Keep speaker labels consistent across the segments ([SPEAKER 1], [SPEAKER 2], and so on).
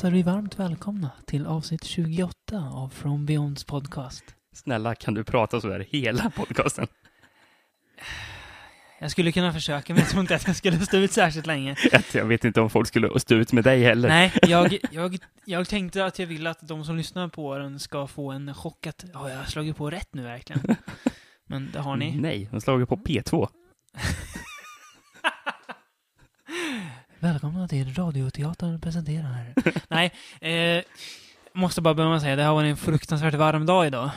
[SPEAKER 1] hälsar vi varmt välkomna till avsnitt 28 av From Beyonds podcast.
[SPEAKER 2] Snälla, kan du prata så här hela podcasten?
[SPEAKER 1] Jag skulle kunna försöka, men jag tror inte att jag skulle stå ut särskilt länge.
[SPEAKER 2] Jag vet inte om folk skulle stå ut med dig heller.
[SPEAKER 1] Nej, jag, jag, jag tänkte att jag vill att de som lyssnar på den ska få en chock att ja, jag har slagit på rätt nu verkligen. Men det har ni.
[SPEAKER 2] Nej, de slagit på P2.
[SPEAKER 1] Välkomna till Radioteatern presenterar. Nej, eh, måste bara börja med att säga, det har varit en fruktansvärt varm dag idag.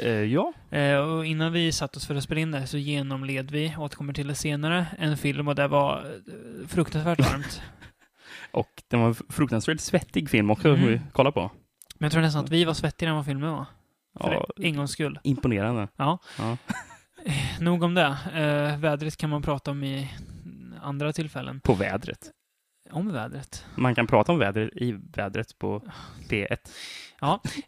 [SPEAKER 2] Eh, ja,
[SPEAKER 1] Eh, och innan vi satt oss för att spela in det här så genomled vi, återkommer till det senare, en film och det var eh, fruktansvärt varmt.
[SPEAKER 2] och det var en fruktansvärt svettig film också
[SPEAKER 1] Mm.
[SPEAKER 2] vi kolla på.
[SPEAKER 1] Men jag tror nästan att vi var svettigare än vad filmen var. För
[SPEAKER 2] Ja,
[SPEAKER 1] en gångs skull.
[SPEAKER 2] imponerande.
[SPEAKER 1] Ja.
[SPEAKER 2] Ja.
[SPEAKER 1] Nog om det. Eh, vädret kan man prata om i andra tillfällen.
[SPEAKER 2] På vädret.
[SPEAKER 1] Om vädret.
[SPEAKER 2] Man kan prata om vädret i vädret på P1.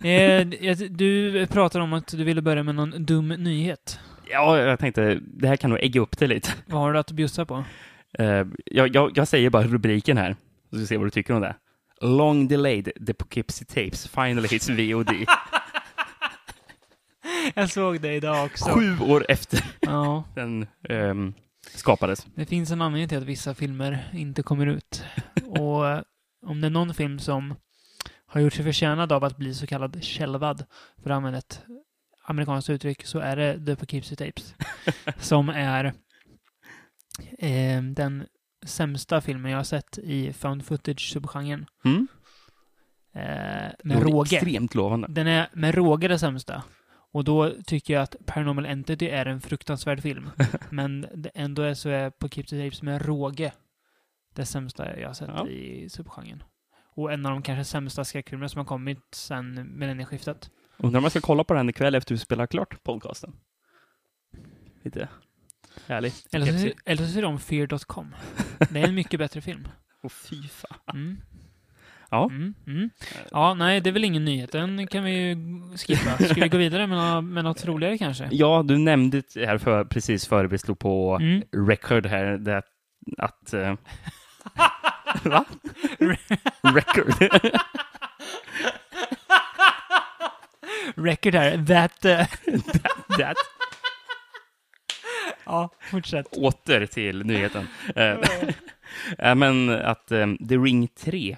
[SPEAKER 1] Eh, du pratade om att du ville börja med någon dum nyhet.
[SPEAKER 2] Ja, jag tänkte, det här kan nog ägga upp det lite.
[SPEAKER 1] Vad har du att bjussa på?
[SPEAKER 2] Eh, jag, jag, jag säger bara rubriken här, så ska vi se vad du tycker om det. Long delayed, the Poughkeepsie Tapes finally hits VOD.
[SPEAKER 1] Jag såg det idag också.
[SPEAKER 2] Sju år efter
[SPEAKER 1] Ja,
[SPEAKER 2] den ehm, skapades.
[SPEAKER 1] det finns en anledning till att vissa filmer inte kommer ut. Och eh, om det är någon film som har gjort sig förtjänad av att bli så kallad kälvad, för att använda ett amerikanskt uttryck, så är det The Poughkeepsie Tapes. som är eh, den sämsta filmen jag har sett i found footage-subgenren.
[SPEAKER 2] Mm?
[SPEAKER 1] Eh, med råge.
[SPEAKER 2] Extremt lovande.
[SPEAKER 1] Den är med råge det sämsta. Och då tycker jag att Paranormal Entity är en fruktansvärd film. Men ändå är så är Poughkeepsie Tapes med råge det sämsta jag har sett
[SPEAKER 2] Ja.
[SPEAKER 1] i subgenren. Och en av de kanske sämsta skräckfilmerna som har kommit sen millennieskiftet.
[SPEAKER 2] Undrar om jag ska kolla på den ikväll efter vi spelar klart podcasten. Lite härligt.
[SPEAKER 1] Eller så, eller så ser de Fear.com. Det är en mycket bättre film.
[SPEAKER 2] Åh fy fan.
[SPEAKER 1] Mm.
[SPEAKER 2] Ja.
[SPEAKER 1] Mm, mm. Ja, nej, det är väl ingen nyhet. Den kan vi ju skippa. Ska vi gå vidare med, nå- med något roligare kanske?
[SPEAKER 2] Ja, du nämnde här för, precis före vi slog på
[SPEAKER 1] Mm.
[SPEAKER 2] record här, det att... eh, va? record?
[SPEAKER 1] Record här. That... eh,
[SPEAKER 2] That.
[SPEAKER 1] ja, fortsätt.
[SPEAKER 2] Åter till nyheten. Eh, men att eh, The Ring 3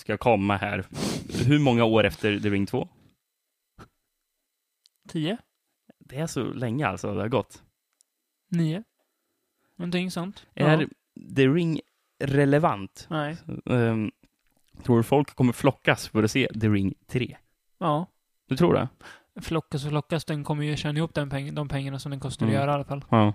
[SPEAKER 2] ska komma här. Hur många år efter The Ring 2?
[SPEAKER 1] Tio?
[SPEAKER 2] Det är så länge alltså det har gått.
[SPEAKER 1] Nio? Någonting sånt?
[SPEAKER 2] Är The Ring relevant?
[SPEAKER 1] Nej.
[SPEAKER 2] Um, tror du folk kommer flockas för att se The Ring 3?
[SPEAKER 1] Ja.
[SPEAKER 2] Du tror det?
[SPEAKER 1] Flockas och flockas. Den kommer ju tjäna ihop den peng de pengarna som den kostar
[SPEAKER 2] Mm.
[SPEAKER 1] att göra i alla fall.
[SPEAKER 2] Ja.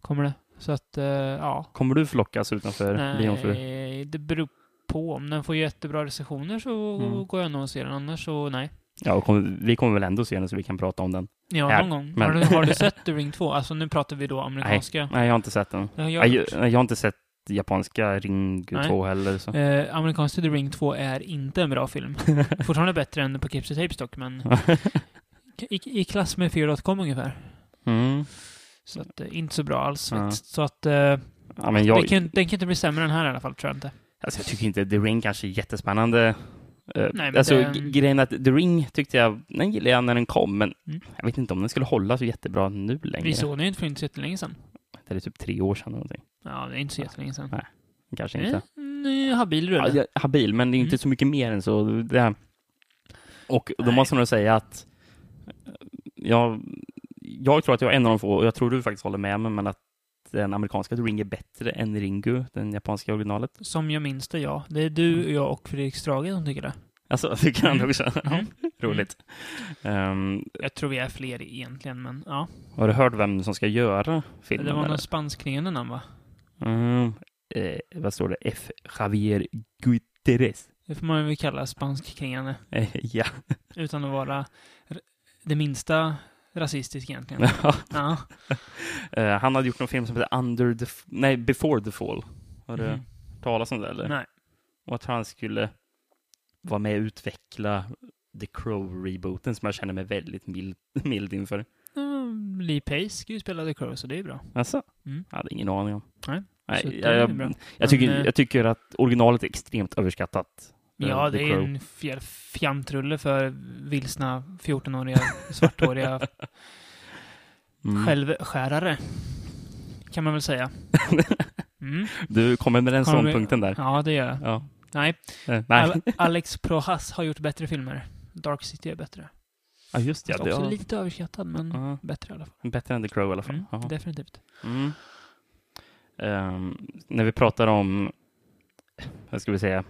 [SPEAKER 1] Kommer det. Så att, eh, ja.
[SPEAKER 2] Kommer du flockas utanför för
[SPEAKER 1] Nej, det beror på. Om den får jättebra recensioner så
[SPEAKER 2] Mm.
[SPEAKER 1] går jag nog och ser den. Annars så nej.
[SPEAKER 2] Ja, vi kommer väl ändå se den så vi kan prata om den.
[SPEAKER 1] Ja,
[SPEAKER 2] Här,
[SPEAKER 1] någon gång.
[SPEAKER 2] men-
[SPEAKER 1] Har, du, har du sett The Ring 2? Alltså nu pratar vi då amerikanska.
[SPEAKER 2] Nej, jag har inte sett den. Jag,
[SPEAKER 1] jag
[SPEAKER 2] jag, har inte sett japanska Ring
[SPEAKER 1] Nej.
[SPEAKER 2] 2 heller. Så.
[SPEAKER 1] Eh, amerikanska The Ring 2 är inte en bra film. Fortfarande bättre än på Poughkeepsie Tapes dock, men i, i klass med Fear.com ungefär.
[SPEAKER 2] mm.
[SPEAKER 1] Så att, eh, inte så bra alls
[SPEAKER 2] Ja.
[SPEAKER 1] Så att, eh,
[SPEAKER 2] ja, jag,
[SPEAKER 1] den, kan, den kan inte bli sämre än här i alla fall, tror jag inte.
[SPEAKER 2] Alltså, jag tycker inte The Ring kanske är jättespännande. Eh,
[SPEAKER 1] men
[SPEAKER 2] alltså, g- grejen att The Ring tyckte jag, den gillade jag när den kom, men
[SPEAKER 1] Mm.
[SPEAKER 2] jag vet inte om den skulle hålla så jättebra nu längre.
[SPEAKER 1] Vi såg den ju inte för inte så jättelänge sedan.
[SPEAKER 2] Det är typ tre år sedan eller någonting.
[SPEAKER 1] Ja, det är inte så jättelänge sedan.
[SPEAKER 2] Nej, Kanske inte.
[SPEAKER 1] Eh, habil
[SPEAKER 2] Ja,
[SPEAKER 1] rulle.
[SPEAKER 2] jag- habil, men det är inte
[SPEAKER 1] Mm.
[SPEAKER 2] så mycket mer än så. Det, och då
[SPEAKER 1] Nej.
[SPEAKER 2] måste man nog säga att jag, jag tror att jag är en av de få, och jag tror du faktiskt håller med mig, men att den amerikanska Ring är bättre än Ringu, den japanska originalet.
[SPEAKER 1] Som jag minns det, ja. Det är du, jag och Fredrik Strage som tycker det.
[SPEAKER 2] Alltså, tycker han
[SPEAKER 1] Mm.
[SPEAKER 2] också?
[SPEAKER 1] Mm.
[SPEAKER 2] roligt. Ehm,
[SPEAKER 1] Jag tror vi är fler egentligen, men ja.
[SPEAKER 2] har du hört vem som ska göra filmen?
[SPEAKER 1] Det var någon spanskklingande namn, va?
[SPEAKER 2] Mm, eh, vad står det? F. Javier Guterres.
[SPEAKER 1] Det får man väl kalla spanskklingande.
[SPEAKER 2] Eh, ja.
[SPEAKER 1] Utan att vara det minsta rasistisk egentligen. ja.
[SPEAKER 2] Eh, han hade gjort någon film som heter Under the... Nej, Before the Fall. Har du hört talas om det eller?
[SPEAKER 1] Nej.
[SPEAKER 2] Och att han skulle vara med och utveckla The Crow-rebooten som jag känner mig väldigt mild, mild inför.
[SPEAKER 1] Mm, Lee Pace ska ju spela The Crow, så det är bra.
[SPEAKER 2] Alltså,
[SPEAKER 1] Mm.
[SPEAKER 2] Jag hade ingen aning om.
[SPEAKER 1] Nej,
[SPEAKER 2] Nej jag, jag, jag, tycker,
[SPEAKER 1] eh,
[SPEAKER 2] jag tycker att originalet är extremt överskattat. Eh,
[SPEAKER 1] Ja,
[SPEAKER 2] The
[SPEAKER 1] det är en fjär- fjantrulle för vilsna 14-åriga svarthåriga
[SPEAKER 2] Mm.
[SPEAKER 1] självskärare. Kan man väl säga. Mm.
[SPEAKER 2] Du kommer med den ståndpunkten där.
[SPEAKER 1] Ja, det gör jag.
[SPEAKER 2] Ja.
[SPEAKER 1] Nej,
[SPEAKER 2] Eh, nej.
[SPEAKER 1] Al- Alex Prohas har gjort bättre filmer. Dark City är bättre.
[SPEAKER 2] ja, just ja. Det
[SPEAKER 1] också
[SPEAKER 2] var
[SPEAKER 1] lite överskattad, men
[SPEAKER 2] Ja.
[SPEAKER 1] bättre i alla fall.
[SPEAKER 2] bättre än The Crow i alla fall.
[SPEAKER 1] Mm,
[SPEAKER 2] Jaha.
[SPEAKER 1] definitivt.
[SPEAKER 2] Mm. Ehm, när vi pratar om, vad ska vi säga,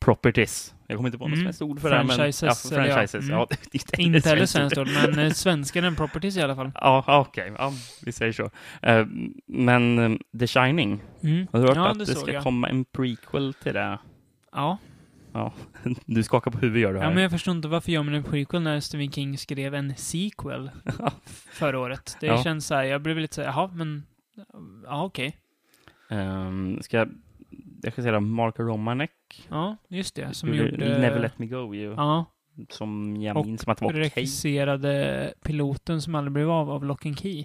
[SPEAKER 2] properties. Jag kommer inte på något
[SPEAKER 1] Mm.
[SPEAKER 2] svenskt ord för det här, men...
[SPEAKER 1] Franchises,
[SPEAKER 2] Ja,
[SPEAKER 1] eller ja.
[SPEAKER 2] franchises.
[SPEAKER 1] Mm.
[SPEAKER 2] Ja, det, det, det är
[SPEAKER 1] Inte heller
[SPEAKER 2] svenskt ord.
[SPEAKER 1] men eh, svenskan är properties i alla fall.
[SPEAKER 2] Ja, ja, okej. Ja, vi säger så. Ehm, men ehm, The Shining,
[SPEAKER 1] Mm.
[SPEAKER 2] har du hört
[SPEAKER 1] ja,
[SPEAKER 2] att det, ska
[SPEAKER 1] jag.
[SPEAKER 2] komma en prequel till det?
[SPEAKER 1] Ja.
[SPEAKER 2] Ja, du skakar på huvudet gör du här.
[SPEAKER 1] ja, men jag förstår inte varför gör man en prequel när Stephen King skrev en sequel förra året. Det
[SPEAKER 2] Ja.
[SPEAKER 1] känns så här, jag blev lite så här, jaha, men... Ja, okej.
[SPEAKER 2] Ehm, ska jag regissera Mark Romanek?
[SPEAKER 1] Ja, just det. Som
[SPEAKER 2] Gjorde. Never Let Me Go ju.
[SPEAKER 1] Ja,
[SPEAKER 2] Som jag minns som att det var okej.
[SPEAKER 1] regisserade piloten som aldrig blev av, av Lock and Key.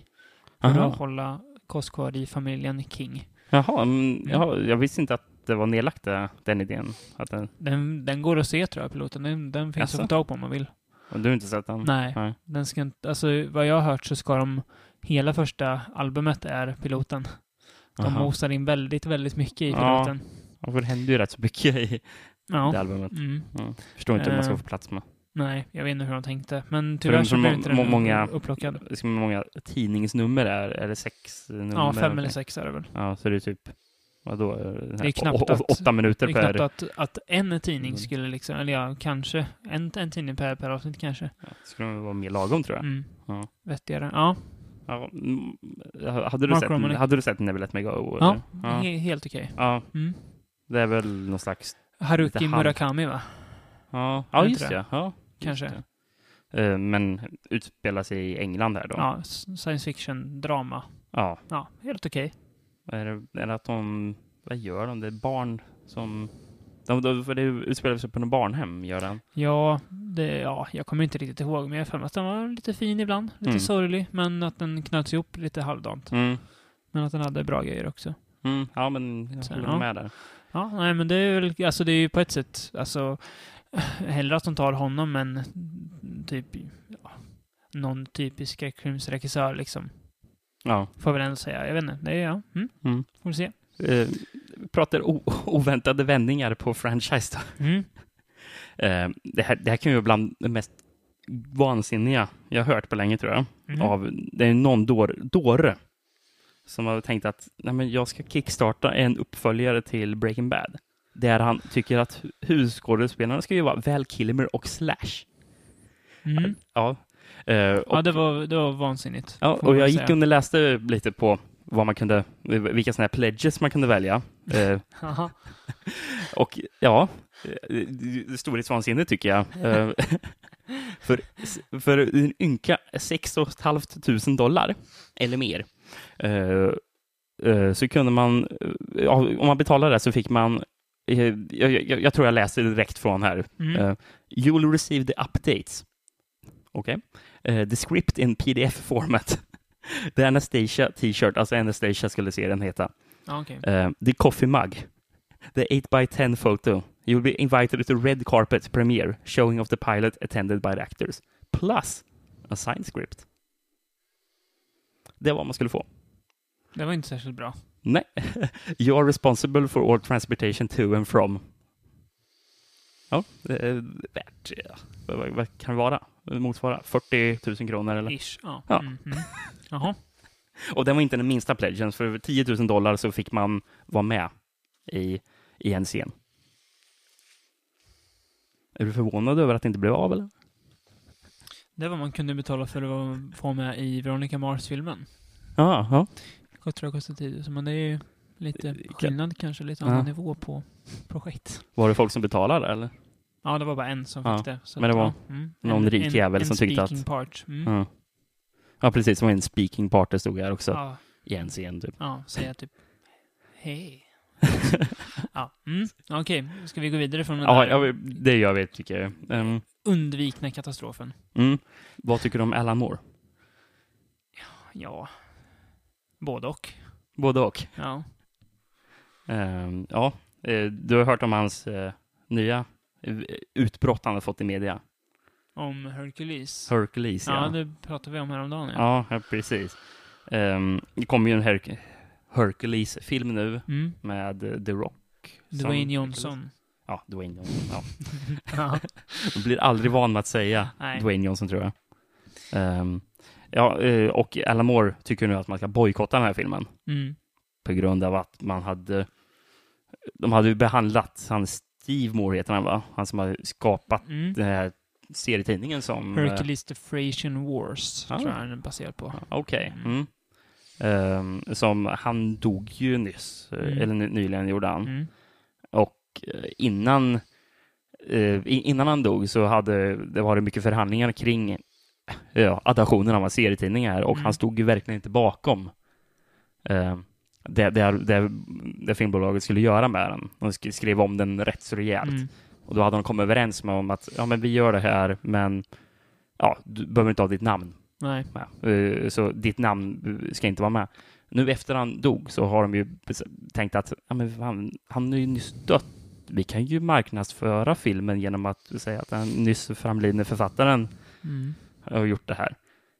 [SPEAKER 1] För
[SPEAKER 2] Aha.
[SPEAKER 1] att hålla kost kvar i familjen King.
[SPEAKER 2] Jaha, mm, jaha, jag visste inte att det var nedlagt det- den idén. Att den,
[SPEAKER 1] Den, den går att se tror jag, piloten. Den, den finns
[SPEAKER 2] Jaså?
[SPEAKER 1] att få tag på om man vill.
[SPEAKER 2] och du har inte sett den?
[SPEAKER 1] Nej,
[SPEAKER 2] Nej.
[SPEAKER 1] den ska inte... Alltså, vad jag har hört så ska de... Hela första albumet är piloten. De
[SPEAKER 2] Aha.
[SPEAKER 1] mosar in väldigt, väldigt mycket i piloten.
[SPEAKER 2] Ja, för det händer ju rätt så mycket i
[SPEAKER 1] Ja.
[SPEAKER 2] det albumet.
[SPEAKER 1] Mm.
[SPEAKER 2] Ja. Förstår inte hur man ska
[SPEAKER 1] Eh,
[SPEAKER 2] få plats med.
[SPEAKER 1] Nej, jag vet inte hur de tänkte. Men tyvärr så blev inte den
[SPEAKER 2] många-
[SPEAKER 1] upplockad.
[SPEAKER 2] Det hur många tidningsnummer är det sex nummer?
[SPEAKER 1] Ja, fem eller sex är det väl.
[SPEAKER 2] Ja, så det är typ, vadå?
[SPEAKER 1] Det är knappt att-
[SPEAKER 2] åtta minuter
[SPEAKER 1] Det är
[SPEAKER 2] per...
[SPEAKER 1] knappt att, att en tidning
[SPEAKER 2] Mm.
[SPEAKER 1] skulle liksom, eller ja, kanske. En, en tidning per, per avsnitt kanske.
[SPEAKER 2] Ja, skulle nog vara mer lagom tror jag.
[SPEAKER 1] Mm.
[SPEAKER 2] Ja.
[SPEAKER 1] Vettigare. Ja,
[SPEAKER 2] Ja, mm, hade, du
[SPEAKER 1] Mark
[SPEAKER 2] sett, hade du sett Never Let Me Go?
[SPEAKER 1] ja,
[SPEAKER 2] eller? ja.
[SPEAKER 1] he- helt okej.
[SPEAKER 2] ja.
[SPEAKER 1] Mm.
[SPEAKER 2] Det är väl någon slags...
[SPEAKER 1] Haruki Murakami va?
[SPEAKER 2] Ja, ja
[SPEAKER 1] det
[SPEAKER 2] just det. Ja, just
[SPEAKER 1] Kanske.
[SPEAKER 2] det. Eh, Men utspelar sig i England här då?
[SPEAKER 1] Ja, science fiction, drama.
[SPEAKER 2] Ja.
[SPEAKER 1] Ja, helt okej.
[SPEAKER 2] Är det, är det att de... Vad gör de? Det är barn som... De, de, för det utspelar sig på något barnhem, gör den.
[SPEAKER 1] Ja, det, ja, jag kommer inte riktigt ihåg, men jag har att den var lite fin ibland. Lite
[SPEAKER 2] Mm.
[SPEAKER 1] sorglig, men att den knöts ihop lite halvdant.
[SPEAKER 2] Mm.
[SPEAKER 1] Men att den hade bra grejer också.
[SPEAKER 2] Mm. Ja, men jag håller
[SPEAKER 1] ja.
[SPEAKER 2] med där.
[SPEAKER 1] Ja, nej men det är väl, alltså det är ju på ett sätt, alltså hellre att de tar honom än typ, ja, någon typisk skräckfilmsregissör liksom.
[SPEAKER 2] Ja.
[SPEAKER 1] Får väl ändå säga. Jag vet inte. Det är ja. Mm,
[SPEAKER 2] Mm.
[SPEAKER 1] får vi se.
[SPEAKER 2] Eh, pratar oväntade vändningar på franchise då.
[SPEAKER 1] Mm.
[SPEAKER 2] Eh, det, här, det här kan ju vara bland det mest vansinniga jag har hört på länge tror jag.
[SPEAKER 1] Mm.
[SPEAKER 2] Av, det är någon dår, dåre som har tänkt att Nej, men jag ska kickstarta en uppföljare till Breaking Bad. Där han tycker att hu- huvudskådespelarna ska ju vara Val Kilmer och Slash.
[SPEAKER 1] Mm.
[SPEAKER 2] Ja. Eh, och,
[SPEAKER 1] Ja, det var, det var vansinnigt.
[SPEAKER 2] ja, och jag
[SPEAKER 1] säga.
[SPEAKER 2] gick och läste lite på vad man kunde, vilka sådana här pledges man kunde välja. Eh. Och ja, eh, storhetsvansinne tycker jag. Eh, för, för en ynka 6 500 dollar eller mer så kunde man, eh, om man betalade det så fick man, eh, jag, jag, jag tror jag läser direkt från här,
[SPEAKER 1] Mm.
[SPEAKER 2] Eh, you will receive the updates. Okej. Eh, the script in pdf format. the Anastasia t-shirt, alltså Anastasia skulle serien heta. Uh, the coffee mug, the 8 by 10 photo. You will be invited to red carpet premiere showing of the pilot attended by the actors. Plus a signed script. Det var vad man skulle få.
[SPEAKER 1] Det var inte särskilt bra.
[SPEAKER 2] Nej. you are responsible for all transportation to and from. Ja, det är värt, ja. vad, vad, kan det vara? Motsvara 40 000 kronor eller?
[SPEAKER 1] Ish. Ja.
[SPEAKER 2] Ja.
[SPEAKER 1] Mm. Mm. Jaha.
[SPEAKER 2] Och den var inte den minsta pledgen, för över 10 000 dollar så fick man vara med i, i en scen. Är du förvånad över att det inte blev av eller?
[SPEAKER 1] Det var man kunde betala för att få med i Veronica Mars-filmen.
[SPEAKER 2] Ja, ja.
[SPEAKER 1] Jag tror det kostade 10 000, men det är ju lite
[SPEAKER 2] Det kan-
[SPEAKER 1] skillnad kanske, lite
[SPEAKER 2] Ja.
[SPEAKER 1] annan nivå på projekt.
[SPEAKER 2] Var det folk som betalade eller?
[SPEAKER 1] Ja, det var bara en som
[SPEAKER 2] Ja,
[SPEAKER 1] fick det. Så
[SPEAKER 2] men det
[SPEAKER 1] att,
[SPEAKER 2] var
[SPEAKER 1] mm.
[SPEAKER 2] någon rik jävel
[SPEAKER 1] en
[SPEAKER 2] som tyckte att-
[SPEAKER 1] speaking part. Mm.
[SPEAKER 2] Ja. Ja, precis. Som en speaking part det stod här också.
[SPEAKER 1] Ja,
[SPEAKER 2] I en scen, typ.
[SPEAKER 1] ja säga typ hej. Ja, mm. okej. Ska vi gå vidare från den
[SPEAKER 2] Ja,
[SPEAKER 1] där
[SPEAKER 2] ja, det gör vi, tycker jag. Ehm,
[SPEAKER 1] undvikna katastrofen?
[SPEAKER 2] mm. Vad tycker du om Alan Moore?
[SPEAKER 1] Ja, både och.
[SPEAKER 2] Både och.
[SPEAKER 1] Ja.
[SPEAKER 2] Ehm, ja, eh, du har hört om hans eh, nya eh, utbrott han har fått i media.
[SPEAKER 1] Om Hercules.
[SPEAKER 2] Hercules,
[SPEAKER 1] ja,
[SPEAKER 2] ja.
[SPEAKER 1] det pratade vi om häromdagen. Ja.
[SPEAKER 2] Ja, precis. Um, det kommer ju en Her- Hercules-film nu
[SPEAKER 1] Mm.
[SPEAKER 2] med eh, The Rock.
[SPEAKER 1] Dwayne. Johnson.
[SPEAKER 2] Ja, Dwayne Johnson. Ja.
[SPEAKER 1] ja.
[SPEAKER 2] Blir aldrig van med att säga
[SPEAKER 1] Nej.
[SPEAKER 2] Dwayne Johnson, tror jag. Ehm, ja, eh, och Alan Moore tycker nu att man ska bojkotta den här filmen
[SPEAKER 1] Mm.
[SPEAKER 2] på grund av att man hade de hade ju behandlat han Steve Moore heter han va? Han som har skapat
[SPEAKER 1] Mm.
[SPEAKER 2] den här serietidningen som... eh,
[SPEAKER 1] Hercules the Frasian Wars,
[SPEAKER 2] Ah.
[SPEAKER 1] tror jag den är baserad på.
[SPEAKER 2] Okej.
[SPEAKER 1] Mm.
[SPEAKER 2] Mm. Ehm, som han dog ju nyss, eh,
[SPEAKER 1] Mm.
[SPEAKER 2] eller ny- nyligen gjorde han.
[SPEAKER 1] Mm.
[SPEAKER 2] Och eh, innan, i- innan han dog så hade det varit mycket förhandlingar kring ja, adaptionen av en serietidning här och
[SPEAKER 1] Mm.
[SPEAKER 2] han stod ju verkligen inte bakom eh, det, det, det, det filmbolaget skulle göra med den. De sk- skrev om den rätt så rejält.
[SPEAKER 1] Mm.
[SPEAKER 2] Och då hade de kommit överens med om att ja, men vi gör det här, men ja, du behöver inte ha ditt namn
[SPEAKER 1] Nej.
[SPEAKER 2] med. Eh, Så ditt namn ska inte vara med. Nu efter han dog så har de ju tänkt att ja, men han, han är ju nyss dött. Vi kan ju marknadsföra filmen genom att säga att den nyss framlidne författaren
[SPEAKER 1] Mm.
[SPEAKER 2] har gjort det här.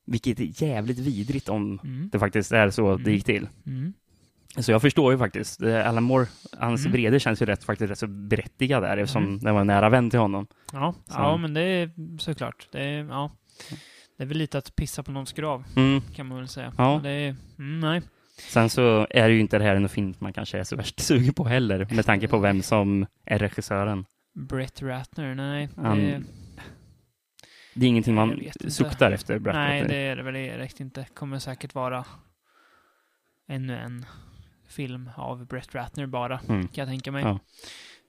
[SPEAKER 2] Vilket är jävligt vidrigt om
[SPEAKER 1] Mm.
[SPEAKER 2] det faktiskt är så det
[SPEAKER 1] Mm.
[SPEAKER 2] gick till.
[SPEAKER 1] Mm.
[SPEAKER 2] Så jag förstår ju faktiskt. Eh, Alan Moore, hans
[SPEAKER 1] Mm.
[SPEAKER 2] vrede känns ju rätt, faktiskt rätt så berättigad där eftersom
[SPEAKER 1] Mm.
[SPEAKER 2] det var en nära vän till honom.
[SPEAKER 1] Ja.
[SPEAKER 2] Så-
[SPEAKER 1] ja, men det är såklart. Det är, ja. Det är väl lite att pissa på någons grav,
[SPEAKER 2] Mm.
[SPEAKER 1] kan man väl säga.
[SPEAKER 2] Ja.
[SPEAKER 1] Det är, mm, nej.
[SPEAKER 2] Sen så är det ju inte det här en film man kanske är så värst sugen på heller, med tanke på vem som är regissören.
[SPEAKER 1] Brett Ratner, nej.
[SPEAKER 2] Han-
[SPEAKER 1] det,
[SPEAKER 2] Det är ingenting man suktar efter, Brad
[SPEAKER 1] nej,
[SPEAKER 2] Pitt.
[SPEAKER 1] det är det väl direkt inte. Kommer säkert vara ännu en film av Brett Ratner bara,
[SPEAKER 2] Mm.
[SPEAKER 1] kan jag tänka mig.
[SPEAKER 2] Ja.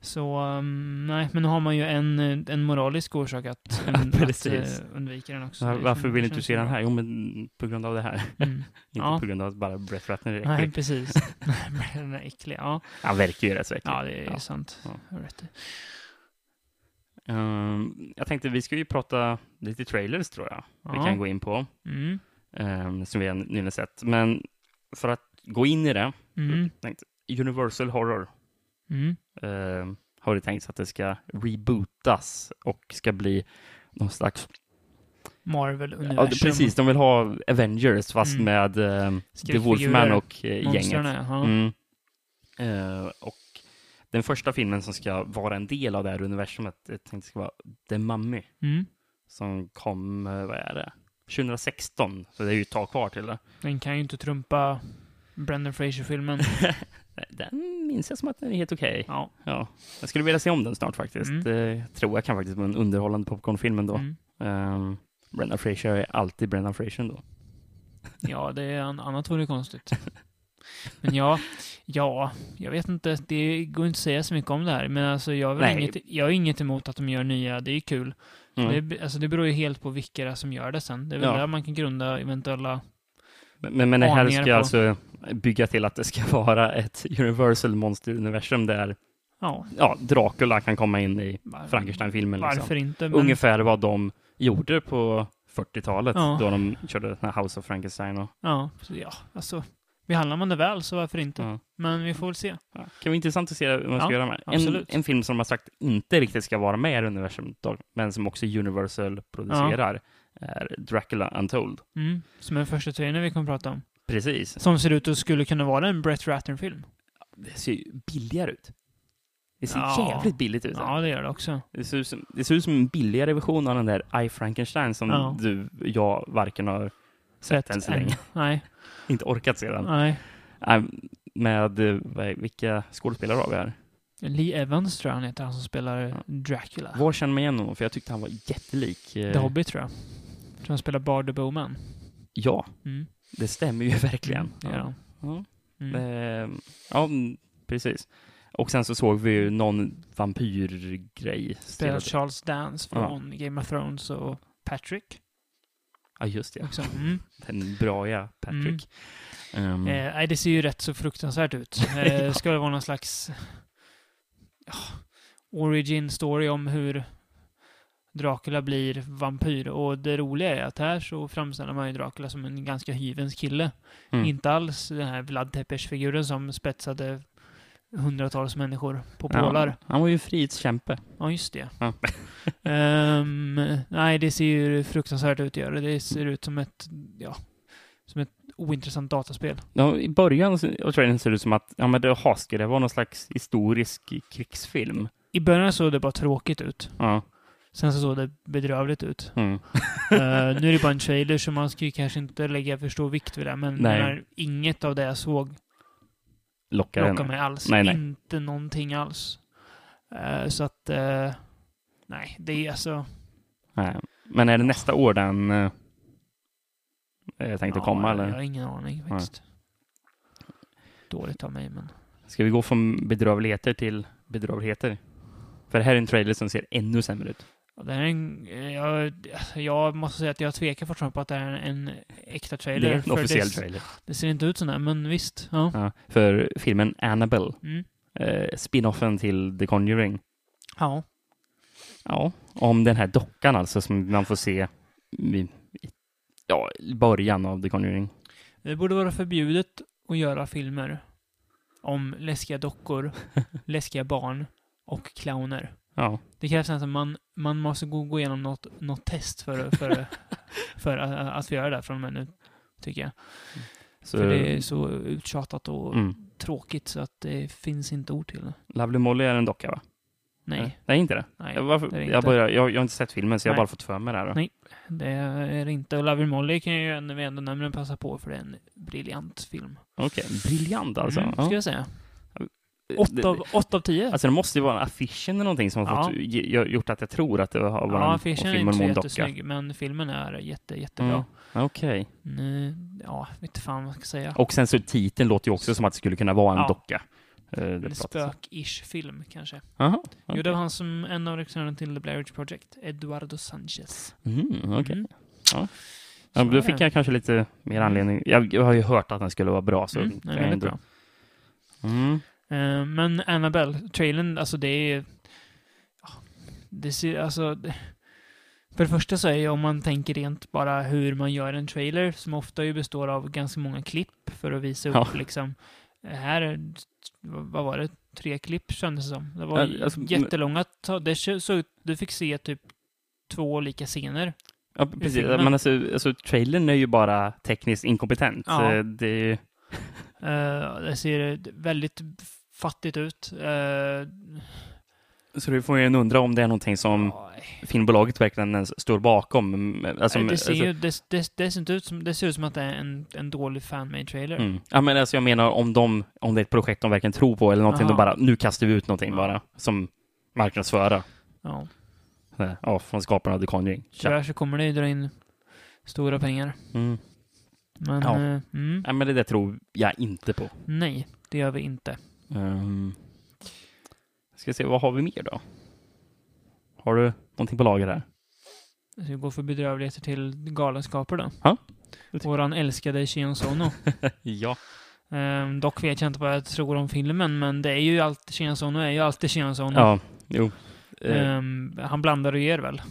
[SPEAKER 1] Så, um, nej, men nu har man ju en, eh, en moralisk orsak att, att
[SPEAKER 2] Precis.
[SPEAKER 1] eh, undvika den också.
[SPEAKER 2] Ja, Varför vill inte du se den här? Jo, men på grund av det här.
[SPEAKER 1] Mm.
[SPEAKER 2] inte
[SPEAKER 1] Ja.
[SPEAKER 2] på grund av att bara Brett Ratner är
[SPEAKER 1] Nej,
[SPEAKER 2] äcklig.
[SPEAKER 1] precis. den är äcklig. Ja,
[SPEAKER 2] Han verkar ju rätt så äcklig.
[SPEAKER 1] ja det är
[SPEAKER 2] Ja.
[SPEAKER 1] sant.
[SPEAKER 2] Ja.
[SPEAKER 1] Rätt i.
[SPEAKER 2] Ehm, jag tänkte vi ska ju prata lite trailers tror jag. Vi
[SPEAKER 1] Ja.
[SPEAKER 2] kan gå in på.
[SPEAKER 1] Mm.
[SPEAKER 2] ehm, som vi nyligen sett. Men för att gå in i det,
[SPEAKER 1] Mm.
[SPEAKER 2] tänkte, Universal Horror
[SPEAKER 1] Mm.
[SPEAKER 2] ehm, har det tänkt att det ska rebootas och ska bli någon slags...
[SPEAKER 1] Marvel-universum.
[SPEAKER 2] Ja, precis, de vill ha Avengers fast
[SPEAKER 1] Mm.
[SPEAKER 2] med ehm, The Wolfman och eh, gänget. Mm. Eh, och den första filmen som ska vara en del av det här universumet, jag tänkte ska vara The Mummy,
[SPEAKER 1] Mm.
[SPEAKER 2] som kom, eh, vad är det, 2016, så det är ju ett tag kvar till det.
[SPEAKER 1] Den kan ju inte trumpa Brendan Fraser-filmen.
[SPEAKER 2] Den minns jag som att den är helt okej.
[SPEAKER 1] ja.
[SPEAKER 2] Ja. Jag skulle vilja se om den snart faktiskt.
[SPEAKER 1] Mm.
[SPEAKER 2] Det tror jag kan faktiskt vara en underhållande popcornfilm ändå.
[SPEAKER 1] Mm.
[SPEAKER 2] Um, Brendan Fraser är alltid Brendan Fraser ändå.
[SPEAKER 1] Ja, det är an- annat vore konstigt. Men ja, ja, jag vet inte. Det går inte att säga så mycket om det här. Men alltså, jag har inget, jag har inget emot att de gör nya. Det är kul.
[SPEAKER 2] Mm.
[SPEAKER 1] Det, alltså, det beror ju helt på vilka det är som gör det sen. Det är väl
[SPEAKER 2] Ja.
[SPEAKER 1] där man kan grunda eventuella...
[SPEAKER 2] Men, men, det här ska
[SPEAKER 1] på.
[SPEAKER 2] alltså bygga till att det ska vara ett Universal monsteruniversum där
[SPEAKER 1] Ja,
[SPEAKER 2] ja, Dracula kan komma in i Frankenstein-filmen. Liksom.
[SPEAKER 1] Varför inte? Men,
[SPEAKER 2] Ungefär vad de gjorde på 40-talet
[SPEAKER 1] Ja.
[SPEAKER 2] då de körde House of Frankenstein. Och,
[SPEAKER 1] Ja, ja, alltså. Behandlar man det väl så varför inte?
[SPEAKER 2] ja.
[SPEAKER 1] Men vi får väl se.
[SPEAKER 2] Ja. Kan vara intressant att se vad man ska göra med. En, en film som de har sagt inte riktigt ska vara med i universumet, då, men som också Universal producerar, är Dracula Untold.
[SPEAKER 1] Mm. Som är den första trailern vi kommer prata om.
[SPEAKER 2] Precis.
[SPEAKER 1] Som ser ut att skulle kunna vara en Brett Ratner-film.
[SPEAKER 2] Det ser ju billigare ut. Det ser
[SPEAKER 1] Ja.
[SPEAKER 2] jävligt billigt ut.
[SPEAKER 1] Ja, det gör det också.
[SPEAKER 2] Det, ser ut som, det ser ut som en billigare version av den där I Frankenstein som
[SPEAKER 1] Ja.
[SPEAKER 2] du jag varken har sett än så
[SPEAKER 1] än.
[SPEAKER 2] länge.
[SPEAKER 1] Nej,
[SPEAKER 2] Inte orkat se den.
[SPEAKER 1] nej.
[SPEAKER 2] Med, vilka skådespelare har vi här?
[SPEAKER 1] Lee Evans tror jag han heter, han som spelar. Dracula.
[SPEAKER 2] Var känner man igen honom? För jag tyckte han var jättelik. eh,
[SPEAKER 1] The Hobbit tror jag. Tror han spelar Bard the Bowman.
[SPEAKER 2] Ja,
[SPEAKER 1] Mm.
[SPEAKER 2] det stämmer ju verkligen.
[SPEAKER 1] Mm, det han.
[SPEAKER 2] Ja.
[SPEAKER 1] Mm.
[SPEAKER 2] Eh, ja, mm, precis. Och sen så såg vi ju någon vampyrgrej.
[SPEAKER 1] Spelar Charles Dance
[SPEAKER 2] Ja.
[SPEAKER 1] från Game of Thrones och Patrick.
[SPEAKER 2] Ja, just det.
[SPEAKER 1] också. Mm.
[SPEAKER 2] Den bra ja, Patrick. Ehm,
[SPEAKER 1] Eh, nej, det ser ju rätt så fruktansvärt ut. Eh, det ska väl vara någon slags ja, origin story om hur Dracula blir vampyr. Och det roliga är att här så framställer man ju Dracula som en ganska hyvens kille.
[SPEAKER 2] mm.
[SPEAKER 1] Inte alls den här Vlad Tepes-figuren som spetsade hundratals människor på pålar.
[SPEAKER 2] Ja, han var ju frihetskämpe.
[SPEAKER 1] Ja, just det.
[SPEAKER 2] Ja.
[SPEAKER 1] Ehm, nej, det ser ju fruktansvärt ut att göra. Det ser ut som ett, ja, som ett ointressant dataspel.
[SPEAKER 2] Ja, I början av trailern ser det ut som att ja, men det, ska det vara någon slags historisk krigsfilm.
[SPEAKER 1] I början såg det bara tråkigt ut.
[SPEAKER 2] Ja.
[SPEAKER 1] Sen så såg det bedrövligt ut.
[SPEAKER 2] Mm.
[SPEAKER 1] Eh, nu är det bara en trailer så man ska ju kanske inte lägga för stor vikt vid det. Men menar, inget av det jag såg
[SPEAKER 2] Lockar
[SPEAKER 1] lockar
[SPEAKER 2] en.
[SPEAKER 1] mig alls.
[SPEAKER 2] Nej, nej.
[SPEAKER 1] Inte någonting alls. Eh, så att, eh, nej, det är alltså...
[SPEAKER 2] Nej. Men är det nästa år den eh, eh, tänkte
[SPEAKER 1] ja,
[SPEAKER 2] komma
[SPEAKER 1] Jag
[SPEAKER 2] eller?
[SPEAKER 1] har ingen aning faktiskt. Dåligt av mig, men...
[SPEAKER 2] Ska vi gå från bedrövligheter till bedrövligheter? För det här är en trailer som ser ännu sämre ut.
[SPEAKER 1] Det här är en, eh, jag, jag måste säga att jag tvekar fortfarande på att det här är en äkta trailer.
[SPEAKER 2] Det är en officiell
[SPEAKER 1] det,
[SPEAKER 2] trailer.
[SPEAKER 1] Det ser inte ut sådär, men visst. Ja.
[SPEAKER 2] Ja, för filmen Annabelle,
[SPEAKER 1] Mm.
[SPEAKER 2] eh, spin-offen till The Conjuring.
[SPEAKER 1] ja.
[SPEAKER 2] Ja, om den här dockan alltså som man får se i, i ja, i början av The Conjuring.
[SPEAKER 1] Det borde vara förbjudet att göra filmer om läskiga dockor, läskiga barn och clowner.
[SPEAKER 2] Ja,
[SPEAKER 1] Det krävs nästan man, man måste gå, gå igenom något, något test för, för, för att, att få göra det från och med nu, tycker jag.
[SPEAKER 2] så
[SPEAKER 1] För det är så uttjatat och
[SPEAKER 2] mm.
[SPEAKER 1] tråkigt så att det finns inte ord till det.
[SPEAKER 2] Lovely Molly är en docka va?
[SPEAKER 1] Nej,
[SPEAKER 2] Nej, inte det.
[SPEAKER 1] nej,
[SPEAKER 2] Jag, varför,
[SPEAKER 1] det det
[SPEAKER 2] jag,
[SPEAKER 1] inte.
[SPEAKER 2] börjar, jag, jag har inte sett filmen så jag har bara fått för mig det här. Då.
[SPEAKER 1] Nej. det är det inte. Och Lovely Molly kan jag ju ändå, ändå nämligen passa på för det är en briljant film.
[SPEAKER 2] Okej, briljant alltså.
[SPEAKER 1] Mm,
[SPEAKER 2] ja.
[SPEAKER 1] ska jag säga.
[SPEAKER 2] Det-
[SPEAKER 1] Åtta av, åtta av tio.
[SPEAKER 2] Alltså det måste ju vara affischen eller någonting som har
[SPEAKER 1] Ja.
[SPEAKER 2] fått, ge- gjort att jag tror att det har varit
[SPEAKER 1] ja,
[SPEAKER 2] en
[SPEAKER 1] affischen är inte så jättesnygg, men filmen är jätte, jättebra.
[SPEAKER 2] Mm. Okej.
[SPEAKER 1] Mm, ja, vet fan vad jag ska säga.
[SPEAKER 2] Och sen så titeln låter ju också som att det skulle kunna vara en
[SPEAKER 1] Ja.
[SPEAKER 2] docka. Eh,
[SPEAKER 1] En spök-ish film, kanske.
[SPEAKER 2] Jaha,
[SPEAKER 1] Jo,
[SPEAKER 2] okej.
[SPEAKER 1] det var han som en av regissörerna till The Blair Witch Project, Eduardo Sanchez.
[SPEAKER 2] Mm, okej.
[SPEAKER 1] Mm.
[SPEAKER 2] Ja. Ja, då fick jag kanske lite mer anledning. Jag, jag har ju hört att den skulle vara bra. Så
[SPEAKER 1] Mm, den är
[SPEAKER 2] ändå-
[SPEAKER 1] bra.
[SPEAKER 2] Mm.
[SPEAKER 1] Eh, men Annabelle, trailern, alltså det är... Det ser, alltså... För det första så är ju om man tänker rent bara hur man gör en trailer, som ofta ju består av ganska många klipp för att visa upp
[SPEAKER 2] Ja.
[SPEAKER 1] liksom... eh, Här, är- vad var det? Tre klipp kändes det som. Det var
[SPEAKER 2] Ja, alltså,
[SPEAKER 1] jättelånga. Det såg ut, du fick se typ två olika scener.
[SPEAKER 2] Ja, precis. Men alltså, alltså, trailern är ju bara tekniskt inkompetent.
[SPEAKER 1] Ja.
[SPEAKER 2] Det,
[SPEAKER 1] Eh, det ser väldigt fattigt ut. Uh,
[SPEAKER 2] så det får ju undra om det är någonting som filmbolaget verkligen ens står bakom. Alltså,
[SPEAKER 1] det, ser
[SPEAKER 2] alltså,
[SPEAKER 1] ju, det, det, det, ser inte ut som, det ser ut som att det är en, en dålig fan-made trailer.
[SPEAKER 2] Mm. Ja, men alltså jag menar om, de, om det är ett projekt de verkligen tror på eller någonting,
[SPEAKER 1] Aha.
[SPEAKER 2] de bara, nu kastar vi ut någonting
[SPEAKER 1] Ja.
[SPEAKER 2] bara, som marknadsföra.
[SPEAKER 1] Ja.
[SPEAKER 2] Ja, från skaparna av The Conjuring.
[SPEAKER 1] Tyvärr så kommer det ju dra in stora pengar.
[SPEAKER 2] Mm.
[SPEAKER 1] Men,
[SPEAKER 2] Ja.
[SPEAKER 1] eh, mm,
[SPEAKER 2] Ja, men det där tror jag inte på.
[SPEAKER 1] nej, det gör vi inte.
[SPEAKER 2] Um, ska se, vad har vi mer då? Har du någonting på lager här?
[SPEAKER 1] Så vi går för bedrövligheter till galenskaper då.
[SPEAKER 2] Ja,
[SPEAKER 1] Våran älskade Shion Sono.
[SPEAKER 2] Ja.
[SPEAKER 1] Ehm, dock vet jag inte vad jag tror om filmen, men det är ju alltid, Shion Sono är ju alltid Shion Sono.
[SPEAKER 2] Ja, jo.
[SPEAKER 1] Ehm, han blandar och ger väl.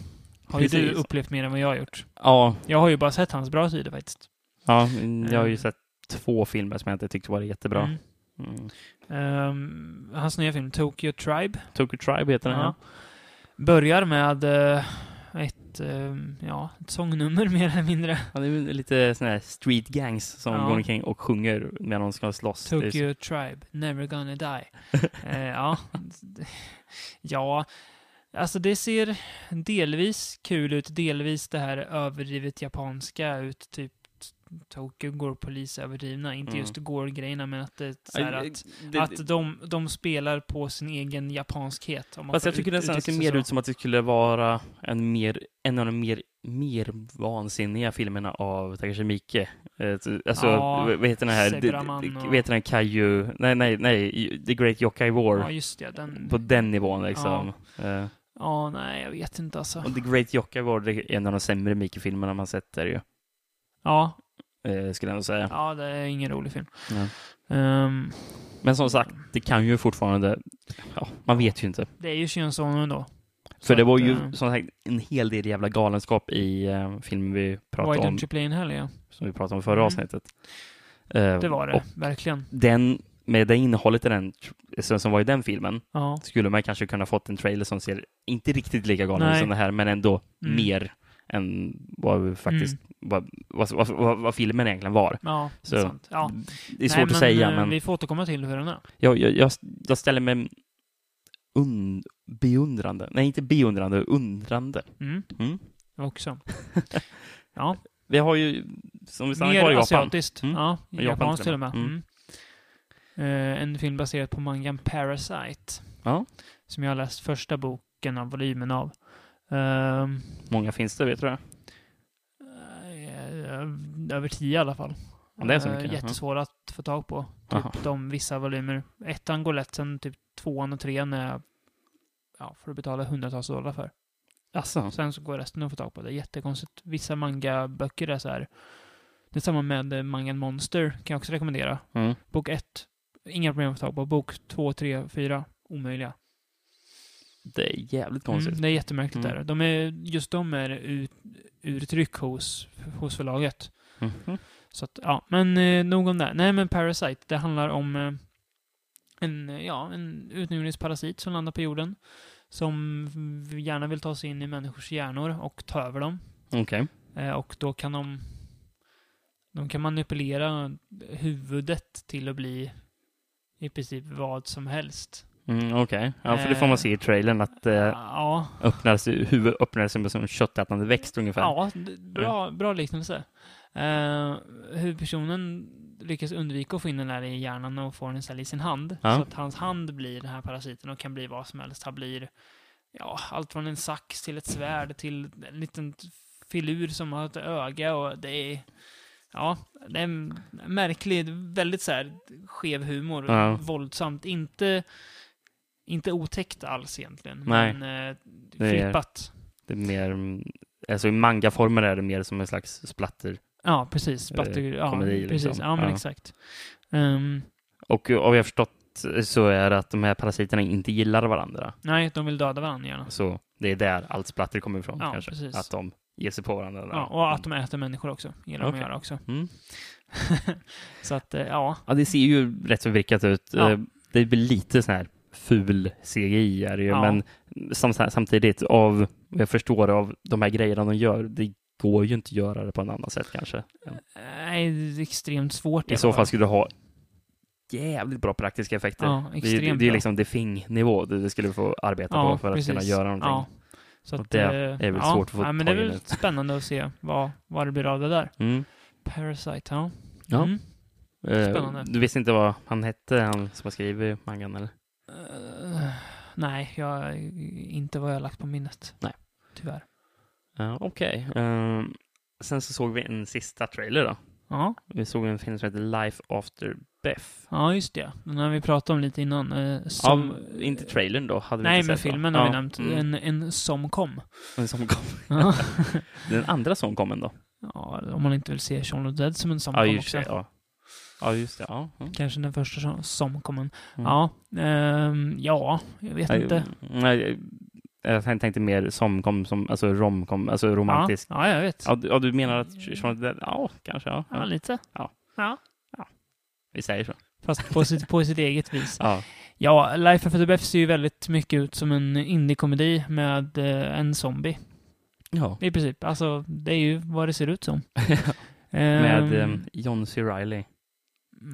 [SPEAKER 1] Har ju du upplevt mer än vad jag har gjort.
[SPEAKER 2] ja,
[SPEAKER 1] Jag har ju bara sett hans bra sidor faktiskt.
[SPEAKER 2] Ja, mm, jag har ju sett två filmer som jag inte tyckte var jättebra.
[SPEAKER 1] Mm.
[SPEAKER 2] Mm.
[SPEAKER 1] Ehm, hans nya film, Tokyo Tribe,
[SPEAKER 2] Tokyo Tribe heter den,
[SPEAKER 1] Ja.
[SPEAKER 2] ja.
[SPEAKER 1] börjar med eh, ett, eh, ja, ett sångnummer mer eller mindre.
[SPEAKER 2] Ja, det är lite sådana här street gangs som
[SPEAKER 1] Ja.
[SPEAKER 2] går omkring och sjunger när de ska slåss.
[SPEAKER 1] Tokyo Tribe, Never Gonna Die. Eh, ja. ja, alltså det ser delvis kul ut, delvis det här överdrivet japanska ut, typ Tokyo går polisöverdrivna, inte
[SPEAKER 2] Mm.
[SPEAKER 1] just går-grejerna, men att det så här att,
[SPEAKER 2] det-
[SPEAKER 1] att de, de spelar på sin egen japanskhet. Om
[SPEAKER 2] Fast jag tycker
[SPEAKER 1] ut-
[SPEAKER 2] det nästan
[SPEAKER 1] uttrycka
[SPEAKER 2] ser
[SPEAKER 1] sig
[SPEAKER 2] mer
[SPEAKER 1] så.
[SPEAKER 2] ut som att det skulle vara en, mer, en av de mer, mer vansinniga filmerna av Takashi Miike. Eh, Alltså,
[SPEAKER 1] Ja,
[SPEAKER 2] vad heter den här? Det- det-
[SPEAKER 1] och-
[SPEAKER 2] Vad heter den? Kaiju? Nej, nej, nej. The Great Yokai War.
[SPEAKER 1] Ja, just det. Den,
[SPEAKER 2] På den nivån liksom. Eh,
[SPEAKER 1] ja, nej, jag vet inte alltså.
[SPEAKER 2] Och The Great Yokai War det är en av de sämre Miike-filmerna man sett där ju.
[SPEAKER 1] Ja,
[SPEAKER 2] eh, skulle jag säga.
[SPEAKER 1] ja, det är ingen rolig film. Ehm,
[SPEAKER 2] Men som sagt, det kan ju fortfarande... Ja, man vet ju inte.
[SPEAKER 1] det är ju Shion ändå.
[SPEAKER 2] För det var ju
[SPEAKER 1] eh,
[SPEAKER 2] som sagt en hel del jävla galenskap i uh, filmen vi
[SPEAKER 1] Why
[SPEAKER 2] pratade om,
[SPEAKER 1] don't you play in hell, ja.
[SPEAKER 2] som vi pratade om förra
[SPEAKER 1] Mm.
[SPEAKER 2] avsnittet. Eh,
[SPEAKER 1] Det var det, verkligen.
[SPEAKER 2] den, med det innehållet i den, som var i den filmen,
[SPEAKER 1] Ja.
[SPEAKER 2] skulle man kanske kunna fått en trailer som ser inte riktigt lika galen ut som det här, men ändå
[SPEAKER 1] Mm.
[SPEAKER 2] mer än vad vi faktiskt, vad, vad, vad, vad, vad filmen egentligen var.
[SPEAKER 1] Ja,
[SPEAKER 2] Så
[SPEAKER 1] sant. Ja.
[SPEAKER 2] det är svårt
[SPEAKER 1] Nej,
[SPEAKER 2] att
[SPEAKER 1] men,
[SPEAKER 2] säga,
[SPEAKER 1] eh,
[SPEAKER 2] men
[SPEAKER 1] Vi får återkomma till hur den är.
[SPEAKER 2] jag, jag, jag, jag ställer mig un, beundrande, nej inte beundrande, undrande.
[SPEAKER 1] Mm,
[SPEAKER 2] Mm.
[SPEAKER 1] också. Ja,
[SPEAKER 2] Vi har ju, som vi stannar
[SPEAKER 1] mer
[SPEAKER 2] kvar i Japan.
[SPEAKER 1] asiatiskt.
[SPEAKER 2] Mm.
[SPEAKER 1] Ja,
[SPEAKER 2] Japan
[SPEAKER 1] japanskt
[SPEAKER 2] till och med.
[SPEAKER 1] Mm. Eh, en film baserad på mangan Parasite.
[SPEAKER 2] Ja.
[SPEAKER 1] Som jag har läst första boken av volymen av. Ehm,
[SPEAKER 2] Många finns det, vet du det?
[SPEAKER 1] Eh, över tio i alla fall.
[SPEAKER 2] Det är så
[SPEAKER 1] Eh,
[SPEAKER 2] mycket.
[SPEAKER 1] Jättesvåra att få tag på.
[SPEAKER 2] Aha.
[SPEAKER 1] Typ de vissa volymer. Ettan går lätt, sen typ tvåan och trean är ja, får du betala hundratals dollar för.
[SPEAKER 2] Alltså.
[SPEAKER 1] Sen så går resten att få tag på. Det är jättekonstigt. Vissa manga-böcker är så här. Det är samma med eh, mangan Monster, kan jag också rekommendera.
[SPEAKER 2] Mm.
[SPEAKER 1] Bok 1, inga problem att få tag på. Bok 2, 3, 4, omöjliga.
[SPEAKER 2] Det är jävligt konstigt.
[SPEAKER 1] Mm, det är jättemärkligt
[SPEAKER 2] Mm.
[SPEAKER 1] där. De är, just de är ut, urtryck hos, hos förlaget.
[SPEAKER 2] Mhm.
[SPEAKER 1] Så att, ja, men eh, nog om det. Nej, men Parasite, det handlar om eh, en, ja, en utomjordingsparasit som landar på jorden. Som gärna vill ta sig in i människors hjärnor och ta över dem.
[SPEAKER 2] Okej.
[SPEAKER 1] Eh, och då kan de... De kan manipulera huvudet till att bli i princip vad som helst.
[SPEAKER 2] Mm, Okej. Ja, för det får man se i trailern att eh,
[SPEAKER 1] Ja,
[SPEAKER 2] öppnar sig, huvudet öppnar sig som en köttätande växt ungefär.
[SPEAKER 1] ja bra, bra liknelse. Eh, huvudpersonen lyckas undvika att få in den där i hjärnan och få den istället i sin hand.
[SPEAKER 2] Ja.
[SPEAKER 1] Så att hans hand blir den här parasiten och kan bli vad som helst. Han blir ja, allt från en sax till ett svärd till en liten filur som har ett öga och det är Ja, det är en märklig, väldigt så här skev humor.
[SPEAKER 2] Ja.
[SPEAKER 1] Våldsamt. Inte, inte otäckt alls egentligen.
[SPEAKER 2] Nej.
[SPEAKER 1] Men eh,
[SPEAKER 2] Det är-
[SPEAKER 1] flippat.
[SPEAKER 2] Det är mer, mm, alltså i mangaformer är det mer som en slags splatter.
[SPEAKER 1] Ja, precis. Splatter,
[SPEAKER 2] Eh,
[SPEAKER 1] ja,
[SPEAKER 2] komedi,
[SPEAKER 1] precis.
[SPEAKER 2] liksom.
[SPEAKER 1] Ja, men
[SPEAKER 2] Ja.
[SPEAKER 1] exakt. Ehm,
[SPEAKER 2] Och av vad jag har förstått så är det att de här parasiterna inte gillar varandra.
[SPEAKER 1] nej, de vill döda varandra gärna.
[SPEAKER 2] Så det är där allt splatter kommer ifrån
[SPEAKER 1] Ja,
[SPEAKER 2] kanske.
[SPEAKER 1] precis.
[SPEAKER 2] Att de ger sig på varandra. där.
[SPEAKER 1] Ja, och att de äter människor också. Gillar de
[SPEAKER 2] Okej.
[SPEAKER 1] att göra också.
[SPEAKER 2] Mm.
[SPEAKER 1] så att, eh, ja.
[SPEAKER 2] Ja, det ser ju rätt så vrickat ut.
[SPEAKER 1] Ja.
[SPEAKER 2] Eh, Det blir lite sån här ful CGI är det ju,
[SPEAKER 1] Ja.
[SPEAKER 2] men sam samtidigt av jag förstår av de här grejerna de gör, det går ju inte att göra det på en annan sätt kanske.
[SPEAKER 1] Nej, det är extremt svårt.
[SPEAKER 2] I så fall skulle du ha jävligt bra praktiska effekter.
[SPEAKER 1] Ja,
[SPEAKER 2] det, är-
[SPEAKER 1] extremt
[SPEAKER 2] det är liksom det nivå du du skulle få arbeta
[SPEAKER 1] Ja,
[SPEAKER 2] på för att
[SPEAKER 1] precis.
[SPEAKER 2] kunna göra någonting.
[SPEAKER 1] Ja. Så att,
[SPEAKER 2] det
[SPEAKER 1] eh,
[SPEAKER 2] är väl
[SPEAKER 1] ja,
[SPEAKER 2] svårt att få
[SPEAKER 1] ja, men det är väl
[SPEAKER 2] nu.
[SPEAKER 1] spännande att se vad, vad det blir av det där.
[SPEAKER 2] Mm.
[SPEAKER 1] Parasite, ja.
[SPEAKER 2] Ja.
[SPEAKER 1] Mm.
[SPEAKER 2] Eh,
[SPEAKER 1] Spännande.
[SPEAKER 2] Du visste inte vad han hette, han som har skrivit mangan eller?
[SPEAKER 1] Eh, nej, jag, inte vad jag har lagt på minnet.
[SPEAKER 2] Nej.
[SPEAKER 1] Tyvärr.
[SPEAKER 2] Ja, Okej. Eh, sen så såg vi en sista trailer då.
[SPEAKER 1] Ja,
[SPEAKER 2] Vi såg en film som heter Life After Beth.
[SPEAKER 1] ja just det. Den har vi pratat om lite innan. eh, som,
[SPEAKER 2] Av, inte trailern då, hade vi
[SPEAKER 1] Nej,
[SPEAKER 2] inte
[SPEAKER 1] men filmen har
[SPEAKER 2] ja.
[SPEAKER 1] vi nämnt.
[SPEAKER 2] Mm.
[SPEAKER 1] En, en som kom.
[SPEAKER 2] Den som kom.
[SPEAKER 1] Ja.
[SPEAKER 2] Den andra som kom en då?
[SPEAKER 1] ja, om man inte vill se Shaun of Dead som en som
[SPEAKER 2] Ja,
[SPEAKER 1] kom också.
[SPEAKER 2] det. Ja, ja just det. Ja. Mm.
[SPEAKER 1] Kanske den första som, som kom.
[SPEAKER 2] Mm.
[SPEAKER 1] Ja, ehm, ja, jag vet
[SPEAKER 2] Nej,
[SPEAKER 1] inte.
[SPEAKER 2] Nej, jag tänkte mer som kom, som, alltså romkom, alltså romantisk.
[SPEAKER 1] Ja, ja, jag vet.
[SPEAKER 2] Ja, du, ja, du menar att the ja, kanske, ja.
[SPEAKER 1] Ja, lite.
[SPEAKER 2] Ja.
[SPEAKER 1] ja.
[SPEAKER 2] Vi säger så.
[SPEAKER 1] Fast på sitt, på sitt eget vis.
[SPEAKER 2] Ja.
[SPEAKER 1] Ja, Life After Death ser ju väldigt mycket ut som en indie-komedi med eh, en zombie.
[SPEAKER 2] ja.
[SPEAKER 1] I princip. Alltså, det är ju vad det ser ut som.
[SPEAKER 2] Med um, John C. Reilly.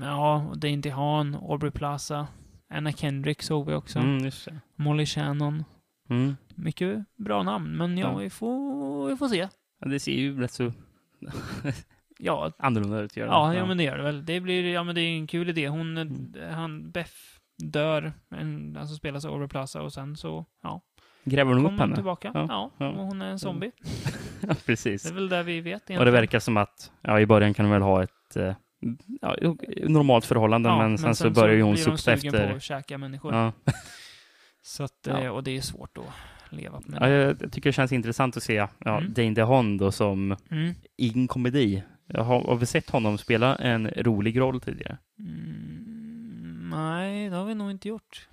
[SPEAKER 1] Ja, Dainty Han, Aubrey Plaza, Anna Kendrick såg vi också.
[SPEAKER 2] Mm, just det.
[SPEAKER 1] Molly Shannon.
[SPEAKER 2] Mm.
[SPEAKER 1] Mycket bra namn, men ja,
[SPEAKER 2] Ja.
[SPEAKER 1] vi, får, vi får se.
[SPEAKER 2] Ja, det ser ju rätt så
[SPEAKER 1] Ja,
[SPEAKER 2] annorlunda ut. Gör det.
[SPEAKER 1] ja, ja, men det gör det väl. Det blir, ja men det är en kul idé. Hon,
[SPEAKER 2] Mm.
[SPEAKER 1] han, Beff dör, en, alltså spelas av Aubrey Plaza och sen så, ja,
[SPEAKER 2] Gräver de upp henne?
[SPEAKER 1] tillbaka.
[SPEAKER 2] Ja,
[SPEAKER 1] Ja,
[SPEAKER 2] ja.
[SPEAKER 1] och hon är en zombie.
[SPEAKER 2] Ja,
[SPEAKER 1] Det
[SPEAKER 2] precis.
[SPEAKER 1] är väl det vi vet egentligen.
[SPEAKER 2] Och det verkar som att, ja, i början kan de väl ha ett eh, ja, normalt förhållande,
[SPEAKER 1] Ja,
[SPEAKER 2] men, sen, så börjar ju hon sukta efter...
[SPEAKER 1] på att käka människor.
[SPEAKER 2] Ja.
[SPEAKER 1] Så att, eh, och det är svårt att leva med.
[SPEAKER 2] Ja, jag jag tycker det känns intressant att se ja,
[SPEAKER 1] Mm.
[SPEAKER 2] Dane DeHaan då som
[SPEAKER 1] Mm.
[SPEAKER 2] i en komedi Jag har, har vi sett honom spela en rolig roll tidigare?
[SPEAKER 1] Mm, nej, det har vi nog inte gjort.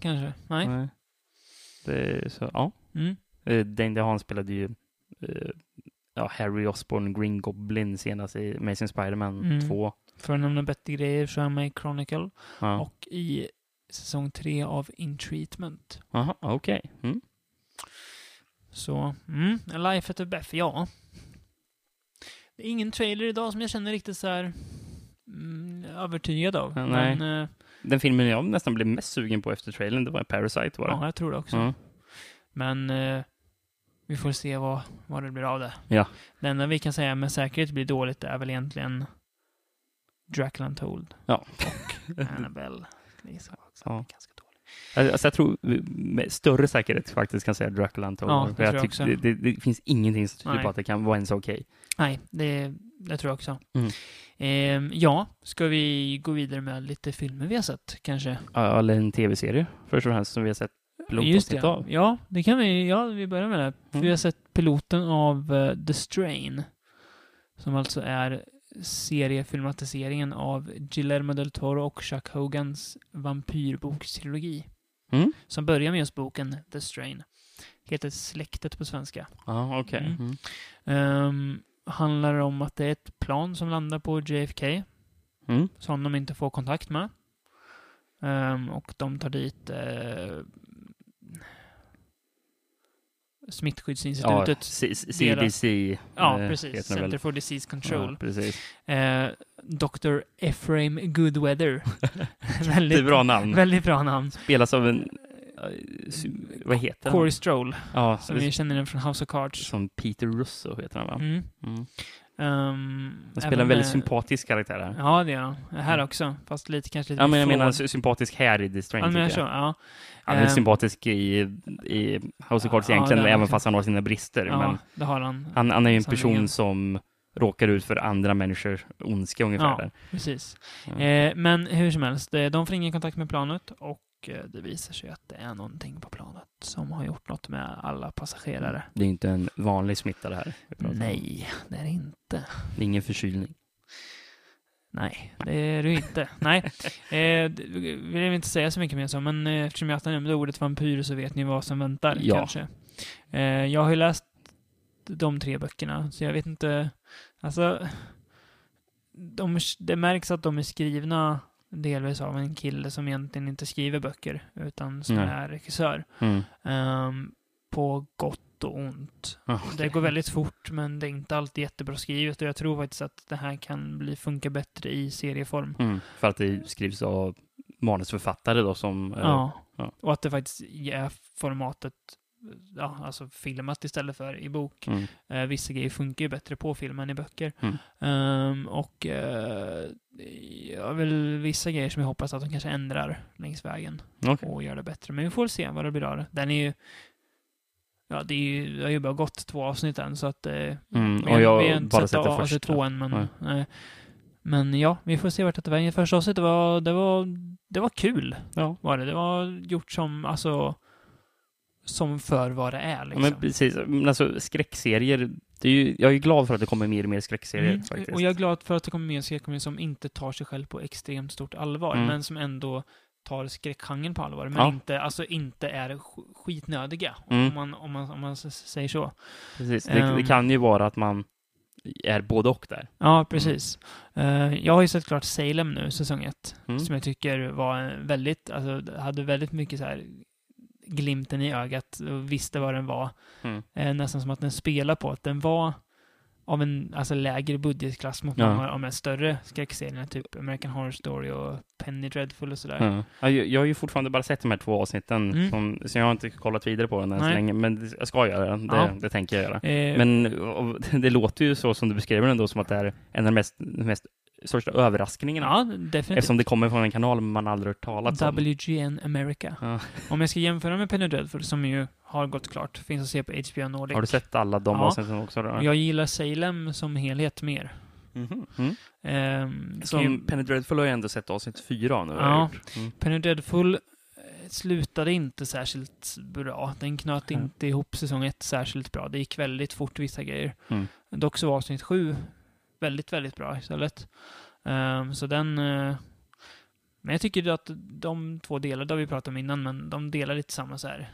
[SPEAKER 1] Kanske. Nej.
[SPEAKER 2] Nej. Det, så, ja.
[SPEAKER 1] Mm.
[SPEAKER 2] Eh, Den där han spelade ju eh, ja, Harry Osborn, Green Goblin senast i Amazing Spider-Man
[SPEAKER 1] Mm.
[SPEAKER 2] 2.
[SPEAKER 1] För att nämna bättre grejer så är han med i Chronicle
[SPEAKER 2] Ja.
[SPEAKER 1] och i säsong tre av In Treatment.
[SPEAKER 2] Jaha, okej. Mm.
[SPEAKER 1] Så, mm, Life at the Beth, ja. Det är ingen trailer idag som jag känner riktigt så här mm, övertygad av.
[SPEAKER 2] Ja, nej.
[SPEAKER 1] Men, eh,
[SPEAKER 2] Den filmen jag nästan blev mest sugen på efter trailern, det var Parasite var det.
[SPEAKER 1] ja, jag tror det också.
[SPEAKER 2] Ja.
[SPEAKER 1] Men eh, vi får se vad, vad det blir av det.
[SPEAKER 2] Ja.
[SPEAKER 1] Det enda vi kan säga med säkerhet blir dåligt är väl egentligen Dracula Untold
[SPEAKER 2] Ja.
[SPEAKER 1] och Annabelle. Lisa också.
[SPEAKER 2] Ja.
[SPEAKER 1] Ganska dålig.
[SPEAKER 2] Alltså jag tror med större säkerhet faktiskt kan säga Dracula Untold.
[SPEAKER 1] Ja, det
[SPEAKER 2] jag
[SPEAKER 1] tror jag också.
[SPEAKER 2] det, det, det finns ingenting som tyder på att det kan vara ens okej.
[SPEAKER 1] Nej, det, det tror jag också.
[SPEAKER 2] Mm.
[SPEAKER 1] Ehm, ja, ska vi gå vidare med lite filmer vi har sett kanske?
[SPEAKER 2] Ja, Eller en tv-serie först och främst som vi har sett
[SPEAKER 1] Just det.
[SPEAKER 2] av.
[SPEAKER 1] Ja, det kan vi. Ja, vi börjar med det. För
[SPEAKER 2] Mm.
[SPEAKER 1] Vi har sett piloten av eh, The Strain. Som alltså är seriefilmatiseringen av Guillermo del Toro och Chuck Hogans vampyrbokstrilogi.
[SPEAKER 2] Mm.
[SPEAKER 1] Som börjar med just boken The Strain. Heter Släktet på svenska.
[SPEAKER 2] Ja, okej.
[SPEAKER 1] Mm.
[SPEAKER 2] Mm.
[SPEAKER 1] Ehm, handlar om att det är ett plan som landar på JFK.
[SPEAKER 2] Mm.
[SPEAKER 1] som de inte får kontakt med. Ehm, och de tar dit uh,
[SPEAKER 2] Ja,
[SPEAKER 1] Smittskyddsinstitutet.
[SPEAKER 2] C- C-
[SPEAKER 1] deras-
[SPEAKER 2] CDC.
[SPEAKER 1] Ja,
[SPEAKER 2] eh,
[SPEAKER 1] precis.
[SPEAKER 2] den väl.
[SPEAKER 1] Center for Disease Control.
[SPEAKER 2] Ja, precis.
[SPEAKER 1] Eh, Dr. Ephraim Goodweather. Väldigt,
[SPEAKER 2] bra namn.
[SPEAKER 1] väldigt bra namn.
[SPEAKER 2] Spelas av en... eh, sy- Vad heter
[SPEAKER 1] Corey
[SPEAKER 2] han?
[SPEAKER 1] Stroll,
[SPEAKER 2] Ja,
[SPEAKER 1] som vi känner den från House of Cards.
[SPEAKER 2] som Peter Russo heter han va?
[SPEAKER 1] Mm.
[SPEAKER 2] Mm.
[SPEAKER 1] Um,
[SPEAKER 2] Han spelar en väldigt
[SPEAKER 1] med-
[SPEAKER 2] sympatisk karaktär här.
[SPEAKER 1] Ja, det gör han. Här också. Fast lite, kanske lite
[SPEAKER 2] Ja, men jag menar sy- sympatisk här i The Strain,
[SPEAKER 1] Ja, men jag så, ja.
[SPEAKER 2] Han är
[SPEAKER 1] Ehm,
[SPEAKER 2] sympatisk i, i House of Cards
[SPEAKER 1] Ja,
[SPEAKER 2] egentligen, även fast han har sina brister.
[SPEAKER 1] Ja,
[SPEAKER 2] Men
[SPEAKER 1] det har han.
[SPEAKER 2] han, han är ju en person
[SPEAKER 1] Sannerligen.
[SPEAKER 2] som råkar ut för andra människors ondska ungefär.
[SPEAKER 1] Ja.
[SPEAKER 2] Där.
[SPEAKER 1] Precis.
[SPEAKER 2] Ja.
[SPEAKER 1] Eh, men hur som helst, eh, de får ingen kontakt med planet och eh, det visar sig att det är någonting på planet som har gjort något med alla passagerare.
[SPEAKER 2] Det är inte en vanlig smitta det här.
[SPEAKER 1] Nej, det är det inte.
[SPEAKER 2] Det är ingen förkylning.
[SPEAKER 1] Nej, det är det inte. Nej, eh, vill jag inte säga så mycket mer så, men eh, eftersom jag nämnde ordet vampyr så vet ni vad som väntar,
[SPEAKER 2] Ja.
[SPEAKER 1] kanske. Eh, jag har ju läst de tre böckerna, så jag vet inte, alltså, de, det märks att de är skrivna delvis av en kille som egentligen inte skriver böcker, utan som
[SPEAKER 2] Nej.
[SPEAKER 1] är regissör.
[SPEAKER 2] Mm.
[SPEAKER 1] Ehm, på gott och ont.
[SPEAKER 2] Ah,
[SPEAKER 1] Det går väldigt fort, men det är inte alltid jättebra skrivet och jag tror faktiskt att det här kan bli, funka bättre i serieform.
[SPEAKER 2] Mm. För att det skrivs av manusförfattare då som... eh,
[SPEAKER 1] Ja.
[SPEAKER 2] ja.
[SPEAKER 1] Och att det faktiskt är formatet, ja, alltså filmat istället för i bok.
[SPEAKER 2] Mm.
[SPEAKER 1] Eh, vissa grejer funkar ju bättre på film än i böcker.
[SPEAKER 2] Mm.
[SPEAKER 1] Ehm, och eh, jag väl vissa grejer som jag hoppas att de kanske ändrar längs vägen
[SPEAKER 2] Okej.
[SPEAKER 1] och gör det bättre. Men vi får se vad det blir av det. Den är ju Ja, det, är ju, det har ju bara gått två avsnitt än, så att... Eh,
[SPEAKER 2] Mm, och jag
[SPEAKER 1] vi har inte
[SPEAKER 2] bara
[SPEAKER 1] sett
[SPEAKER 2] sett
[SPEAKER 1] avsnitt två än, men...
[SPEAKER 2] Nej.
[SPEAKER 1] Eh, men ja, vi får se vart det tar vägen. Första avsnittet var, det var, det var kul,
[SPEAKER 2] Ja.
[SPEAKER 1] var det. Det var gjort som, alltså, som för vad det är,
[SPEAKER 2] Ja,
[SPEAKER 1] liksom.
[SPEAKER 2] men precis. Men alltså skräckserier, det är ju, jag är glad för att det kommer mer och mer skräckserier
[SPEAKER 1] Mm,
[SPEAKER 2] faktiskt.
[SPEAKER 1] Och jag är glad för att det kommer mer skräckkomedier som inte tar sig själv på extremt stort allvar,
[SPEAKER 2] Mm.
[SPEAKER 1] men som ändå tar skräckgenren på allvar, men
[SPEAKER 2] Ja.
[SPEAKER 1] inte, alltså inte är sk- skitnödiga,
[SPEAKER 2] Mm.
[SPEAKER 1] om, man, om, man, om man säger så.
[SPEAKER 2] precis. Det, det
[SPEAKER 1] Ehm.
[SPEAKER 2] kan ju vara att man är både och där.
[SPEAKER 1] Ja, precis. Eh, jag har ju sett klart Salem nu, säsong ett,
[SPEAKER 2] Mm.
[SPEAKER 1] som jag tycker var väldigt, alltså hade väldigt mycket så här glimten i ögat och visste vad den var.
[SPEAKER 2] Mm.
[SPEAKER 1] Eh, nästan som att den spelar på att den var av en alltså, lägre budgetklass mot
[SPEAKER 2] Ja.
[SPEAKER 1] många av de här större skräckserierna, typ American Horror Story och Penny Dreadful och sådär.
[SPEAKER 2] Ja, jag, jag har ju fortfarande bara sett de här två avsnitten,
[SPEAKER 1] Mm.
[SPEAKER 2] som, så jag har inte kollat vidare på den än så länge, men jag ska göra det.
[SPEAKER 1] Ja.
[SPEAKER 2] Det tänker jag göra.
[SPEAKER 1] Eh,
[SPEAKER 2] Men och, det låter ju så som du beskriver den då, som att det är en av de mest, mest största överraskningarna.
[SPEAKER 1] ja, definitivt.
[SPEAKER 2] Eftersom det kommer från en kanal man aldrig hört talas om.
[SPEAKER 1] WGN America.
[SPEAKER 2] Ja.
[SPEAKER 1] Om jag ska jämföra med Penny Dreadful, som ju har gått klart, finns att se på HBO Nordic.
[SPEAKER 2] Har du sett alla de
[SPEAKER 1] Ja.
[SPEAKER 2] avsnitten också? Då?
[SPEAKER 1] Jag gillar Salem som helhet mer.
[SPEAKER 2] Mhm. Mm.
[SPEAKER 1] Ehm,
[SPEAKER 2] Som
[SPEAKER 1] ju-
[SPEAKER 2] Penny Dreadful har jag ändå sett avsnitt fyra nu.
[SPEAKER 1] Ja.
[SPEAKER 2] Mm.
[SPEAKER 1] Penny Dreadful eh, slutade inte särskilt bra. Den knöt
[SPEAKER 2] Mm.
[SPEAKER 1] inte ihop säsong ett särskilt bra. Det gick väldigt fort vissa grejer.
[SPEAKER 2] Mm.
[SPEAKER 1] Dock så var avsnitt sju väldigt, väldigt bra istället. Ehm, så den... eh, men jag tycker att de två delar, det har vi pratat om innan, men de delar lite samma så här.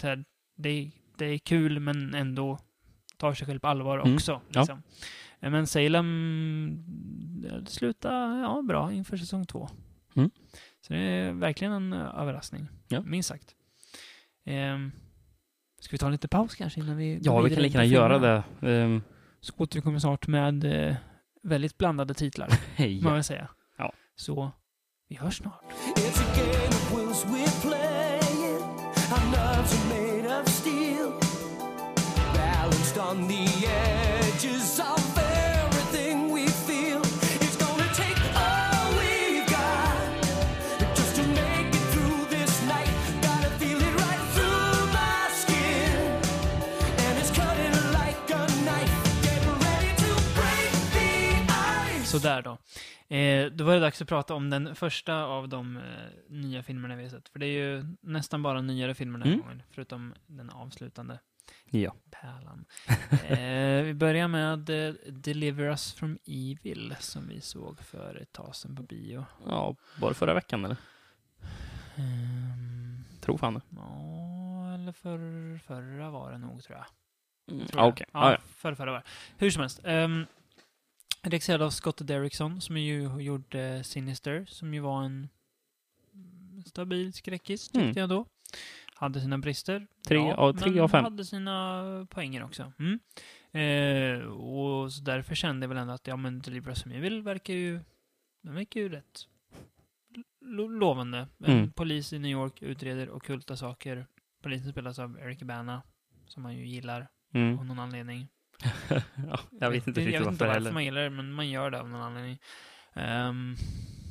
[SPEAKER 1] Så här det, är- det är kul, men ändå tar sig själv på allvar
[SPEAKER 2] Mm.
[SPEAKER 1] också.
[SPEAKER 2] Ja.
[SPEAKER 1] Liksom. Eh, Men Salem eh, slutar ja, bra inför säsong två.
[SPEAKER 2] Mm.
[SPEAKER 1] Så det är verkligen en överraskning,
[SPEAKER 2] Ja.
[SPEAKER 1] minst sagt. Ehm, ska vi ta en liten paus kanske innan vi
[SPEAKER 2] Ja, vi kan lika gärna göra det. Ehm,
[SPEAKER 1] Så återkommer snart med eh, väldigt blandade titlar,
[SPEAKER 2] hej.
[SPEAKER 1] man väl säga.
[SPEAKER 2] Ja.
[SPEAKER 1] Så vi hörs snart.
[SPEAKER 3] It's a game of wills we're playing. Our nerves are made of steel. Balanced on the edges of
[SPEAKER 1] Sådär då. Eh, då var det dags att prata om den första av de eh, nya filmerna vi har sett. För det är ju nästan bara nyare filmer den här
[SPEAKER 2] Mm.
[SPEAKER 1] gången, förutom den avslutande
[SPEAKER 2] Ja.
[SPEAKER 1] pärlan. eh, vi börjar med eh, Deliver Us from Evil, som vi såg för ett tag sedan på bio.
[SPEAKER 2] ja, var det förra veckan eller?
[SPEAKER 1] Ehm,
[SPEAKER 2] Tror fan det.
[SPEAKER 1] Ja, eller för, förra var det nog, tror jag.
[SPEAKER 2] Mm.
[SPEAKER 1] Jag.
[SPEAKER 2] okej.
[SPEAKER 1] Ja,
[SPEAKER 2] Ja, ja.
[SPEAKER 1] För, förra var det. Hur som helst. Um, regisserad av Scott Derrickson, som ju gjorde Sinister, som ju var en stabil skräckis, tyckte
[SPEAKER 2] Mm.
[SPEAKER 1] jag då. Hade sina brister.
[SPEAKER 2] Tre av- tre av fem.
[SPEAKER 1] hade sina poänger också. Mm. Eh, och så därför kände jag väl ändå att, ja men Deliver Us from Evil verkar ju, den verkar ju rätt lo- lovande. En
[SPEAKER 2] Mm.
[SPEAKER 1] polis i New York utreder ockulta saker. Polisen spelas av Eric Bana, som man ju gillar
[SPEAKER 2] Mm.
[SPEAKER 1] av någon anledning.
[SPEAKER 2] ja, jag vet inte
[SPEAKER 1] jag
[SPEAKER 2] riktigt
[SPEAKER 1] vet inte
[SPEAKER 2] varför
[SPEAKER 1] varför
[SPEAKER 2] heller.
[SPEAKER 1] man gillar det, men man gör det av någon anledning. Ehm,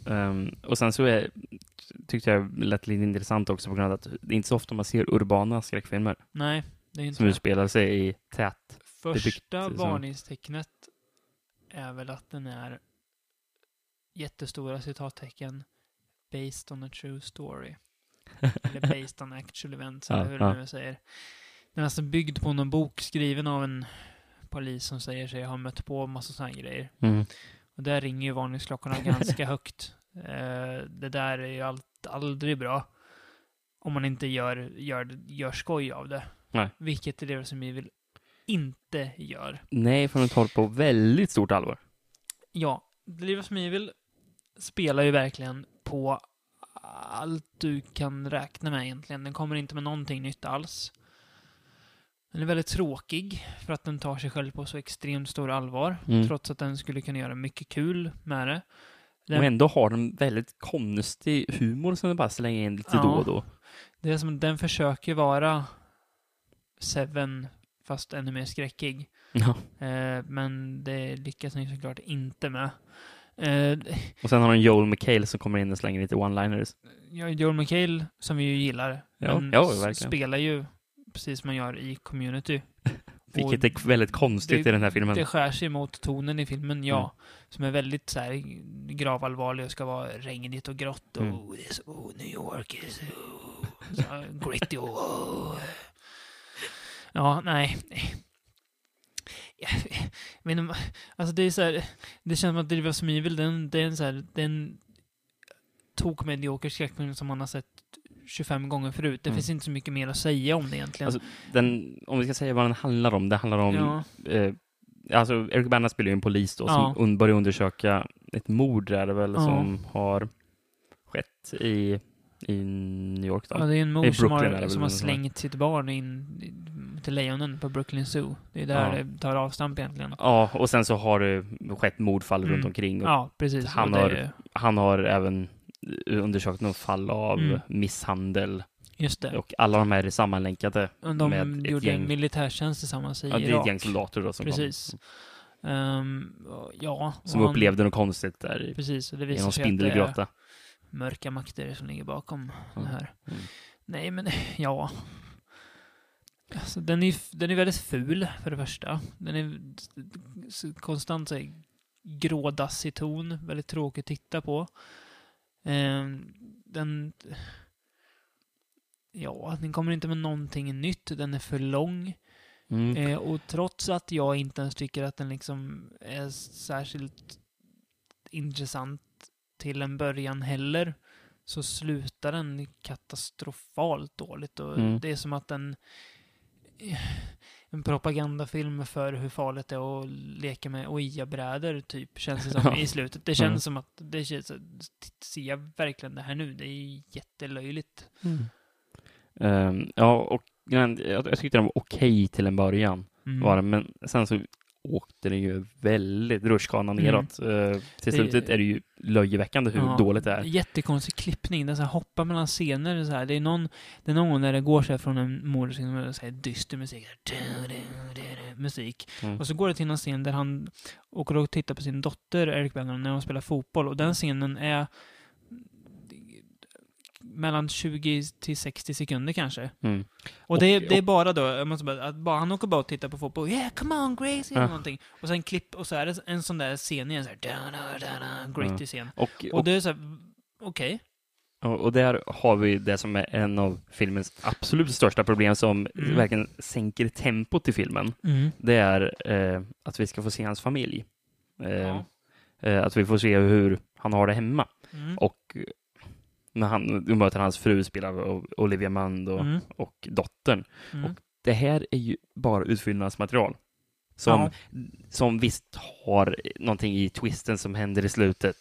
[SPEAKER 2] Ehm, och sen så är, tyckte jag lät lite intressant också på grund av att det är inte så ofta man ser urbana skräckfilmer
[SPEAKER 1] nej, det är inte
[SPEAKER 2] som utspelar sig i tät.
[SPEAKER 1] Första
[SPEAKER 2] bebyggt, så.
[SPEAKER 1] varningstecknet är väl att den är jättestora citattecken based on a true story. Eller based on actual events, eller hur
[SPEAKER 2] ja.
[SPEAKER 1] du nu säger. Den är alltså byggd på någon bok skriven av en polis som säger sig ha mött på massa sådana grejer.
[SPEAKER 2] Mm.
[SPEAKER 1] Och där ringer ju varningsklockorna ganska högt. Eh, det där är ju allt, aldrig bra. Om man inte gör, gör, gör skoj av det.
[SPEAKER 2] Nej.
[SPEAKER 1] Vilket är det som vi vill inte gör.
[SPEAKER 2] Nej, för de tar på väldigt stort allvar.
[SPEAKER 1] Ja, Deliver Us from Evil spelar ju verkligen på allt du kan räkna med egentligen. Den kommer inte med någonting nytt alls. Den är väldigt tråkig för att den tar sig själv på så extremt stor allvar.
[SPEAKER 2] Mm.
[SPEAKER 1] Trots att den skulle kunna göra mycket kul med det. Den-
[SPEAKER 2] Och ändå har de väldigt konstig humor som de bara slänger in lite
[SPEAKER 1] Ja.
[SPEAKER 2] då och då.
[SPEAKER 1] Det är som att den försöker vara Seven, fast ännu mer skräckig.
[SPEAKER 2] Ja.
[SPEAKER 1] Eh, men det lyckas den såklart inte med. Eh,
[SPEAKER 2] Och sen har de Joel McHale som kommer in och slänger lite one-liners.
[SPEAKER 1] ja, Joel McHale, som vi ju gillar,
[SPEAKER 2] Ja, ja, verkligen.
[SPEAKER 1] spelar ju precis som man gör i Community.
[SPEAKER 2] Vilket är väldigt konstigt
[SPEAKER 1] det-
[SPEAKER 2] i den här filmen.
[SPEAKER 1] Det skär sig mot tonen i filmen, ja.
[SPEAKER 2] Mm.
[SPEAKER 1] Som är väldigt så här gravallvarlig och ska vara regnigt och grått och
[SPEAKER 2] Mm.
[SPEAKER 1] oh, så, oh, New York är så, så gritty och oh. Ja, nej. Jag vet inte, alltså det är så här, det känns som att Driva som Evil, den, det är en så här, det är en tok medioker skräckfilm som man har sett 25 gånger förut. Det
[SPEAKER 2] Mm.
[SPEAKER 1] finns inte så mycket mer att säga om det egentligen.
[SPEAKER 2] Alltså, Den, om vi ska säga vad den handlar om, det handlar om...
[SPEAKER 1] ja,
[SPEAKER 2] Eh, alltså, Eric Bana spelar ju en polis då,
[SPEAKER 1] Ja.
[SPEAKER 2] som un- börjar undersöka ett mord är det väl,
[SPEAKER 1] Ja.
[SPEAKER 2] som har skett i, i New York då.
[SPEAKER 1] Ja, det är en mor som har, som har slängt sitt barn in till lejonen på Brooklyn Zoo. Det är där
[SPEAKER 2] Ja.
[SPEAKER 1] det tar avstamp egentligen.
[SPEAKER 2] Ja, och sen så har det skett mordfall
[SPEAKER 1] Mm.
[SPEAKER 2] runt omkring. Och
[SPEAKER 1] Ja, precis.
[SPEAKER 2] han
[SPEAKER 1] Och
[SPEAKER 2] har- Han har även undersökt något fall av
[SPEAKER 1] Mm.
[SPEAKER 2] misshandel
[SPEAKER 1] Just det.
[SPEAKER 2] och alla de här är sammanlänkade.
[SPEAKER 1] De
[SPEAKER 2] med ett
[SPEAKER 1] gjorde
[SPEAKER 2] gäng-
[SPEAKER 1] militärtjänst tillsammans i
[SPEAKER 2] Ja, det är
[SPEAKER 1] Irak.
[SPEAKER 2] ett gäng soldater då som,
[SPEAKER 1] Precis. Och- ja.
[SPEAKER 2] som
[SPEAKER 1] han-
[SPEAKER 2] upplevde något konstigt där
[SPEAKER 1] Precis, och det visar sig att det är mörka makter som ligger bakom
[SPEAKER 2] Ja.
[SPEAKER 1] det här.
[SPEAKER 2] Mm.
[SPEAKER 1] Nej, men ja. Alltså, den, är, den är väldigt ful, för det första. Den är konstant så här, grådassig ton, väldigt tråkig att titta på. Ehm, den... Ja, den kommer inte med någonting nytt. Den är för lång.
[SPEAKER 2] Mm.
[SPEAKER 1] Eh, och trots att jag inte ens tycker att den liksom är särskilt intressant till en början heller, så slutar den katastrofalt dåligt. Och
[SPEAKER 2] Mm.
[SPEAKER 1] Det är som att den en propagandafilm för hur farligt det är att leka med Ouija-brädor, typ, känns det som
[SPEAKER 2] Ja.
[SPEAKER 1] i slutet. Det känns
[SPEAKER 2] Mm.
[SPEAKER 1] som att, det känns, ser jag verkligen det här nu? Det är jättelöjligt.
[SPEAKER 2] Ehm, ja, och jag, jag tyckte den var okej till en början,
[SPEAKER 1] Mm.
[SPEAKER 2] var den, men sen så åkte den ju väldigt rutschkana
[SPEAKER 1] Mm.
[SPEAKER 2] neråt. Eh, till slutet är det ju löjeväckande hur
[SPEAKER 1] Ja,
[SPEAKER 2] dåligt det är.
[SPEAKER 1] Jättekonstig klippning. Den så här hoppar mellan scener. Så här. Det, är någon, det är någon gång när det går så här från en mordscen med så här dyster musik. Så här, musik.
[SPEAKER 2] Mm.
[SPEAKER 1] Och så går det till en scen där han åker och tittar på sin dotter, Eric Bangor, när hon spelar fotboll. Och den scenen är mellan 20 till 60 sekunder kanske.
[SPEAKER 2] Mm.
[SPEAKER 1] Och, det, är,
[SPEAKER 2] Och-
[SPEAKER 1] det är bara då, jag måste bara, att bara, han åker bara och tittar på fotboll. Yeah, come on Gracie! Eller
[SPEAKER 2] Ja.
[SPEAKER 1] någonting. Och sen klipp, och så är det en sån där scen igen, så här, scen.
[SPEAKER 2] Och,
[SPEAKER 1] Och
[SPEAKER 2] och,
[SPEAKER 1] det är så här, okej.
[SPEAKER 2] och, och där har vi det som är en av filmens absolut största problem som
[SPEAKER 1] Mm.
[SPEAKER 2] verkligen sänker tempot i filmen. Det är eh, att vi ska få se hans familj. Eh,
[SPEAKER 1] Ja.
[SPEAKER 2] eh, att vi får se hur han har det hemma.
[SPEAKER 1] Mm.
[SPEAKER 2] Och när han du möter hans fru, spelar av Olivia Munn och,
[SPEAKER 1] Mm.
[SPEAKER 2] och dottern.
[SPEAKER 1] Mm.
[SPEAKER 2] Och det här är ju bara utfyllnadsmaterial. Som,
[SPEAKER 1] Ja.
[SPEAKER 2] som visst har någonting i twisten som händer i slutet.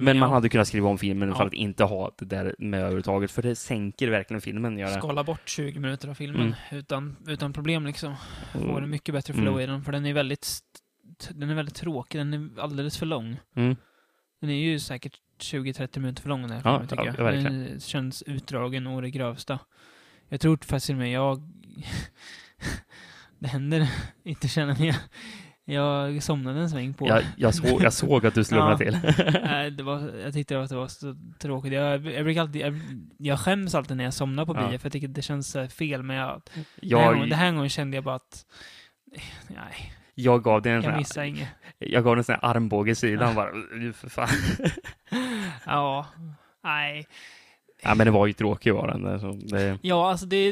[SPEAKER 2] Men man hade kunnat skriva om filmen
[SPEAKER 1] Ja.
[SPEAKER 2] för att inte ha det där med överhuvudtaget, för det sänker verkligen filmen. Gör det.
[SPEAKER 1] skala bort 20 minuter av filmen
[SPEAKER 2] Mm.
[SPEAKER 1] utan, utan problem liksom. Får en mycket bättre
[SPEAKER 2] Mm.
[SPEAKER 1] flow i den, för den är väldigt den är väldigt tråkig, den är alldeles för lång.
[SPEAKER 2] Mm.
[SPEAKER 1] Den är ju säkert 20-30 minuter för lång den här
[SPEAKER 2] Ja,
[SPEAKER 1] filmen, tycker
[SPEAKER 2] ja,
[SPEAKER 1] jag. Den känns utdragen och det grövsta. Jag tror faktiskt till och med jag... det händer inte känner jag. Jag somnade en sväng på.
[SPEAKER 2] Jag, jag, såg, jag såg att du slumrade
[SPEAKER 1] Ja.
[SPEAKER 2] till.
[SPEAKER 1] Nej, det var, jag tyckte att det var så tråkigt. Jag, jag, brukar alltid, jag, jag skäms alltid när jag somnar på bio,
[SPEAKER 2] Ja.
[SPEAKER 1] för jag tycker det känns eh, fel. Men jag, den, här
[SPEAKER 2] Jag,
[SPEAKER 1] gången, den här gången kände jag bara att... Nej,
[SPEAKER 2] jag gav dig en
[SPEAKER 1] jag missar inget.
[SPEAKER 2] Jag gav den en sån här armbåge i sidan bara, "Uh, för fan.
[SPEAKER 1] Ja, nej.
[SPEAKER 2] Ja, men det var ju tråkig var den. där, Så det,
[SPEAKER 1] Ja, alltså det...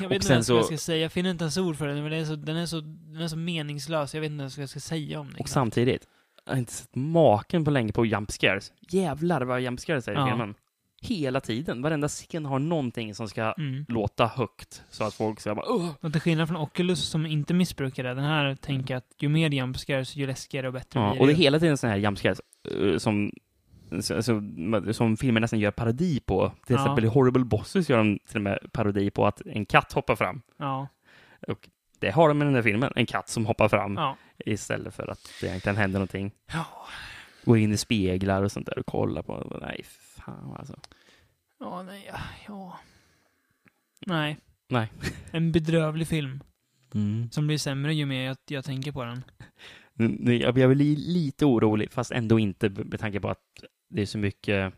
[SPEAKER 1] Jag vet inte vad jag
[SPEAKER 2] så-
[SPEAKER 1] ska säga. Jag finner inte ens ord för den, men den är, så, den, är så, den är så meningslös. Jag vet inte ens vad jag ska säga om den.
[SPEAKER 2] och samtidigt, jag har inte sett maken på länge på jump scares. Jävlar vad jump scares är i
[SPEAKER 1] Ja.
[SPEAKER 2] filmen. Hela tiden. Varenda scen har någonting som ska
[SPEAKER 1] Mm.
[SPEAKER 2] låta högt. Så att folk ska bara Åh!
[SPEAKER 1] Och till skillnad från Oculus som inte missbrukar det, den här tänker att ju mer jump scares, ju läskigare och bättre
[SPEAKER 2] Ja,
[SPEAKER 1] blir
[SPEAKER 2] och det är hela tiden sådana här jump scares eh, som, som, som filmer nästan gör parodi på. Till
[SPEAKER 1] Ja.
[SPEAKER 2] exempel i Horrible Bosses gör de till och med parodi på att en katt hoppar fram.
[SPEAKER 1] Ja,
[SPEAKER 2] Och det har de i den här filmen. En katt som hoppar fram
[SPEAKER 1] ja.
[SPEAKER 2] istället för att det egentligen händer någonting.
[SPEAKER 1] Ja,
[SPEAKER 2] Går in i speglar och sånt där och kollar på. Nej, fan alltså.
[SPEAKER 1] ja nej, ja, ja. Nej.
[SPEAKER 2] Nej.
[SPEAKER 1] En bedrövlig film.
[SPEAKER 2] Mm.
[SPEAKER 1] Som blir sämre ju mer jag, jag tänker på den.
[SPEAKER 2] Jag blir lite orolig, fast ändå inte med tanke på att det är så mycket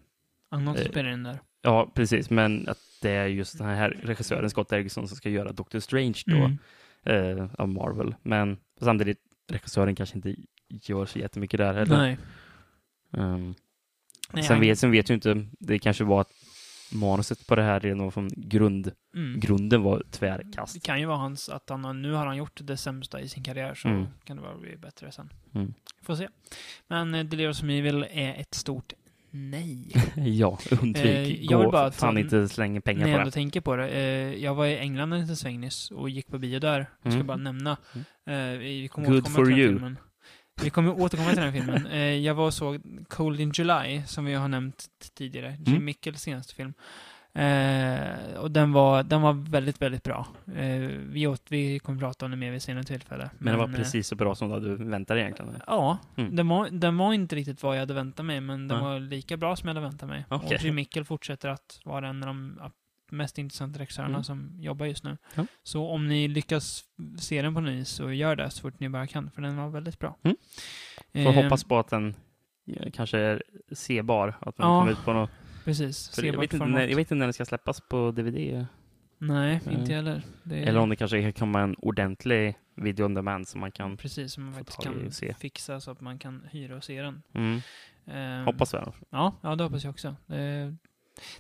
[SPEAKER 1] Annat som
[SPEAKER 2] Eh,
[SPEAKER 1] spelar in där.
[SPEAKER 2] Ja, precis, men att det är just den här regissören Scott Derrickson som ska göra Doctor Strange då,
[SPEAKER 1] Mm.
[SPEAKER 2] eh, av Marvel. Men samtidigt, regissören kanske inte gör så jättemycket där heller.
[SPEAKER 1] Nej.
[SPEAKER 2] Um,
[SPEAKER 1] Nej
[SPEAKER 2] sen, vet, sen vet ju inte, det kanske var att manuset på det här redan från grund,
[SPEAKER 1] Mm.
[SPEAKER 2] grunden var
[SPEAKER 1] Det
[SPEAKER 2] tvärkast.
[SPEAKER 1] kan ju vara hans, att han nu har han gjort det sämsta i sin karriär, så
[SPEAKER 2] Mm.
[SPEAKER 1] kan det bara bli bättre sen.
[SPEAKER 2] Mm.
[SPEAKER 1] Får se. Men eh, Delirious Evil är ett stort nej.
[SPEAKER 2] ja, undvik.
[SPEAKER 1] Eh, jag vill bara
[SPEAKER 2] fan
[SPEAKER 1] ta-
[SPEAKER 2] inte slänga pengar
[SPEAKER 1] jag
[SPEAKER 2] på det.
[SPEAKER 1] tänker på det. Eh, jag var i England en liten sväng nyss och gick på bio där. Jag ska
[SPEAKER 2] Mm.
[SPEAKER 1] bara nämna. Eh, vi kommer
[SPEAKER 2] Good for you.
[SPEAKER 1] filmen. Vi kommer återkomma till den filmen. Eh, jag var och såg Cold in July, som vi har nämnt tidigare. Jim
[SPEAKER 2] Mm.
[SPEAKER 1] Mickels senaste film. Eh, och den var, den var väldigt, väldigt bra. Eh, vi, åt, vi kommer prata om det mer vid senare tillfälle.
[SPEAKER 2] Men det var
[SPEAKER 1] eh,
[SPEAKER 2] precis så bra som du väntade egentligen.
[SPEAKER 1] Ja,
[SPEAKER 2] Mm.
[SPEAKER 1] den, var, den var inte riktigt vad jag hade väntat mig, men den
[SPEAKER 2] Ja.
[SPEAKER 1] var lika bra som jag hade väntat mig.
[SPEAKER 2] Okej.
[SPEAKER 1] Och Jim Mickel fortsätter att vara en av de mest intressanta regissörerna
[SPEAKER 2] Mm.
[SPEAKER 1] som jobbar just nu.
[SPEAKER 2] Ja.
[SPEAKER 1] Så om ni lyckas se den på ny så gör det så fort ni bara kan, för den var väldigt bra.
[SPEAKER 2] Mm. Får
[SPEAKER 1] Eh,
[SPEAKER 2] hoppas på att den kanske är sebar, att den
[SPEAKER 1] Ja,
[SPEAKER 2] kommer ut på något
[SPEAKER 1] Precis.
[SPEAKER 2] Jag, vet inte när, jag vet inte när den ska släppas på DVD.
[SPEAKER 1] Nej,
[SPEAKER 2] Nej.
[SPEAKER 1] inte heller. Är
[SPEAKER 2] Eller om det kanske kan komma en ordentlig video on demand som man kan...
[SPEAKER 1] precis som man faktiskt kan fixa så att man kan hyra och se den.
[SPEAKER 2] Mm,
[SPEAKER 1] Eh,
[SPEAKER 2] hoppas väl.
[SPEAKER 1] Ja, ja, det hoppas jag också. Det,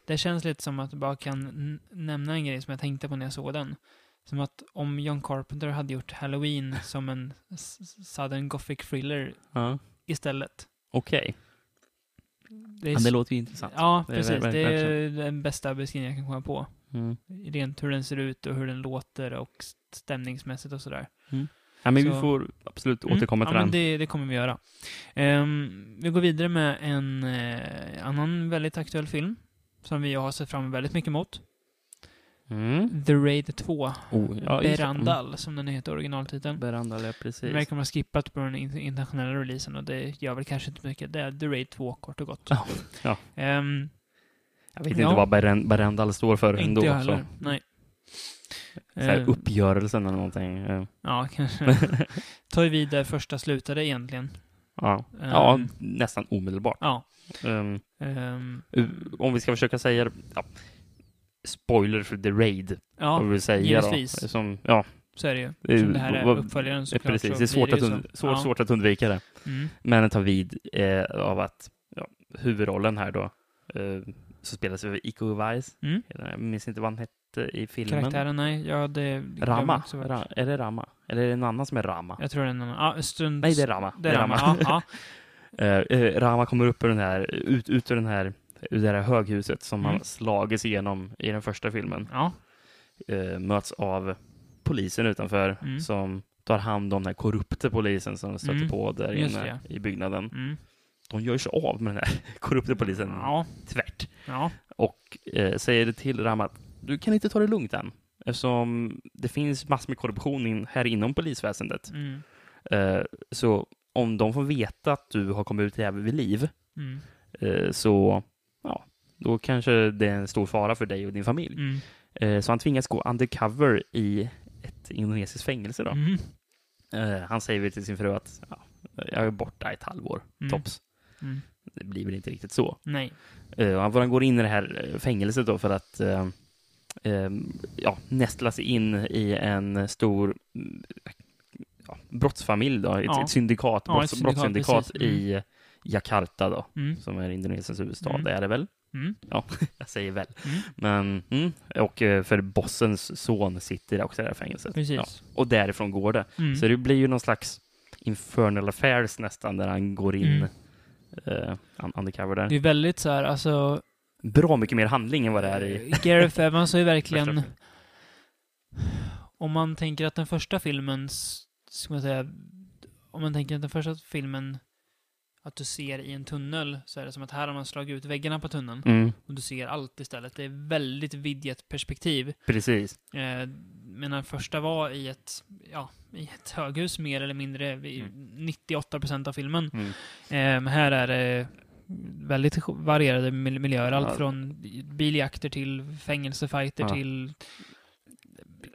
[SPEAKER 1] det känns lite som att jag bara kan nämna en grej som jag tänkte på när jag såg den. Som att om John Carpenter hade gjort Halloween som en s- s- Southern Gothic thriller
[SPEAKER 2] Ja.
[SPEAKER 1] istället.
[SPEAKER 2] Okej.
[SPEAKER 1] Det är
[SPEAKER 2] Ja, det
[SPEAKER 1] s-
[SPEAKER 2] låter ju intressant.
[SPEAKER 1] Ja,
[SPEAKER 2] Det är
[SPEAKER 1] precis.
[SPEAKER 2] ver-
[SPEAKER 1] Det är den bästa beskrivningen jag kan komma på.
[SPEAKER 2] Mm.
[SPEAKER 1] Rent hur den ser ut och hur den låter och stämningsmässigt och sådär.
[SPEAKER 2] Ja, men vi
[SPEAKER 1] Så-
[SPEAKER 2] får absolut
[SPEAKER 1] Mm,
[SPEAKER 2] återkomma till
[SPEAKER 1] ja,
[SPEAKER 2] den.
[SPEAKER 1] men det, det kommer vi göra. Ehm, vi går vidare med en eh, annan väldigt aktuell film som vi har sett fram väldigt mycket mot.
[SPEAKER 2] Mm.
[SPEAKER 1] The Raid 2.
[SPEAKER 2] Oh, ja, det.
[SPEAKER 1] Berandal, som den heter originaltiteln.
[SPEAKER 2] Mm. Berandal, ja
[SPEAKER 1] Det
[SPEAKER 2] precis.
[SPEAKER 1] verkar de ha skippat på den in- internationella releasen och det gör väl kanske inte mycket. Det är The Raid 2, kort och gott.
[SPEAKER 2] Ja, ja.
[SPEAKER 1] Ehm,
[SPEAKER 2] Jag vet
[SPEAKER 1] Ja.
[SPEAKER 2] inte vad Berandal står för ändå.
[SPEAKER 1] inte jag heller.
[SPEAKER 2] Så.
[SPEAKER 1] Nej.
[SPEAKER 2] Så här,
[SPEAKER 1] Ehm,
[SPEAKER 2] uppgörelsen eller någonting.
[SPEAKER 1] Ja, kanske. Tar ju vid där första slutade egentligen.
[SPEAKER 2] Ja, ja
[SPEAKER 1] Ehm.
[SPEAKER 2] nästan omedelbart.
[SPEAKER 1] Ja.
[SPEAKER 2] Um,
[SPEAKER 1] Ehm,
[SPEAKER 2] om vi ska försöka säga ja, spoiler för The Raid,
[SPEAKER 1] ja,
[SPEAKER 2] vad vi säga
[SPEAKER 1] givetvis.
[SPEAKER 2] då. Som, ja,
[SPEAKER 1] så är det ju.
[SPEAKER 2] Det
[SPEAKER 1] Som det här är uppföljaren såklart.
[SPEAKER 2] precis.
[SPEAKER 1] så
[SPEAKER 2] Det är svårt,
[SPEAKER 1] blir
[SPEAKER 2] att, und-
[SPEAKER 1] så.
[SPEAKER 2] svårt,
[SPEAKER 1] Ja.
[SPEAKER 2] svårt att undvika det.
[SPEAKER 1] Mm.
[SPEAKER 2] Men den tar vid eh, av att ja, huvudrollen här då, eh, så spelas av Iko Uwais.
[SPEAKER 1] Mm.
[SPEAKER 2] Jag minns inte vad han hette i filmen.
[SPEAKER 1] Karaktären, nej. Ja, det
[SPEAKER 2] Rama? Ra, är det Rama? Eller är det en annan som är Rama?
[SPEAKER 1] Jag tror det är en annan. Ja, stund...
[SPEAKER 2] Nej, det är Rama.
[SPEAKER 1] Det är Rama. Ja, ja.
[SPEAKER 2] Eh, eh, Rama kommer upp ur den här, ut, ut ur den här, ur det här höghuset som
[SPEAKER 1] Mm.
[SPEAKER 2] han slagits igenom i den första filmen.
[SPEAKER 1] ja.
[SPEAKER 2] Eh, möts av polisen utanför
[SPEAKER 1] Mm.
[SPEAKER 2] som tar hand om den här korrupte polisen som stöter
[SPEAKER 1] Mm.
[SPEAKER 2] på där inne
[SPEAKER 1] det.
[SPEAKER 2] i byggnaden.
[SPEAKER 1] Mm.
[SPEAKER 2] De gör sig av med den här korrupte polisen
[SPEAKER 1] Ja.
[SPEAKER 2] tvärt.
[SPEAKER 1] Ja.
[SPEAKER 2] Och eh, säger till Rama att du kan inte ta det lugnt än. Eftersom det finns massor med korruption in, här inom polisväsendet.
[SPEAKER 1] Mm.
[SPEAKER 2] Eh, så om de får veta att du har kommit ut även vid liv
[SPEAKER 1] Mm.
[SPEAKER 2] eh, så ja, då kanske det är en stor fara för dig och din familj.
[SPEAKER 1] Mm.
[SPEAKER 2] Eh, så han tvingas gå undercover i ett indonesiskt fängelse. Då.
[SPEAKER 1] Mm.
[SPEAKER 2] Eh, han säger väl till sin fru att ja, jag är borta ett halvår,
[SPEAKER 1] Mm.
[SPEAKER 2] tops.
[SPEAKER 1] Mm.
[SPEAKER 2] Det blir väl inte riktigt så.
[SPEAKER 1] Nej.
[SPEAKER 2] Eh, han, går in i det här eh, fängelset då för att ja, nästla sig in i en stor ja, brottsfamilj, då, ett,
[SPEAKER 1] Ja.
[SPEAKER 2] ett syndikat,
[SPEAKER 1] Ja, ett
[SPEAKER 2] brotts,
[SPEAKER 1] syndikat,
[SPEAKER 2] brottssyndikat
[SPEAKER 1] precis. Mm.
[SPEAKER 2] i Jakarta då,
[SPEAKER 1] Mm.
[SPEAKER 2] som är Indonesiens huvudstad.
[SPEAKER 1] Mm.
[SPEAKER 2] Är det väl?
[SPEAKER 1] Mm.
[SPEAKER 2] Jag säger väl.
[SPEAKER 1] Mm.
[SPEAKER 2] Men, mm, och eh, för bossens son sitter också i det här fängelset.
[SPEAKER 1] Precis.
[SPEAKER 2] Ja, och därifrån går det. Så det blir ju någon slags infernal affairs nästan, där han går in un- undercover där.
[SPEAKER 1] Det är väldigt så här, alltså...
[SPEAKER 2] Bra mycket mer handling än vad det är i...
[SPEAKER 1] Eh, Gareth Evans har ju verkligen... Om man tänker att den första filmen, ska man säga, om man tänker att den första filmen, att du ser i en tunnel, så är det som att här har man slagit ut väggarna på tunneln
[SPEAKER 2] Mm,
[SPEAKER 1] och du ser allt istället. Det är väldigt vidgat perspektiv.
[SPEAKER 2] precis.
[SPEAKER 1] Eh, men den första var i ett, ja, i ett höghus mer eller mindre,
[SPEAKER 2] Mm.
[SPEAKER 1] 98 procent av filmen.
[SPEAKER 2] Mm.
[SPEAKER 1] Eh, här är det väldigt varierade mil- miljöer. Allt från biljakter till fängelsefajter
[SPEAKER 2] Ja.
[SPEAKER 1] till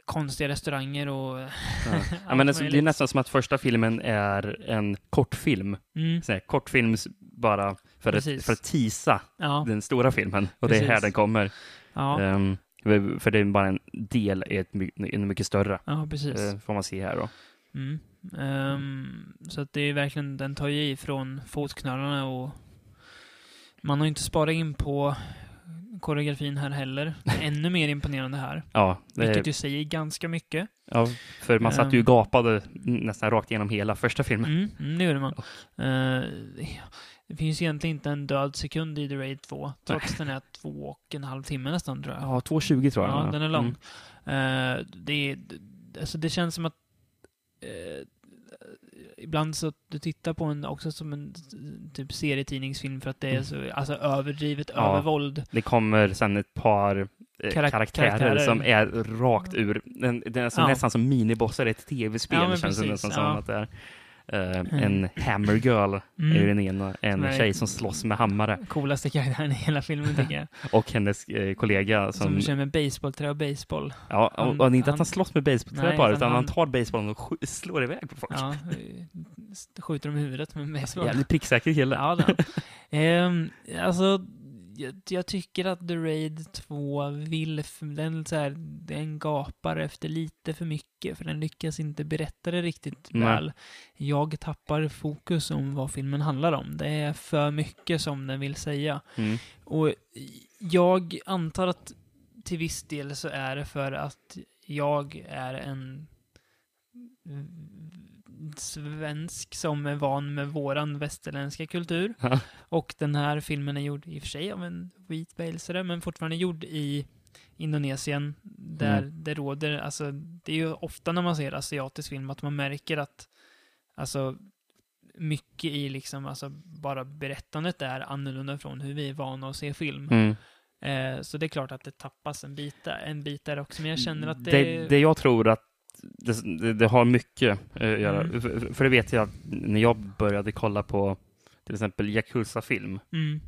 [SPEAKER 1] konstiga restauranger och...
[SPEAKER 2] Ja. ja, men alltså, det är nästan som att första filmen är en kortfilm.
[SPEAKER 1] Mm.
[SPEAKER 2] Här, kortfilms bara för att,
[SPEAKER 1] Precis.
[SPEAKER 2] för att tisa
[SPEAKER 1] Ja,
[SPEAKER 2] den stora filmen. Och det är här
[SPEAKER 1] Precis.
[SPEAKER 2] den kommer.
[SPEAKER 1] ja,
[SPEAKER 2] Ehm, för det är bara en del i ett, en mycket större,
[SPEAKER 1] ja, precis.
[SPEAKER 2] eh, får man se här då.
[SPEAKER 1] Mm. Ehm, så att det är verkligen, den tar ju ifrån fotknölarna och man har inte sparat in på koreografin här heller. Ännu mer imponerande här.
[SPEAKER 2] Ja, det,
[SPEAKER 1] Vilket ju säger ganska mycket.
[SPEAKER 2] ja, för man satt ju
[SPEAKER 1] Ehm.
[SPEAKER 2] och gapade nästan rakt igenom hela första filmen.
[SPEAKER 1] Mm, mm, det gjorde man. Eh, det finns egentligen inte en död sekund i The Raid 2, trots den är två och en halv timme nästan tror jag.
[SPEAKER 2] Ja, 2.20 tror jag.
[SPEAKER 1] Ja, den är lång.
[SPEAKER 2] Mm.
[SPEAKER 1] Eh, det, är- alltså det känns som att eh, ibland så du tittar på den också som en typ serietidningsfilm för att det är så alltså, överdrivet
[SPEAKER 2] Mm. Ja.
[SPEAKER 1] övervåld.
[SPEAKER 2] Det kommer sen ett par eh,
[SPEAKER 1] Karak-
[SPEAKER 2] karaktärer,
[SPEAKER 1] karaktärer.
[SPEAKER 2] som är rakt ur, den, den är som
[SPEAKER 1] Ja.
[SPEAKER 2] nästan som minibossar i ett tv-spel
[SPEAKER 1] Ja,
[SPEAKER 2] känns det
[SPEAKER 1] precis,
[SPEAKER 2] nästan
[SPEAKER 1] ja.
[SPEAKER 2] som att det är. Eh, en hammer girl är ju
[SPEAKER 1] Mm.
[SPEAKER 2] den ena, en
[SPEAKER 1] Nej.
[SPEAKER 2] tjej som slåss med hammare
[SPEAKER 1] Coolaste karaktären i hela filmen tycker jag.
[SPEAKER 2] och hennes eh, kollega
[SPEAKER 1] Som,
[SPEAKER 2] som,
[SPEAKER 1] kör med baseballträ och baseball.
[SPEAKER 2] ja, och,
[SPEAKER 1] han-
[SPEAKER 2] och inte att
[SPEAKER 1] han-
[SPEAKER 2] han slåss med basebollträ
[SPEAKER 1] Nej,
[SPEAKER 2] bara,
[SPEAKER 1] utan
[SPEAKER 2] han
[SPEAKER 1] han-
[SPEAKER 2] tar basebollen och slår iväg på folk.
[SPEAKER 1] Ja, eh, skjuter dem i huvudet med baseball.
[SPEAKER 2] Jävligt pricksäker kille.
[SPEAKER 1] Ja, han. Ehm, Alltså, jag, jag tycker att The Raid 2 vill, den, så här, den gapar efter lite för mycket, för den lyckas inte berätta det riktigt
[SPEAKER 2] Nej.
[SPEAKER 1] väl. Jag tappar fokus om vad filmen handlar om. Det är för mycket som den vill säga.
[SPEAKER 2] Mm.
[SPEAKER 1] Och jag antar att till viss del så är det för att jag är en svensk som är van med våran västerländska kultur.
[SPEAKER 2] Ja.
[SPEAKER 1] Och den här filmen är gjord i och för sig av en vit walesare, men fortfarande gjord i Indonesien, där
[SPEAKER 2] Mm.
[SPEAKER 1] det råder, alltså det är ju ofta när man ser asiatisk film att man märker att, alltså mycket i liksom, alltså bara berättandet är annorlunda från hur vi är vana att se film.
[SPEAKER 2] Mm.
[SPEAKER 1] Eh, så det är klart att det tappas en bit där, en bit där också, men jag känner att det...
[SPEAKER 2] det, det jag tror att det, det, det har mycket eh, att göra,
[SPEAKER 1] Mm.
[SPEAKER 2] för, för det vet jag att när jag började kolla på till exempel Yakuza-film,
[SPEAKER 1] Mm,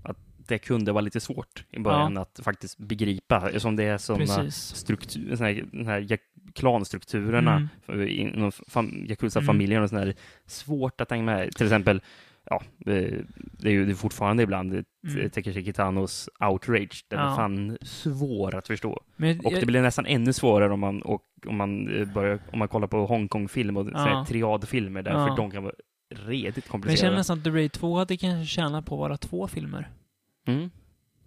[SPEAKER 2] det kunde vara lite svårt i början att faktiskt begripa, som det är sådana
[SPEAKER 1] precis.
[SPEAKER 2] struktur, såna här, den här klanstrukturerna
[SPEAKER 1] Mm.
[SPEAKER 2] inom fam, Yakuza-familjen och sådär, är svårt att hänga med. Till exempel, ja, eh, det är ju fortfarande ibland
[SPEAKER 1] Mm.
[SPEAKER 2] mm. Takeshi Kitanos Outrage, den
[SPEAKER 1] Ja.
[SPEAKER 2] är fan svår att förstå.
[SPEAKER 1] Men
[SPEAKER 2] Och
[SPEAKER 1] jag,
[SPEAKER 2] det blir nästan ännu svårare om man, och, om man, eh, börjar, om man kollar på Hongkong-film och
[SPEAKER 1] Ja.
[SPEAKER 2] triadfilmer, därför
[SPEAKER 1] Ja.
[SPEAKER 2] de kan vara redigt
[SPEAKER 1] men jag
[SPEAKER 2] komplicerade.
[SPEAKER 1] känner nästan att The Raid 2 hade kanske tjänat på att vara två filmer.
[SPEAKER 2] Mm.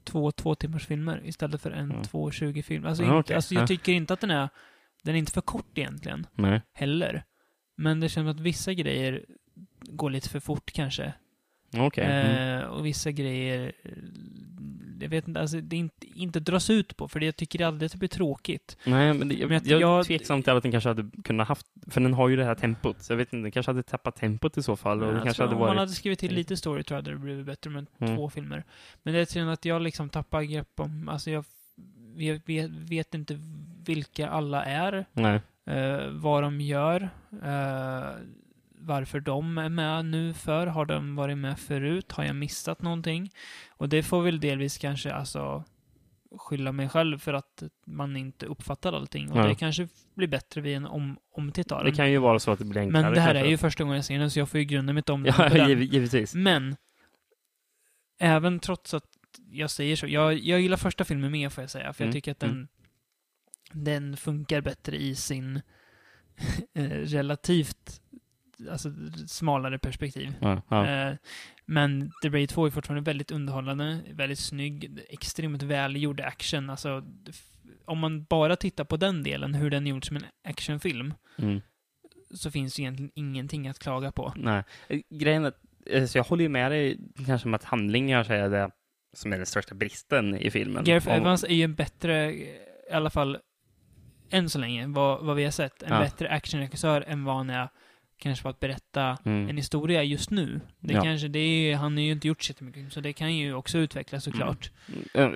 [SPEAKER 1] Två två timmars filmer istället för en
[SPEAKER 2] Ja.
[SPEAKER 1] 2.20 film. Alltså, inte,
[SPEAKER 2] okej.
[SPEAKER 1] alltså jag
[SPEAKER 2] Ja.
[SPEAKER 1] tycker inte att den är, den är inte för kort egentligen,
[SPEAKER 2] Nej.
[SPEAKER 1] heller. Men det känns som att vissa grejer går lite för fort kanske.
[SPEAKER 2] Okej. Mm.
[SPEAKER 1] Eh, och vissa grejer, eh, jag vet inte, alltså det inte, inte dras ut på, för det, jag tycker aldrig att det blir tråkigt.
[SPEAKER 2] Nej, men det, jag,
[SPEAKER 1] Men jag-
[SPEAKER 2] jag,
[SPEAKER 1] jag-
[SPEAKER 2] är tveksam till att den kanske hade kunnat haft, för den har ju det här tempot, så jag vet inte, den kanske hade tappat tempot i så fall, och det
[SPEAKER 1] Jag
[SPEAKER 2] kanske hade
[SPEAKER 1] om man
[SPEAKER 2] varit...
[SPEAKER 1] hade skrivit till lite story tror jag det hade blivit bättre med
[SPEAKER 2] Mm.
[SPEAKER 1] två filmer. Men det är tydligen att jag liksom tappar grepp om, alltså jag vet, vet inte vilka alla är,
[SPEAKER 2] Nej.
[SPEAKER 1] eh, vad de gör, eh, varför de är med nu för, har de varit med förut, har jag missat någonting? Och det får väl delvis kanske alltså skylla mig själv för att man inte uppfattar allting. Och
[SPEAKER 2] Ja.
[SPEAKER 1] det kanske blir bättre vid en om, omtitt av
[SPEAKER 2] Det
[SPEAKER 1] den.
[SPEAKER 2] kan ju vara så att det blir enklare.
[SPEAKER 1] Men det här
[SPEAKER 2] kanske.
[SPEAKER 1] är ju första gången jag ser den, så jag får ju grunda mitt om
[SPEAKER 2] Ja, giv, givetvis.
[SPEAKER 1] Men, även trots att jag säger så, jag, jag gillar första filmen mer får jag säga, för jag
[SPEAKER 2] Mm,
[SPEAKER 1] tycker att den,
[SPEAKER 2] mm.
[SPEAKER 1] den funkar bättre i sin eh, relativt alltså, smalare perspektiv.
[SPEAKER 2] Ja, ja.
[SPEAKER 1] Eh, men The Raid 2 är fortfarande väldigt underhållande, väldigt snygg, extremt välgjord action. Alltså, om man bara tittar på den delen, hur den är gjord som en actionfilm,
[SPEAKER 2] Mm.
[SPEAKER 1] så finns det egentligen ingenting att klaga på.
[SPEAKER 2] Nej. Eh, Grejen är att, eh, så jag håller ju med dig kanske om att handlingar är det som är den största bristen i filmen.
[SPEAKER 1] Gareth
[SPEAKER 2] Om-
[SPEAKER 1] Evans är ju en bättre, i alla fall än så länge, vad, vad vi har sett, en
[SPEAKER 2] Ja.
[SPEAKER 1] bättre actionregissör än vad han är kanske på att berätta
[SPEAKER 2] Mm.
[SPEAKER 1] en historia just nu. Det
[SPEAKER 2] Ja.
[SPEAKER 1] kanske, det är, han har ju inte gjort så mycket, så det kan ju också utvecklas såklart.
[SPEAKER 2] Eh,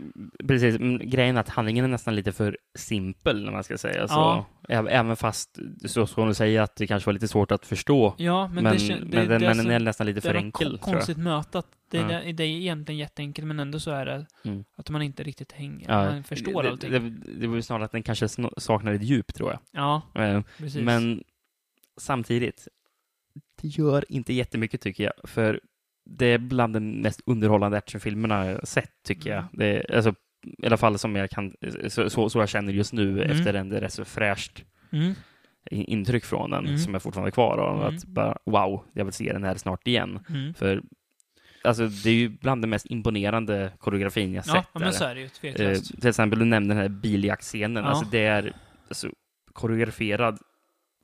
[SPEAKER 2] Precis, men grejen är att handlingen är nästan lite för simpel, när man ska säga så.
[SPEAKER 1] Ja.
[SPEAKER 2] Även fast, så ska du säga att det kanske var lite svårt att förstå.
[SPEAKER 1] Ja, men,
[SPEAKER 2] Men,
[SPEAKER 1] det,
[SPEAKER 2] men,
[SPEAKER 1] det,
[SPEAKER 2] den,
[SPEAKER 1] det, är
[SPEAKER 2] men den är nästan lite
[SPEAKER 1] det
[SPEAKER 2] för enkel, tror jag.
[SPEAKER 1] konstigt möte att det,
[SPEAKER 2] Ja.
[SPEAKER 1] det, det är egentligen jätteenkelt, men ändå så är det
[SPEAKER 2] Mm.
[SPEAKER 1] att man inte riktigt hänger,
[SPEAKER 2] Ja,
[SPEAKER 1] man förstår
[SPEAKER 2] det,
[SPEAKER 1] allting.
[SPEAKER 2] Det, det, det var snarare att den kanske saknar ett djup, tror jag.
[SPEAKER 1] ja,
[SPEAKER 2] Eh,
[SPEAKER 1] precis.
[SPEAKER 2] Men samtidigt, det gör inte jättemycket tycker jag, för det är bland de mest underhållande actionfilmerna jag sett, tycker jag.
[SPEAKER 1] Mm.
[SPEAKER 2] Det är, alltså, I alla fall som jag kan, så, så, så jag känner just nu
[SPEAKER 1] Mm.
[SPEAKER 2] efter en rätt så fräscht
[SPEAKER 1] mm.
[SPEAKER 2] in- intryck från den,
[SPEAKER 1] Mm.
[SPEAKER 2] som jag fortfarande har kvar av.
[SPEAKER 1] Mm.
[SPEAKER 2] Att bara, wow, jag vill se den här snart igen.
[SPEAKER 1] Mm.
[SPEAKER 2] För alltså, det är ju bland den mest imponerande koreografin jag
[SPEAKER 1] Ja,
[SPEAKER 2] sett.
[SPEAKER 1] ja, men så är det ju
[SPEAKER 2] Eh, till exempel, du nämnde den här biljaktscenen.
[SPEAKER 1] Ja.
[SPEAKER 2] Alltså, det är alltså, koreograferad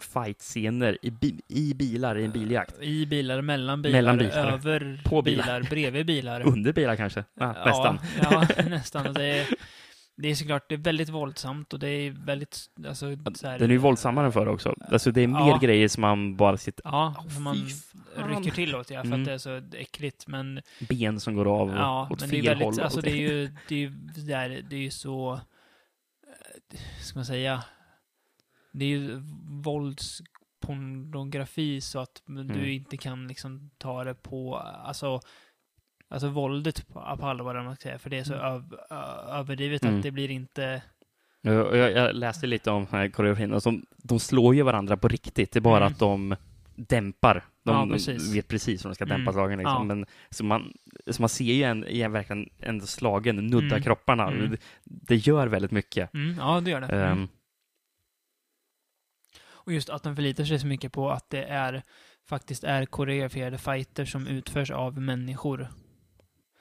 [SPEAKER 2] fight-scener i, bi- i bilar i en biljakt.
[SPEAKER 1] I bilar, mellan bilar,
[SPEAKER 2] Mellan bilar.
[SPEAKER 1] över
[SPEAKER 2] På
[SPEAKER 1] bilar,
[SPEAKER 2] bilar.
[SPEAKER 1] bredvid bilar.
[SPEAKER 2] Under bilar kanske? Ja, nästan.
[SPEAKER 1] Ja, nästan. Det, är, det är såklart det är väldigt våldsamt och det är väldigt... Alltså, så här,
[SPEAKER 2] Den är ju våldsammare än förr också. Alltså, det är mer
[SPEAKER 1] Ja.
[SPEAKER 2] grejer som man bara sitter...
[SPEAKER 1] Ja, som man
[SPEAKER 2] fan.
[SPEAKER 1] rycker till åt, ja, för
[SPEAKER 2] Mm.
[SPEAKER 1] att det är så äckligt. Men
[SPEAKER 2] Ben som går av
[SPEAKER 1] ja,
[SPEAKER 2] åt
[SPEAKER 1] men
[SPEAKER 2] fel
[SPEAKER 1] det är väldigt,
[SPEAKER 2] håll.
[SPEAKER 1] alltså det är ju, det är ju, det är, det är ju så, eh, ska man säga, det är ju våldspornografi så att du
[SPEAKER 2] Mm.
[SPEAKER 1] inte kan liksom ta det på, alltså, alltså våldet på, allvar, man ska säga, för det är så öv, ö- överdrivet
[SPEAKER 2] Mm.
[SPEAKER 1] att det blir inte,
[SPEAKER 2] Jag, jag, läste lite om koreografin och de, slår ju varandra på riktigt. Det är bara
[SPEAKER 1] Mm.
[SPEAKER 2] att de dämpar. De,
[SPEAKER 1] Ja, precis.
[SPEAKER 2] vet precis hur de ska dämpa
[SPEAKER 1] Mm.
[SPEAKER 2] slagen. Liksom.
[SPEAKER 1] Ja.
[SPEAKER 2] Men, så, man, så man ser ju en, en, verkligen ändå slagen, nudda
[SPEAKER 1] Mm.
[SPEAKER 2] kropparna.
[SPEAKER 1] Mm.
[SPEAKER 2] Det, det gör väldigt mycket.
[SPEAKER 1] mm, ja det gör det. Mm. Och just att den förlitar sig så mycket på att det är faktiskt är koreograferade fighter som utförs av människor.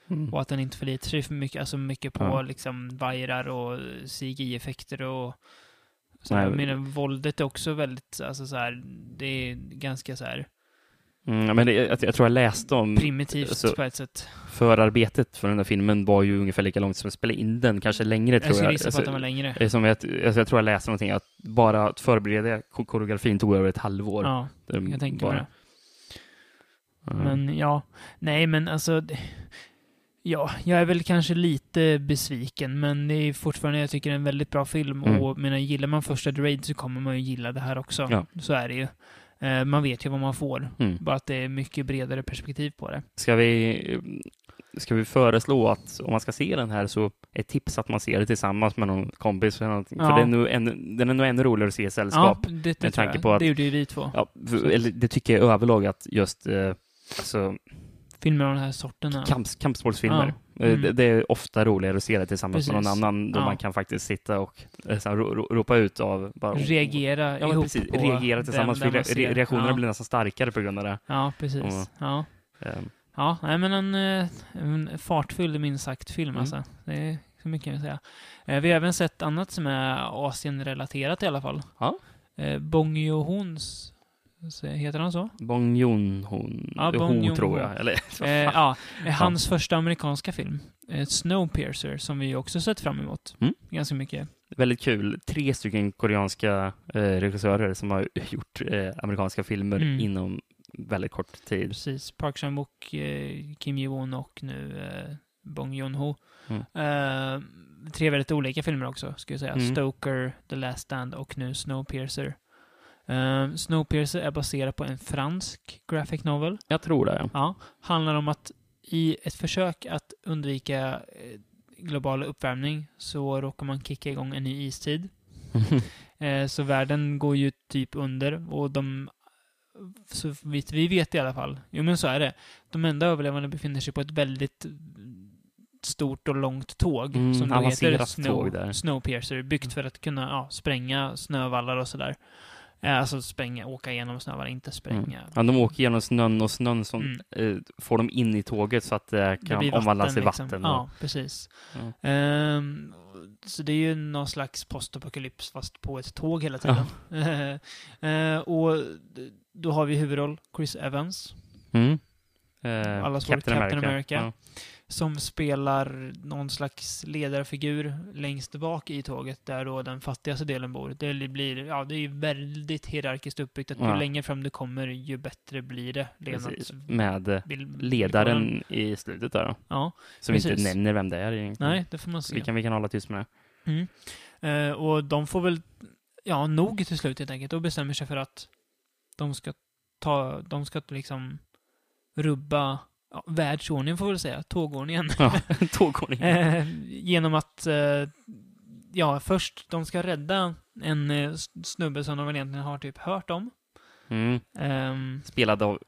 [SPEAKER 2] mm.
[SPEAKER 1] Och att den inte förlitar sig för mycket, alltså mycket på
[SPEAKER 2] Ja.
[SPEAKER 1] liksom vajrar och CGI-effekter och Så jag menar, våldet är också väldigt, alltså så här, det är ganska så här
[SPEAKER 2] Mm, men det, jag, jag tror jag läste om
[SPEAKER 1] primitivt
[SPEAKER 2] så-
[SPEAKER 1] på ett sätt.
[SPEAKER 2] förarbetet för den här filmen var ju ungefär lika långt som att spela in den, kanske längre
[SPEAKER 1] Jag
[SPEAKER 2] tror
[SPEAKER 1] skulle
[SPEAKER 2] jag.
[SPEAKER 1] gissa på att
[SPEAKER 2] Alltså,
[SPEAKER 1] den var längre.
[SPEAKER 2] som jag, alltså, jag tror jag läste någonting att bara att förbereda ko- koreografin tog över ett halvår.
[SPEAKER 1] Ja,
[SPEAKER 2] Det
[SPEAKER 1] jag
[SPEAKER 2] bara-
[SPEAKER 1] mig det.
[SPEAKER 2] Ja.
[SPEAKER 1] Men ja, nej men alltså, ja, jag är väl kanske lite besviken, men det är fortfarande, jag tycker det är en väldigt bra film
[SPEAKER 2] Mm.
[SPEAKER 1] och menar, gillar man första The Raid så kommer man ju gilla det här också.
[SPEAKER 2] Ja.
[SPEAKER 1] Så är det ju. Eh, Man vet ju vad man får,
[SPEAKER 2] Mm.
[SPEAKER 1] bara att det är mycket bredare perspektiv på det.
[SPEAKER 2] Ska vi, ska vi föreslå att om man ska se den här så ett tips att man ser det tillsammans med någon kompis eller någonting.
[SPEAKER 1] Ja.
[SPEAKER 2] För den är, nog ännu, den är nog ännu roligare att se i sällskap.
[SPEAKER 1] Ja, det, det tror
[SPEAKER 2] tanke på att-
[SPEAKER 1] Det gjorde ju vi två.
[SPEAKER 2] Ja, för, eller det tycker jag överlag att just eh, alltså,
[SPEAKER 1] Filmer av den här sorten.
[SPEAKER 2] kamps, kampsportsfilmer.
[SPEAKER 1] Ja.
[SPEAKER 2] Eh,
[SPEAKER 1] Mm.
[SPEAKER 2] Det, det är ofta roligare att se det tillsammans med någon
[SPEAKER 1] Precis.
[SPEAKER 2] annan då
[SPEAKER 1] Ja.
[SPEAKER 2] man kan faktiskt sitta och eh, så här, ro, ro, ropa ut av bara,
[SPEAKER 1] Reagera
[SPEAKER 2] Ja,
[SPEAKER 1] ihop
[SPEAKER 2] precis.
[SPEAKER 1] på
[SPEAKER 2] Reagera tillsammans.
[SPEAKER 1] den, den
[SPEAKER 2] re, reaktionerna
[SPEAKER 1] ja.
[SPEAKER 2] blir nästan starkare på grund av det.
[SPEAKER 1] Ja, precis.
[SPEAKER 2] Mm.
[SPEAKER 1] Ja.
[SPEAKER 2] Eh,
[SPEAKER 1] Ja, nej men en, eh, en fartfull minst sagt film
[SPEAKER 2] Mm.
[SPEAKER 1] alltså. Det är så mycket jag kan säga. Vi har även sett annat som är Asien-relaterat i alla fall.
[SPEAKER 2] Ja.
[SPEAKER 1] Bong så heter han så?
[SPEAKER 2] Bong Joon-hon,
[SPEAKER 1] Ja,
[SPEAKER 2] ja,
[SPEAKER 1] Bong Joon-ho.
[SPEAKER 2] tror jag. Eller,
[SPEAKER 1] Eh, ja, eh, hans första amerikanska film. Eh, Snowpiercer, som vi också sett fram emot.
[SPEAKER 2] Mm.
[SPEAKER 1] Ganska mycket.
[SPEAKER 2] Väldigt kul. Tre stycken koreanska eh, regissörer som har gjort eh, amerikanska filmer
[SPEAKER 1] Mm.
[SPEAKER 2] inom väldigt kort tid.
[SPEAKER 1] Precis. Park Chan-wook, eh, Kim Ji-won och nu eh, Bong Joon-ho.
[SPEAKER 2] Mm.
[SPEAKER 1] Tre väldigt olika filmer också, ska jag säga.
[SPEAKER 2] Mm.
[SPEAKER 1] Stoker, The Last Stand och nu Snowpiercer. Uh, Snowpiercer är baserad på en fransk graphic novel.
[SPEAKER 2] Jag tror det, ja.
[SPEAKER 1] Ja, handlar om att i ett försök att undvika eh, global uppvärmning så råkar man kicka igång en ny istid. Eh, så världen går ju typ under och de, så vitt vi vet i alla fall, jo men så är det, de enda överlevande befinner sig på ett väldigt stort och långt tåg
[SPEAKER 2] Mm,
[SPEAKER 1] som då heter Snow. Snowpiercer, byggt för att kunna ja, spränga snövallar och sådär. Eh, Alltså spränga, åka igenom snövallar, inte spränga.
[SPEAKER 2] Ja, de åker genom snön och snön som
[SPEAKER 1] Mm.
[SPEAKER 2] eh, får dem in i tåget så att det
[SPEAKER 1] Det
[SPEAKER 2] kan
[SPEAKER 1] blir
[SPEAKER 2] omvandlas
[SPEAKER 1] liksom.
[SPEAKER 2] vatten.
[SPEAKER 1] Ja, precis.
[SPEAKER 2] Ja.
[SPEAKER 1] Ehm, så det är ju någon slags postapokalyps fast på ett tåg hela tiden. Eh, och då har vi huvudroll Chris Evans
[SPEAKER 2] Mm. Eh,
[SPEAKER 1] Allas vår Captain America. Som spelar någon slags ledarfigur längst bak i tåget där då den fattigaste delen bor. Det blir, ja, det är ju väldigt hierarkiskt uppbyggt att ju
[SPEAKER 2] Ja.
[SPEAKER 1] längre fram du kommer ju bättre blir det.
[SPEAKER 2] Precis. Med ledaren i slutet där då.
[SPEAKER 1] Ja,
[SPEAKER 2] Som vi inte
[SPEAKER 1] Precis.
[SPEAKER 2] nämner vem det är egentligen.
[SPEAKER 1] nej, det får man se.
[SPEAKER 2] Vi kan, vi kan hålla tyst med det.
[SPEAKER 1] Mm. Eh, och de får väl, ja, nog till slut helt enkelt och bestämmer sig för att de ska ta, de ska liksom rubba ja, världsordningen får vi väl säga, tågordningen.
[SPEAKER 2] Ja, tågordningen.
[SPEAKER 1] Eh, genom att, eh, ja, först de ska rädda en eh, snubbe som de egentligen har typ hört om.
[SPEAKER 2] Mm.
[SPEAKER 1] Ehm,
[SPEAKER 2] Spelad av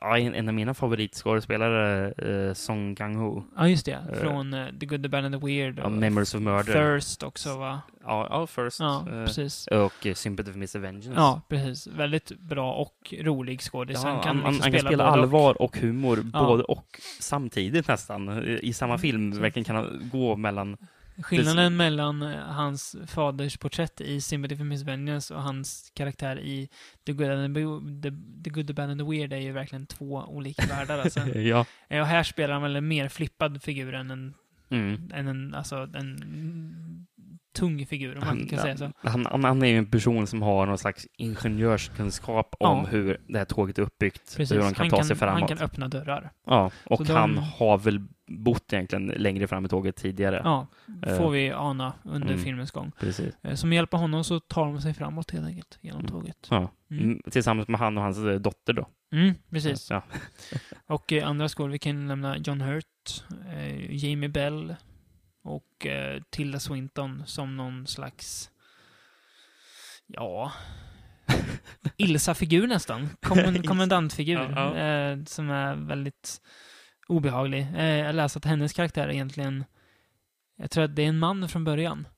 [SPEAKER 2] ja, en, en av mina favoritskådespelare, eh, Song Kang-ho.
[SPEAKER 1] ja, just det.
[SPEAKER 2] Eh.
[SPEAKER 1] Från eh, The Good, The Bad and the Weird.
[SPEAKER 2] Ja,
[SPEAKER 1] och
[SPEAKER 2] Memories of Murder.
[SPEAKER 1] Thirst också, va?
[SPEAKER 2] Ja, ja First.
[SPEAKER 1] Ja,
[SPEAKER 2] eh,
[SPEAKER 1] precis.
[SPEAKER 2] och eh, Sympathy for Mr. Vengeance.
[SPEAKER 1] Ja, precis. Väldigt bra och rolig skådis.
[SPEAKER 2] Ja,
[SPEAKER 1] han kan,
[SPEAKER 2] han,
[SPEAKER 1] liksom
[SPEAKER 2] han kan spela
[SPEAKER 1] både och.
[SPEAKER 2] allvar och humor
[SPEAKER 1] Ja.
[SPEAKER 2] både och samtidigt nästan eh, i samma film.
[SPEAKER 1] Så-
[SPEAKER 2] Verkligen kan han gå mellan...
[SPEAKER 1] Skillnaden mellan eh, hans faders porträtt i Sympathy for Miss Vengeance och hans karaktär i The Good, and the, the, the, Good, the Bad and the Weird är ju verkligen två olika världar. Alltså.
[SPEAKER 2] ja.
[SPEAKER 1] Och här spelar han väl en mer flippad figur än en,
[SPEAKER 2] Mm.
[SPEAKER 1] än en, alltså, en tung figur, om man kan säga så.
[SPEAKER 2] Han, han, han är ju en person som har någon slags ingenjörskunskap om
[SPEAKER 1] Ja.
[SPEAKER 2] hur det här tåget är uppbyggt.
[SPEAKER 1] Precis.
[SPEAKER 2] Hur de kan
[SPEAKER 1] han,
[SPEAKER 2] ta
[SPEAKER 1] kan,
[SPEAKER 2] sig framåt.
[SPEAKER 1] han kan öppna dörrar.
[SPEAKER 2] Ja, och
[SPEAKER 1] Så de-
[SPEAKER 2] han har väl bott egentligen längre fram i tåget tidigare.
[SPEAKER 1] Ja,
[SPEAKER 2] Eh.
[SPEAKER 1] får vi ana under
[SPEAKER 2] Mm.
[SPEAKER 1] filmens gång.
[SPEAKER 2] Precis.
[SPEAKER 1] Eh, Så med hjälp av honom så tar de sig framåt helt enkelt, genom
[SPEAKER 2] Mm.
[SPEAKER 1] tåget.
[SPEAKER 2] Ja.
[SPEAKER 1] Mm.
[SPEAKER 2] Mm. Tillsammans med han och hans eh, dotter då.
[SPEAKER 1] Mm, precis.
[SPEAKER 2] Ja.
[SPEAKER 1] Och eh, andra skådespelare, vi kan nämna John Hurt, eh, Jamie Bell och eh, Tilda Swinton som någon slags, ja, Ilsa-figur nästan. Kommen, kommendantfigur.
[SPEAKER 2] Ja, ja.
[SPEAKER 1] Eh, som är väldigt obehaglig. Eh, jag läste att hennes karaktär egentligen, jag tror att det är en man från början.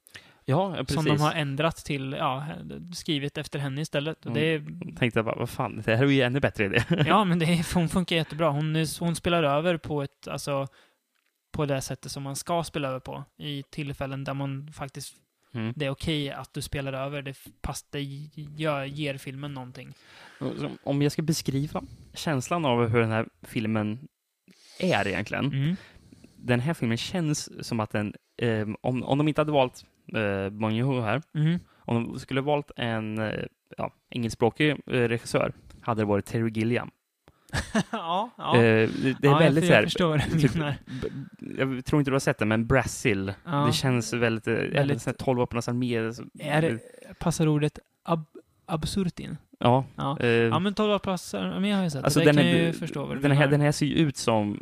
[SPEAKER 2] Ja, precis.
[SPEAKER 1] Som de har ändrat till, ja, skrivit efter henne istället. Och det är
[SPEAKER 2] Tänkte jag bara, vad fan, det här är ju ännu bättre idé.
[SPEAKER 1] Ja, men det är, hon funkar jättebra. Hon, hon spelar över på ett, alltså, på det sättet som man ska spela över på. I tillfällen där man faktiskt
[SPEAKER 2] Mm.
[SPEAKER 1] Det är okej att du spelar över, det, pass, det gör, ger filmen någonting.
[SPEAKER 2] Om jag ska beskriva känslan av hur den här filmen är egentligen.
[SPEAKER 1] Mm.
[SPEAKER 2] Den här filmen känns som att den, eh, om, om de inte hade valt eh, Bong Joon-ho här,
[SPEAKER 1] Mm.
[SPEAKER 2] om de skulle valt en eh, ja, engelskspråkig eh, regissör, hade det varit Terry Gilliam.
[SPEAKER 1] ja, ja.
[SPEAKER 2] Eh, det, det är
[SPEAKER 1] ja,
[SPEAKER 2] väldigt
[SPEAKER 1] jag,
[SPEAKER 2] så här, typ, jag tror inte du har sett den, men Brasil.
[SPEAKER 1] Ja.
[SPEAKER 2] Det känns väldigt,
[SPEAKER 1] Väldigt-
[SPEAKER 2] väldigt 12 vapenarnas armé.
[SPEAKER 1] det, passar ordet ab, absurt in?
[SPEAKER 2] Ja.
[SPEAKER 1] Ja.
[SPEAKER 2] eh,
[SPEAKER 1] Ja, men 12 passar, men jag har ju sett
[SPEAKER 2] Alltså
[SPEAKER 1] det.
[SPEAKER 2] Den,
[SPEAKER 1] kan
[SPEAKER 2] är,
[SPEAKER 1] jag ju förstå vad du
[SPEAKER 2] den, här,
[SPEAKER 1] menar.
[SPEAKER 2] den här ser ju ut som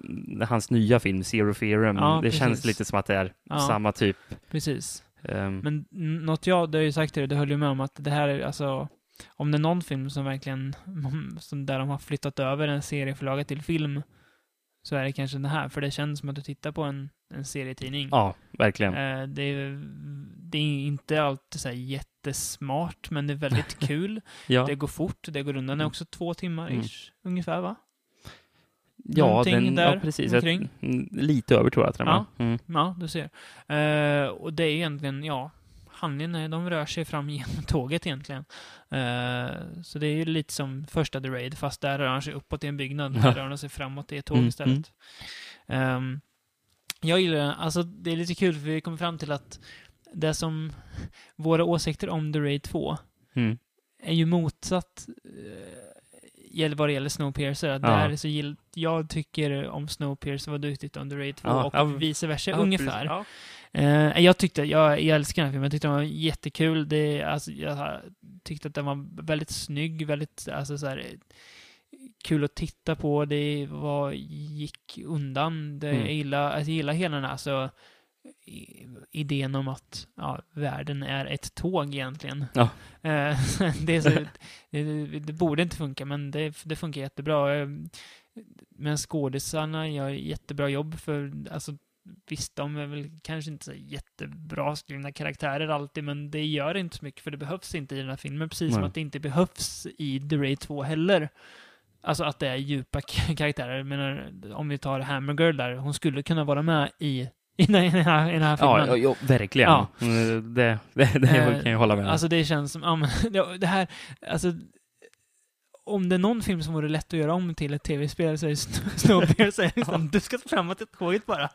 [SPEAKER 2] hans nya film, Zero Theorem.
[SPEAKER 1] Ja,
[SPEAKER 2] det
[SPEAKER 1] precis.
[SPEAKER 2] känns lite som att det är
[SPEAKER 1] Ja.
[SPEAKER 2] samma typ.
[SPEAKER 1] Precis.
[SPEAKER 2] ehm,
[SPEAKER 1] Men något jag, det har ju sagt till dig, det höll ju med om att det här är alltså, om det är någon film som verkligen, som där de har flyttat över en serieförlaga till film, så är det kanske den här, för det känns som att du tittar på en, en serietidning.
[SPEAKER 2] ja, verkligen.
[SPEAKER 1] Eh, det, är, det är inte alltid så här jättesmart, men det är väldigt kul.
[SPEAKER 2] ja,
[SPEAKER 1] Det går fort, det går undan. Det är också två timmar
[SPEAKER 2] Mm.
[SPEAKER 1] ish, ungefär va?
[SPEAKER 2] ja,
[SPEAKER 1] någonting
[SPEAKER 2] den,
[SPEAKER 1] där
[SPEAKER 2] ja, precis.
[SPEAKER 1] omkring.
[SPEAKER 2] Mm, lite över tror jag att
[SPEAKER 1] Ja.
[SPEAKER 2] Mm.
[SPEAKER 1] Ja, du ser. Eh, och det är egentligen, ja, handlingen de rör sig fram genom tåget egentligen. Eh, så det är ju lite som första The Raid, fast där rör han sig uppåt i en byggnad. Här rör han sig framåt i ett tåg
[SPEAKER 2] Mm,
[SPEAKER 1] istället. Ehm, jag gillar den. Alltså, det är lite kul för vi kommer fram till att det som våra åsikter om The Raid 2
[SPEAKER 2] Mm.
[SPEAKER 1] är ju motsatt uh, vad det gäller Snowpiercer. Att
[SPEAKER 2] Ja.
[SPEAKER 1] där så gill, jag tycker om Snowpiercer vad du tyckte om The Raid 2
[SPEAKER 2] Ja,
[SPEAKER 1] och
[SPEAKER 2] ja.
[SPEAKER 1] vice versa ungefär. Eh, jag tyckte, jag, jag älskar den här filmen, jag tyckte den var jättekul. Det, alltså, jag tyckte att den var väldigt snygg, väldigt, alltså så här, eh, kul att titta på. Det var, gick undan. Det,
[SPEAKER 2] Mm.
[SPEAKER 1] jag, gillar, jag gillar hela den här, alltså, idén om att ja, världen är ett tåg egentligen.
[SPEAKER 2] Ja.
[SPEAKER 1] Eh, det, så, det, det borde inte funka, men det, det funkar jättebra. Men skådisarna gör jättebra jobb för, alltså, visst, de är väl kanske inte så jättebra skrivna karaktärer alltid, men det gör inte så mycket, för det behövs inte i den här filmen, precis som
[SPEAKER 2] Nej.
[SPEAKER 1] att det inte behövs i The Raid 2 heller. Alltså att det är djupa karaktärer. Jag menar, om vi tar Hammer Girl där, hon skulle kunna vara med i, i, den, här, i den här, i den här filmen.
[SPEAKER 2] Ja, ja, ja, verkligen.
[SPEAKER 1] Ja.
[SPEAKER 2] Det, det, det
[SPEAKER 1] Eh,
[SPEAKER 2] kan jag hålla med om.
[SPEAKER 1] Alltså det känns som, ja men, det- det här, alltså om det är någon film som vore lätt att göra om till ett tv-spel så är det Sn- Snowpiercer. Liksom, Du ska framåt till tåget bara.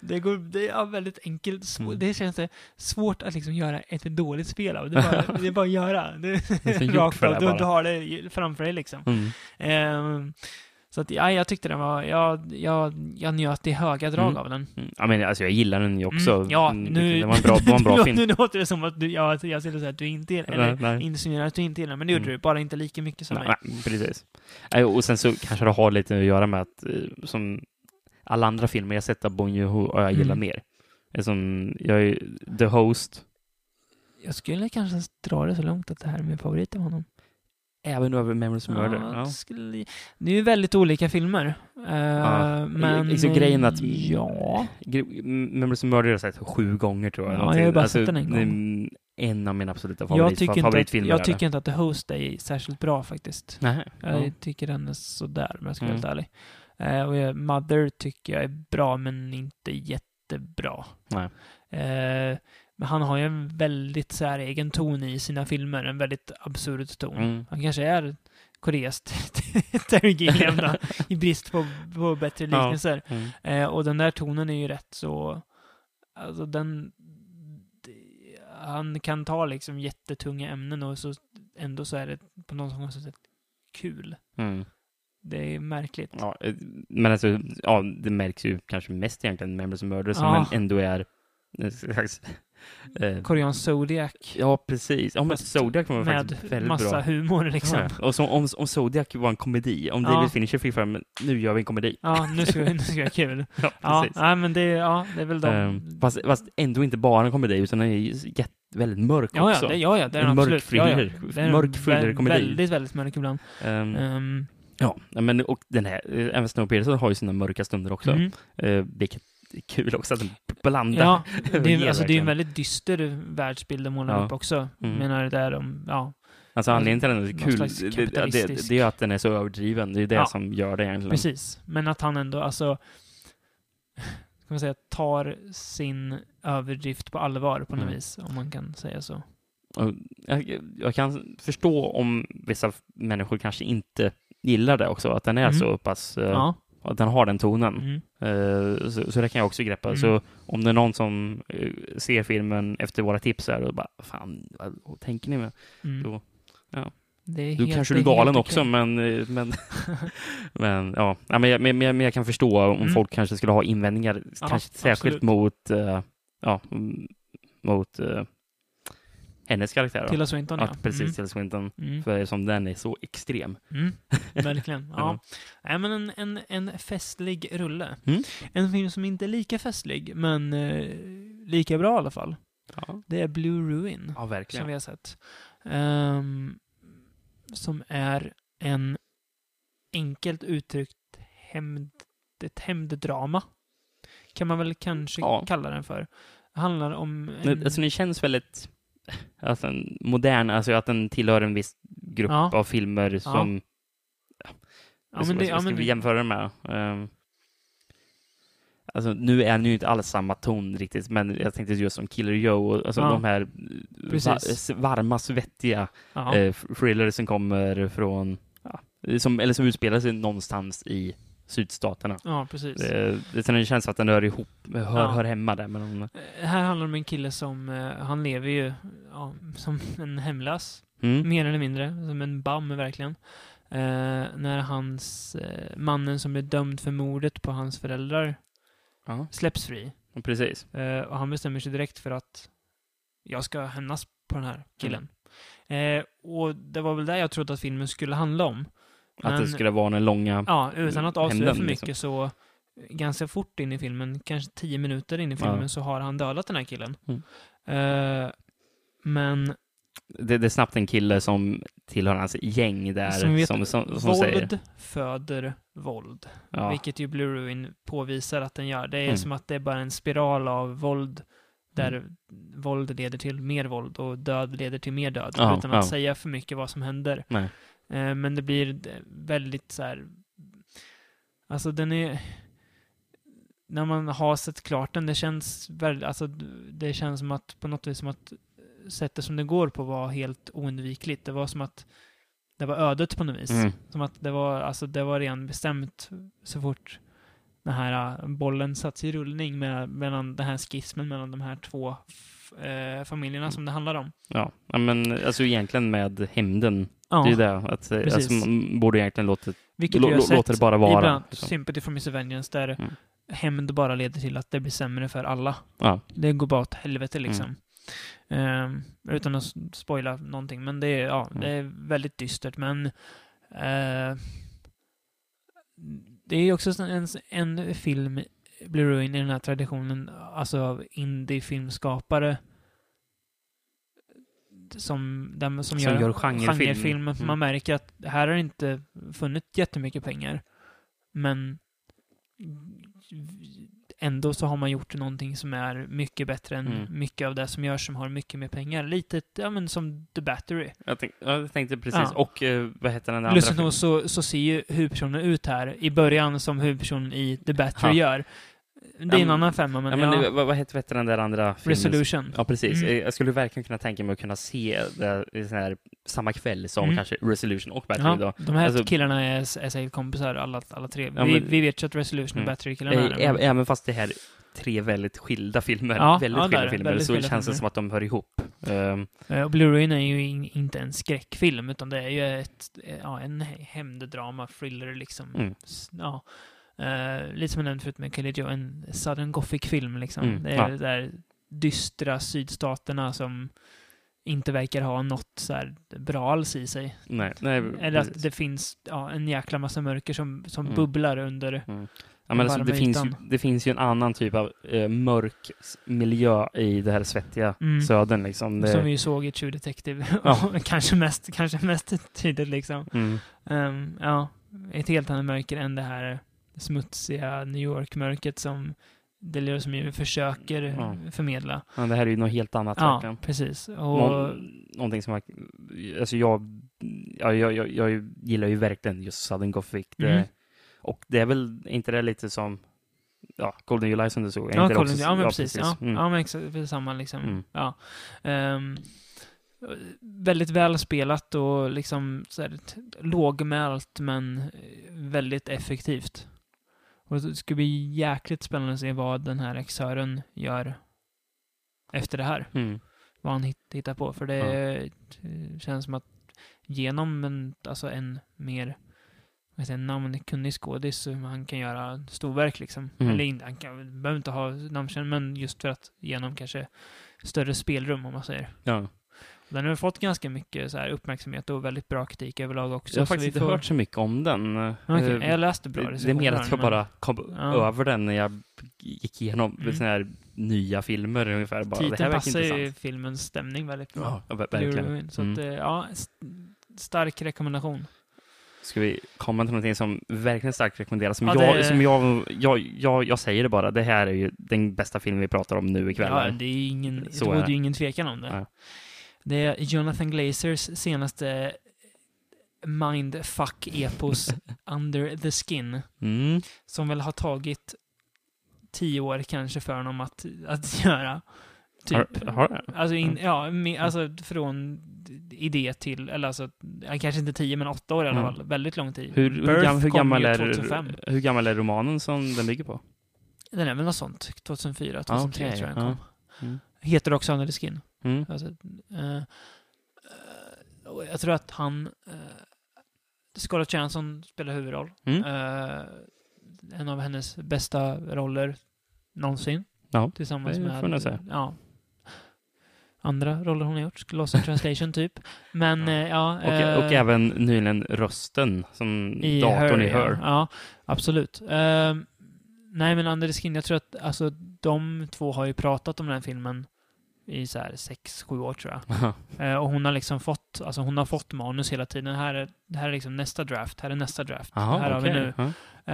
[SPEAKER 1] Det, går, det är ja, väldigt enkelt. Svå,
[SPEAKER 2] Mm.
[SPEAKER 1] Det känns det svårt att liksom göra ett dåligt spel av. Det är bara, det är bara att göra. Det,
[SPEAKER 2] Det är så gjort
[SPEAKER 1] rakt av.
[SPEAKER 2] det
[SPEAKER 1] Du, du har det framför dig liksom.
[SPEAKER 2] Mm.
[SPEAKER 1] Ehm, så att, ja, jag tyckte den var, jag, jag, jag njöt i höga drag
[SPEAKER 2] Mm.
[SPEAKER 1] av den.
[SPEAKER 2] Mm. Ja, men alltså jag gillar den ju också.
[SPEAKER 1] Mm, ja,
[SPEAKER 2] Mm,
[SPEAKER 1] nu...
[SPEAKER 2] Det var en bra, det var en bra film.
[SPEAKER 1] Nu låter det som att du, ja, att jag skulle säga att du inte gillar, eller
[SPEAKER 2] Nej, nej.
[SPEAKER 1] insinuerar att du inte gillar, men det gjorde
[SPEAKER 2] Mm.
[SPEAKER 1] du, bara inte lika mycket som mig.
[SPEAKER 2] Nej, nej, precis. Nej, Och sen så kanske det har lite att göra med att eh, som alla andra filmer jag sett av Bong Joon-ho och jag gillar
[SPEAKER 1] Mm.
[SPEAKER 2] mer. Det Som, jag är The Host,
[SPEAKER 1] Jag skulle kanske dra det så långt att det här är min favorit av honom.
[SPEAKER 2] Även över Memories of Murder.
[SPEAKER 1] Ja, det, skulle, det är ju väldigt olika filmer. Uh,
[SPEAKER 2] Ja.
[SPEAKER 1] Men...
[SPEAKER 2] Så grejen att-
[SPEAKER 1] Ja.
[SPEAKER 2] Memories of Murder har jag sett sju gånger tror jag.
[SPEAKER 1] Ja,
[SPEAKER 2] någonting.
[SPEAKER 1] jag har bara
[SPEAKER 2] Alltså,
[SPEAKER 1] sett den en gång.
[SPEAKER 2] En av mina absoluta
[SPEAKER 1] Jag
[SPEAKER 2] favorit,
[SPEAKER 1] tycker, inte att,
[SPEAKER 2] favoritfilmer. är
[SPEAKER 1] jag tycker inte att The Host är särskilt bra faktiskt.
[SPEAKER 2] Nej,
[SPEAKER 1] Jag
[SPEAKER 2] ja.
[SPEAKER 1] tycker den är sådär, om jag ska vara
[SPEAKER 2] Mm.
[SPEAKER 1] helt ärlig. Eh, och jag, Mother tycker jag är bra, men inte jättebra.
[SPEAKER 2] Nej.
[SPEAKER 1] Eh, men han har ju en väldigt säregen ton i sina filmer, en väldigt absurd ton.
[SPEAKER 2] Mm.
[SPEAKER 1] Han kanske är Koreas Terry Gilliam då, i brist på, på bättre
[SPEAKER 2] Ja.
[SPEAKER 1] liknelser.
[SPEAKER 2] Mm.
[SPEAKER 1] Eh, och den där tonen är ju rätt så... Alltså den... Han kan ta liksom jättetunga ämnen och så ändå så är det på något sätt kul.
[SPEAKER 2] Mm.
[SPEAKER 1] Det är märkligt.
[SPEAKER 2] Ja, eh, men alltså, ja, det märks ju kanske mest egentligen Memories of Murder som
[SPEAKER 1] Ja.
[SPEAKER 2] ändå är. Eh,
[SPEAKER 1] Korean Zodiac
[SPEAKER 2] ja, precis. Ja, men Zodiac var
[SPEAKER 1] med
[SPEAKER 2] faktiskt väldigt
[SPEAKER 1] massa
[SPEAKER 2] bra.
[SPEAKER 1] humor liksom.
[SPEAKER 2] Ja, ja. Och som, om, om Zodiac var en komedi, om
[SPEAKER 1] Ja.
[SPEAKER 2] David Fincher fick fram, nu gör vi en komedi.
[SPEAKER 1] Ja, nu ska, vi- nu ska vi ha kul.
[SPEAKER 2] Ja,
[SPEAKER 1] Ja,
[SPEAKER 2] precis.
[SPEAKER 1] nej, men det, ja, det är väl de...
[SPEAKER 2] Ehm, fast, fast ändå inte bara en komedi, utan den är jätte, väldigt mörk
[SPEAKER 1] ja,
[SPEAKER 2] också.
[SPEAKER 1] ja, det, ja, ja, det är
[SPEAKER 2] En mörk
[SPEAKER 1] absolut. Ja, ja.
[SPEAKER 2] thriller.
[SPEAKER 1] Det är en
[SPEAKER 2] Mörk thrillerkomedi.
[SPEAKER 1] Väldigt, väldigt mörk ibland.
[SPEAKER 2] Ehm,
[SPEAKER 1] Um,
[SPEAKER 2] Ja, men och den här, eh, även Snowpiercer har ju sina mörka stunder också.
[SPEAKER 1] mm.
[SPEAKER 2] Eh, vilket är kul också att den blandar.
[SPEAKER 1] Ja, det är, alltså, det är en väldigt dyster världsbild de målar
[SPEAKER 2] Ja.
[SPEAKER 1] upp också.
[SPEAKER 2] Mm.
[SPEAKER 1] Menar där de, ja,
[SPEAKER 2] Alltså anledningen till att den är kul, det, det, det, det är att den är så överdriven. Det är det
[SPEAKER 1] Ja.
[SPEAKER 2] som gör det egentligen.
[SPEAKER 1] precis. Men att han ändå, alltså, man säga, tar sin överdrift på allvar på något
[SPEAKER 2] Mm.
[SPEAKER 1] vis, om man kan säga så.
[SPEAKER 2] Jag, jag kan förstå om vissa människor kanske inte gillar det också, att den är
[SPEAKER 1] Mm.
[SPEAKER 2] så pass, eh,
[SPEAKER 1] Ja.
[SPEAKER 2] Att den har den tonen.
[SPEAKER 1] Mm.
[SPEAKER 2] Eh, så, så det kan jag också greppa.
[SPEAKER 1] Mm.
[SPEAKER 2] Så om det är någon som eh, ser filmen efter våra tips här och bara, fan, vad, tänker ni med?
[SPEAKER 1] Mm.
[SPEAKER 2] Då-
[SPEAKER 1] är
[SPEAKER 2] Du
[SPEAKER 1] helt-
[SPEAKER 2] kanske
[SPEAKER 1] det
[SPEAKER 2] är galen också,
[SPEAKER 1] okej.
[SPEAKER 2] men, eh, men, men, ja. ja men, jag, men, men jag kan förstå om
[SPEAKER 1] Mm.
[SPEAKER 2] folk kanske skulle ha invändningar,
[SPEAKER 1] Ja,
[SPEAKER 2] kanske särskilt
[SPEAKER 1] absolut.
[SPEAKER 2] mot, eh, ja, mot hennes karaktär. då.
[SPEAKER 1] Tilda Swinton,
[SPEAKER 2] ja.
[SPEAKER 1] ja.
[SPEAKER 2] precis,
[SPEAKER 1] Mm.
[SPEAKER 2] till Swinton.
[SPEAKER 1] Mm.
[SPEAKER 2] För som den är så extrem.
[SPEAKER 1] Mm. Verkligen. Ja. Nej, men en, en, en festlig rulle.
[SPEAKER 2] Mm.
[SPEAKER 1] En film som inte är lika festlig, men eh, lika bra i alla fall.
[SPEAKER 2] Ja,
[SPEAKER 1] Det är Blue Ruin.
[SPEAKER 2] ja
[SPEAKER 1] som
[SPEAKER 2] verkligen.
[SPEAKER 1] vi har sett. Ehm, som är en enkelt uttryckt hämnd, ett hämnddrama. Kan man väl kanske
[SPEAKER 2] Ja.
[SPEAKER 1] kalla den för. Det handlar om... En,
[SPEAKER 2] Alltså den känns väldigt alltså, en modern, alltså att den tillhör en viss grupp
[SPEAKER 1] Ja.
[SPEAKER 2] av filmer som...
[SPEAKER 1] ja,
[SPEAKER 2] vad,
[SPEAKER 1] men det, ja,
[SPEAKER 2] ska vi jämföra den med? Ehm, alltså nu är den ju inte alls samma ton riktigt, men jag tänkte just som Killer Joe, och, alltså
[SPEAKER 1] Ja.
[SPEAKER 2] de här va, varma, svettiga
[SPEAKER 1] ja.
[SPEAKER 2] eh, thrillers som kommer från, ja, som, eller som utspelar sig någonstans i sydstaterna.
[SPEAKER 1] ja, precis.
[SPEAKER 2] Det, det, det känns att den hör ihop, hör,
[SPEAKER 1] Ja.
[SPEAKER 2] hör hemma där, men de,
[SPEAKER 1] Eh, Här handlar det om en kille som, eh, han lever ju ja, som en hemlös,
[SPEAKER 2] mm,
[SPEAKER 1] mer eller mindre, som en bam verkligen. Eh, när hans, eh, mannen som blev dömd för mordet på hans föräldrar
[SPEAKER 2] ja,
[SPEAKER 1] släpps fri.
[SPEAKER 2] precis.
[SPEAKER 1] Eh, och han bestämmer sig direkt för att jag ska hämnas på den här killen. Eh, och det var väl där jag trodde att filmen skulle handla om.
[SPEAKER 2] Att det
[SPEAKER 1] Men-
[SPEAKER 2] skulle vara den långa...
[SPEAKER 1] Ja, utan att avslöja för
[SPEAKER 2] liksom.
[SPEAKER 1] mycket så eh, ganska fort in i filmen, kanske tio minuter in i filmen,
[SPEAKER 2] Ja.
[SPEAKER 1] så har han dödat den här killen.
[SPEAKER 2] Mm.
[SPEAKER 1] Eh, men
[SPEAKER 2] Det, det är snabbt en kille som tillhör hans gäng där,
[SPEAKER 1] Som vet-
[SPEAKER 2] som, som, som,
[SPEAKER 1] våld
[SPEAKER 2] säger...
[SPEAKER 1] föder våld.
[SPEAKER 2] Ja,
[SPEAKER 1] Vilket ju Blue Ruin påvisar att den gör. Det är
[SPEAKER 2] Mm.
[SPEAKER 1] som att det är bara en spiral av våld där våld leder till mer våld och död leder till mer död.
[SPEAKER 2] Ja,
[SPEAKER 1] utan att säga för mycket vad som händer.
[SPEAKER 2] nej.
[SPEAKER 1] Eh, men det blir väldigt så här... Alltså den är... När man har sett klart den, det känns väldigt... Alltså det känns som att på något vis som att sättet som det går på var helt oundvikligt. Det var som att det var ödet på något vis.
[SPEAKER 2] Mm.
[SPEAKER 1] Som att det var, alltså det var redan bestämt så fort den här äh, bollen satts i rullning med, mellan den här skismen mellan de här två eh, familjerna
[SPEAKER 2] Mm.
[SPEAKER 1] som det handlar om.
[SPEAKER 2] Ja, ja, men alltså egentligen med hämnden,
[SPEAKER 1] Ja,
[SPEAKER 2] det är ju det. Att, eh, alltså, man borde egentligen låta...
[SPEAKER 1] vilket
[SPEAKER 2] lå-
[SPEAKER 1] vi har
[SPEAKER 2] lå-
[SPEAKER 1] sett
[SPEAKER 2] låter det bara vara,
[SPEAKER 1] i bland annat
[SPEAKER 2] liksom.
[SPEAKER 1] Sympathy for Miss Vengeance där
[SPEAKER 2] Mm.
[SPEAKER 1] hämnd bara leder till att det blir sämre för alla.
[SPEAKER 2] Ja,
[SPEAKER 1] Det går bara åt helvete
[SPEAKER 2] Mm.
[SPEAKER 1] liksom. Ehm, utan att spoila någonting. Men det är, ja,
[SPEAKER 2] Mm.
[SPEAKER 1] det är väldigt dystert. Men eh, det är också en, en film, Blue Ruin, i den här traditionen, alltså av indie-filmskapare som, dem, som,
[SPEAKER 2] Som
[SPEAKER 1] gör,
[SPEAKER 2] gör genrefilm.
[SPEAKER 1] genrefilm.
[SPEAKER 2] Mm.
[SPEAKER 1] Man märker att här har inte funnits jättemycket pengar. Men ändå så har man gjort någonting som är mycket bättre än
[SPEAKER 2] Mm.
[SPEAKER 1] mycket av det som görs som har mycket mer pengar. Lite, ja men som The Battery.
[SPEAKER 2] jag, tänk, jag tänkte precis.
[SPEAKER 1] Ja.
[SPEAKER 2] Och eh, vad heter den andra? Filmen?
[SPEAKER 1] så, så ser ju huvudpersonen ut här i början som huvudpersonen i The Battery
[SPEAKER 2] Ja.
[SPEAKER 1] gör. Det är en annan femma, men,
[SPEAKER 2] ja, men
[SPEAKER 1] ja,
[SPEAKER 2] det- vad, vad heter, den där andra filmen?
[SPEAKER 1] Resolution.
[SPEAKER 2] Ja, precis.
[SPEAKER 1] Mm.
[SPEAKER 2] Jag skulle verkligen kunna tänka mig att kunna se det här, samma kväll som
[SPEAKER 1] Mm.
[SPEAKER 2] kanske Resolution och Battery då.
[SPEAKER 1] Ja, de här
[SPEAKER 2] Alltså-
[SPEAKER 1] killarna är, är säkert kompisar, alla, alla tre.
[SPEAKER 2] Ja,
[SPEAKER 1] vi,
[SPEAKER 2] men-
[SPEAKER 1] vi vet ju att Resolution och
[SPEAKER 2] Mm.
[SPEAKER 1] Battery-killarna är
[SPEAKER 2] Eh,
[SPEAKER 1] det, men-
[SPEAKER 2] ä- Även fast det här är tre väldigt skilda filmer,
[SPEAKER 1] Ja,
[SPEAKER 2] väldigt skilda
[SPEAKER 1] där,
[SPEAKER 2] filmer,
[SPEAKER 1] väldigt
[SPEAKER 2] så
[SPEAKER 1] skilda
[SPEAKER 2] känns det som att de hör ihop.
[SPEAKER 1] Eh, Och Blue Ruin är ju in, inte en skräckfilm, utan det är ju ett, ja, en hämnddrama, thriller liksom.
[SPEAKER 2] Mm.
[SPEAKER 1] Ja. Eh, lite som jag nämnde förut med Kelly Joe, en Southern Gothic-film liksom.
[SPEAKER 2] Mm,
[SPEAKER 1] Det är
[SPEAKER 2] ja.
[SPEAKER 1] där dystra sydstaterna som inte verkar ha något så här bra alls i sig.
[SPEAKER 2] nej, nej,
[SPEAKER 1] Eller att
[SPEAKER 2] precis.
[SPEAKER 1] det finns ja, en jäkla massa mörker som, som
[SPEAKER 2] Mm.
[SPEAKER 1] bubblar under.
[SPEAKER 2] Mm. Ja, men alltså, det, finns ju, det finns ju en annan typ av eh, mörk miljö i det här svettiga
[SPEAKER 1] Mm.
[SPEAKER 2] södern. Liksom. Det,
[SPEAKER 1] Som vi ju såg i True Detective.
[SPEAKER 2] Ja.
[SPEAKER 1] kanske, mest, kanske mest tydligt liksom.
[SPEAKER 2] mm.
[SPEAKER 1] Ehm, ja, ett helt annat mörker än det här smutsiga New York-mörkret som Delirious som försöker
[SPEAKER 2] Ja.
[SPEAKER 1] förmedla.
[SPEAKER 2] ja, det här är ju något helt annat.
[SPEAKER 1] Ja,
[SPEAKER 2] verkligen.
[SPEAKER 1] precis. Och,
[SPEAKER 2] Nå- någonting som jag, alltså jag, ja, jag, jag, jag gillar ju verkligen just Southern Gothic. Det,
[SPEAKER 1] Mm.
[SPEAKER 2] Och det är väl inte det lite som, ja, Golden July som du såg.
[SPEAKER 1] Ja, Colin,
[SPEAKER 2] också-
[SPEAKER 1] ja men precis. Ja,
[SPEAKER 2] Mm.
[SPEAKER 1] ja men exakt. Samma liksom.
[SPEAKER 2] Mm.
[SPEAKER 1] Ja. Ehm, väldigt väl spelat och liksom så här, lågmält men väldigt effektivt. Och det ska bli jäkligt spännande att se vad den här regissören gör efter det här.
[SPEAKER 2] Mm.
[SPEAKER 1] Vad han hitt- hittar på. För det eh, känns som att genom en, alltså en mer vad säger, namnkunnig skådis han kan göra storverk liksom.
[SPEAKER 2] Mm.
[SPEAKER 1] Eller inte, han kan, behöver inte ha namnkänning, men just för att genom kanske större spelrum om man säger.
[SPEAKER 2] Ja.
[SPEAKER 1] Den har fått ganska mycket så här uppmärksamhet och väldigt bra kritik överlag också.
[SPEAKER 2] Jag har faktiskt inte
[SPEAKER 1] får-
[SPEAKER 2] hört så mycket om den.
[SPEAKER 1] Okej,
[SPEAKER 2] Eh,
[SPEAKER 1] jag läste bra
[SPEAKER 2] det, det är mer att jag
[SPEAKER 1] recensioner,
[SPEAKER 2] bara kom
[SPEAKER 1] Ja.
[SPEAKER 2] över den när jag gick igenom
[SPEAKER 1] Mm.
[SPEAKER 2] såna här nya filmer ungefär. Bara,
[SPEAKER 1] men
[SPEAKER 2] det här
[SPEAKER 1] Titeln passar ju filmens stämning väldigt bra.
[SPEAKER 2] Ja, verkligen.
[SPEAKER 1] Så
[SPEAKER 2] Mm.
[SPEAKER 1] att, eh, ja, st- stark rekommendation.
[SPEAKER 2] Ska vi komma till någonting som verkligen starkt rekommenderas? Som,
[SPEAKER 1] Ja,
[SPEAKER 2] jag,
[SPEAKER 1] det-
[SPEAKER 2] som jag, jag, jag, jag säger det bara, det här är ju den bästa filmen vi pratar om nu ikväll.
[SPEAKER 1] Ja, det är ingen,
[SPEAKER 2] Så
[SPEAKER 1] det
[SPEAKER 2] är
[SPEAKER 1] råder ju ingen tvekan om det.
[SPEAKER 2] Ja.
[SPEAKER 1] Det är Jonathan Glazers senaste mindfuck-epos Under the Skin.
[SPEAKER 2] Mm.
[SPEAKER 1] Som väl har tagit tio år kanske för honom att, att göra. Typ.
[SPEAKER 2] Har, har?
[SPEAKER 1] Alltså, in, ja, med, alltså från idé till, eller alltså, kanske inte tio men åtta år i alla
[SPEAKER 2] Mm.
[SPEAKER 1] fall. Väldigt lång tid.
[SPEAKER 2] Hur, hur, gam, hur, gammal är,
[SPEAKER 1] 2005.
[SPEAKER 2] hur gammal är romanen som den bygger på?
[SPEAKER 1] Den är väl något sånt. 2004, 2003
[SPEAKER 2] Okej,
[SPEAKER 1] tror jag den kom.
[SPEAKER 2] Mm.
[SPEAKER 1] Heter också Under the Skin.
[SPEAKER 2] Mm.
[SPEAKER 1] Alltså, eh, eh, och jag tror att han... Uh, Scarlett Johansson spelar huvudroll.
[SPEAKER 2] Mm.
[SPEAKER 1] Eh, en av hennes bästa roller någonsin.
[SPEAKER 2] Ja,
[SPEAKER 1] Tillsammans
[SPEAKER 2] det får
[SPEAKER 1] med...
[SPEAKER 2] man nog säga.
[SPEAKER 1] Ja. Andra roller hon har gjort. Lost in translation typ. Men
[SPEAKER 2] Ja.
[SPEAKER 1] ja. ja
[SPEAKER 2] Och,
[SPEAKER 1] eh,
[SPEAKER 2] och även nyligen rösten som
[SPEAKER 1] i
[SPEAKER 2] datorn i
[SPEAKER 1] ja.
[SPEAKER 2] Her.
[SPEAKER 1] Ja, absolut. Eh, nej, men Under the Skin, jag tror att alltså, de två har ju pratat om den här filmen i så här sex, sju år tror jag. Eh, och hon har liksom fått, alltså hon har fått manus hela tiden. Här är, här är liksom nästa draft, här är nästa draft.
[SPEAKER 2] Aha,
[SPEAKER 1] här har vi nu.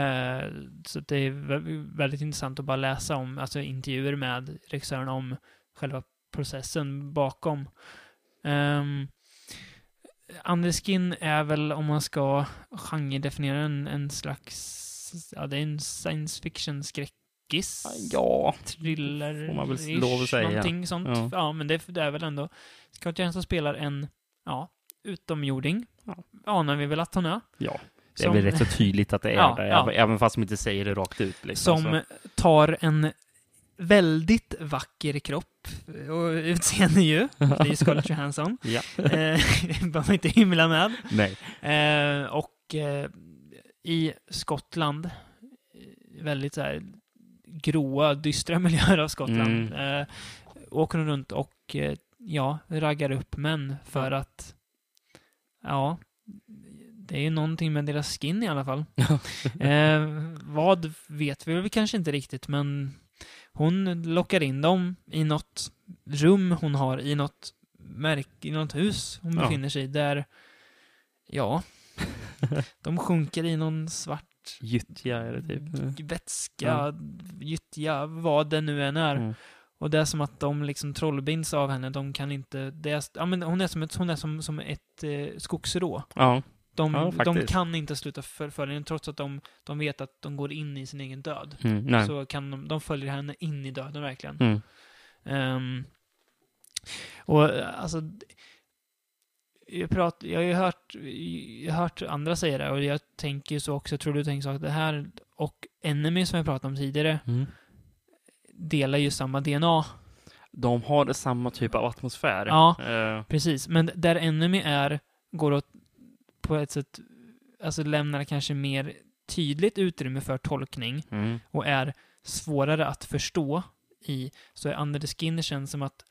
[SPEAKER 1] Eh, så det är vä- väldigt intressant att bara läsa om, alltså intervjuer med regissören om själva processen bakom. Um, Underskin är väl, om man ska genredefiniera en, en slags, ja det är en science fiction skräckis.
[SPEAKER 2] Ja,
[SPEAKER 1] Thriller
[SPEAKER 2] får man väl lov att säga.
[SPEAKER 1] Någonting sånt.
[SPEAKER 2] Ja.
[SPEAKER 1] Ja, men det, det är väl ändå... Scarlett Johansson spelar en, ja, utomjording.
[SPEAKER 2] Ja.
[SPEAKER 1] Anar vi väl att hon är.
[SPEAKER 2] ja. Det är
[SPEAKER 1] Som-
[SPEAKER 2] väl rätt så tydligt att det är
[SPEAKER 1] Ja,
[SPEAKER 2] det,
[SPEAKER 1] ja.
[SPEAKER 2] även- fast de inte säger det rakt ut. Liksom,
[SPEAKER 1] som
[SPEAKER 2] så.
[SPEAKER 1] tar en väldigt vacker kropp och utseende ju. Det är ju Scarlett Johansson.
[SPEAKER 2] Ja.
[SPEAKER 1] Eh, behöver man inte hymla med.
[SPEAKER 2] Nej.
[SPEAKER 1] Eh, och eh, i Skottland, eh, väldigt så här gråa, dystra miljöer av Skottland, eh, åker hon runt och eh, ja, raggar upp män för att ja, det är ju någonting med deras skin i alla fall. eh, vad vet vi väl kanske inte riktigt, men hon lockar in dem i något rum hon har i något märk, i något hus hon
[SPEAKER 2] Ja.
[SPEAKER 1] befinner sig i, där, ja, de sjunker i någon svart
[SPEAKER 2] Gyttja är det typ.
[SPEAKER 1] vätska, gyttja, vad det nu än är.
[SPEAKER 2] Mm.
[SPEAKER 1] Och det är som att de liksom trollbinds av henne, de kan inte, det är, ja men hon är som ett, hon är som, som ett eh, skogsrå.
[SPEAKER 2] Ja.
[SPEAKER 1] De,
[SPEAKER 2] Ja,
[SPEAKER 1] de kan inte sluta för- följa henne trots att de, de vet att de går in i sin egen död.
[SPEAKER 2] Mm.
[SPEAKER 1] Så kan de, de följer henne in i döden verkligen.
[SPEAKER 2] Mm.
[SPEAKER 1] Ehm, och eh, alltså, jag, prat, jag har ju hört, jag har hört andra säga det och jag tänker så också, jag tror du tänker så, att det här och Enemy som jag pratade om tidigare
[SPEAKER 2] Mm.
[SPEAKER 1] delar ju samma DNA.
[SPEAKER 2] De har samma typ av atmosfär.
[SPEAKER 1] Ja.
[SPEAKER 2] Eh,
[SPEAKER 1] Precis, men där Enemy är, går åt på ett sätt, alltså lämnar kanske mer tydligt utrymme för tolkning
[SPEAKER 2] mm.
[SPEAKER 1] och är svårare att förstå i, så är Under the Skin känns som att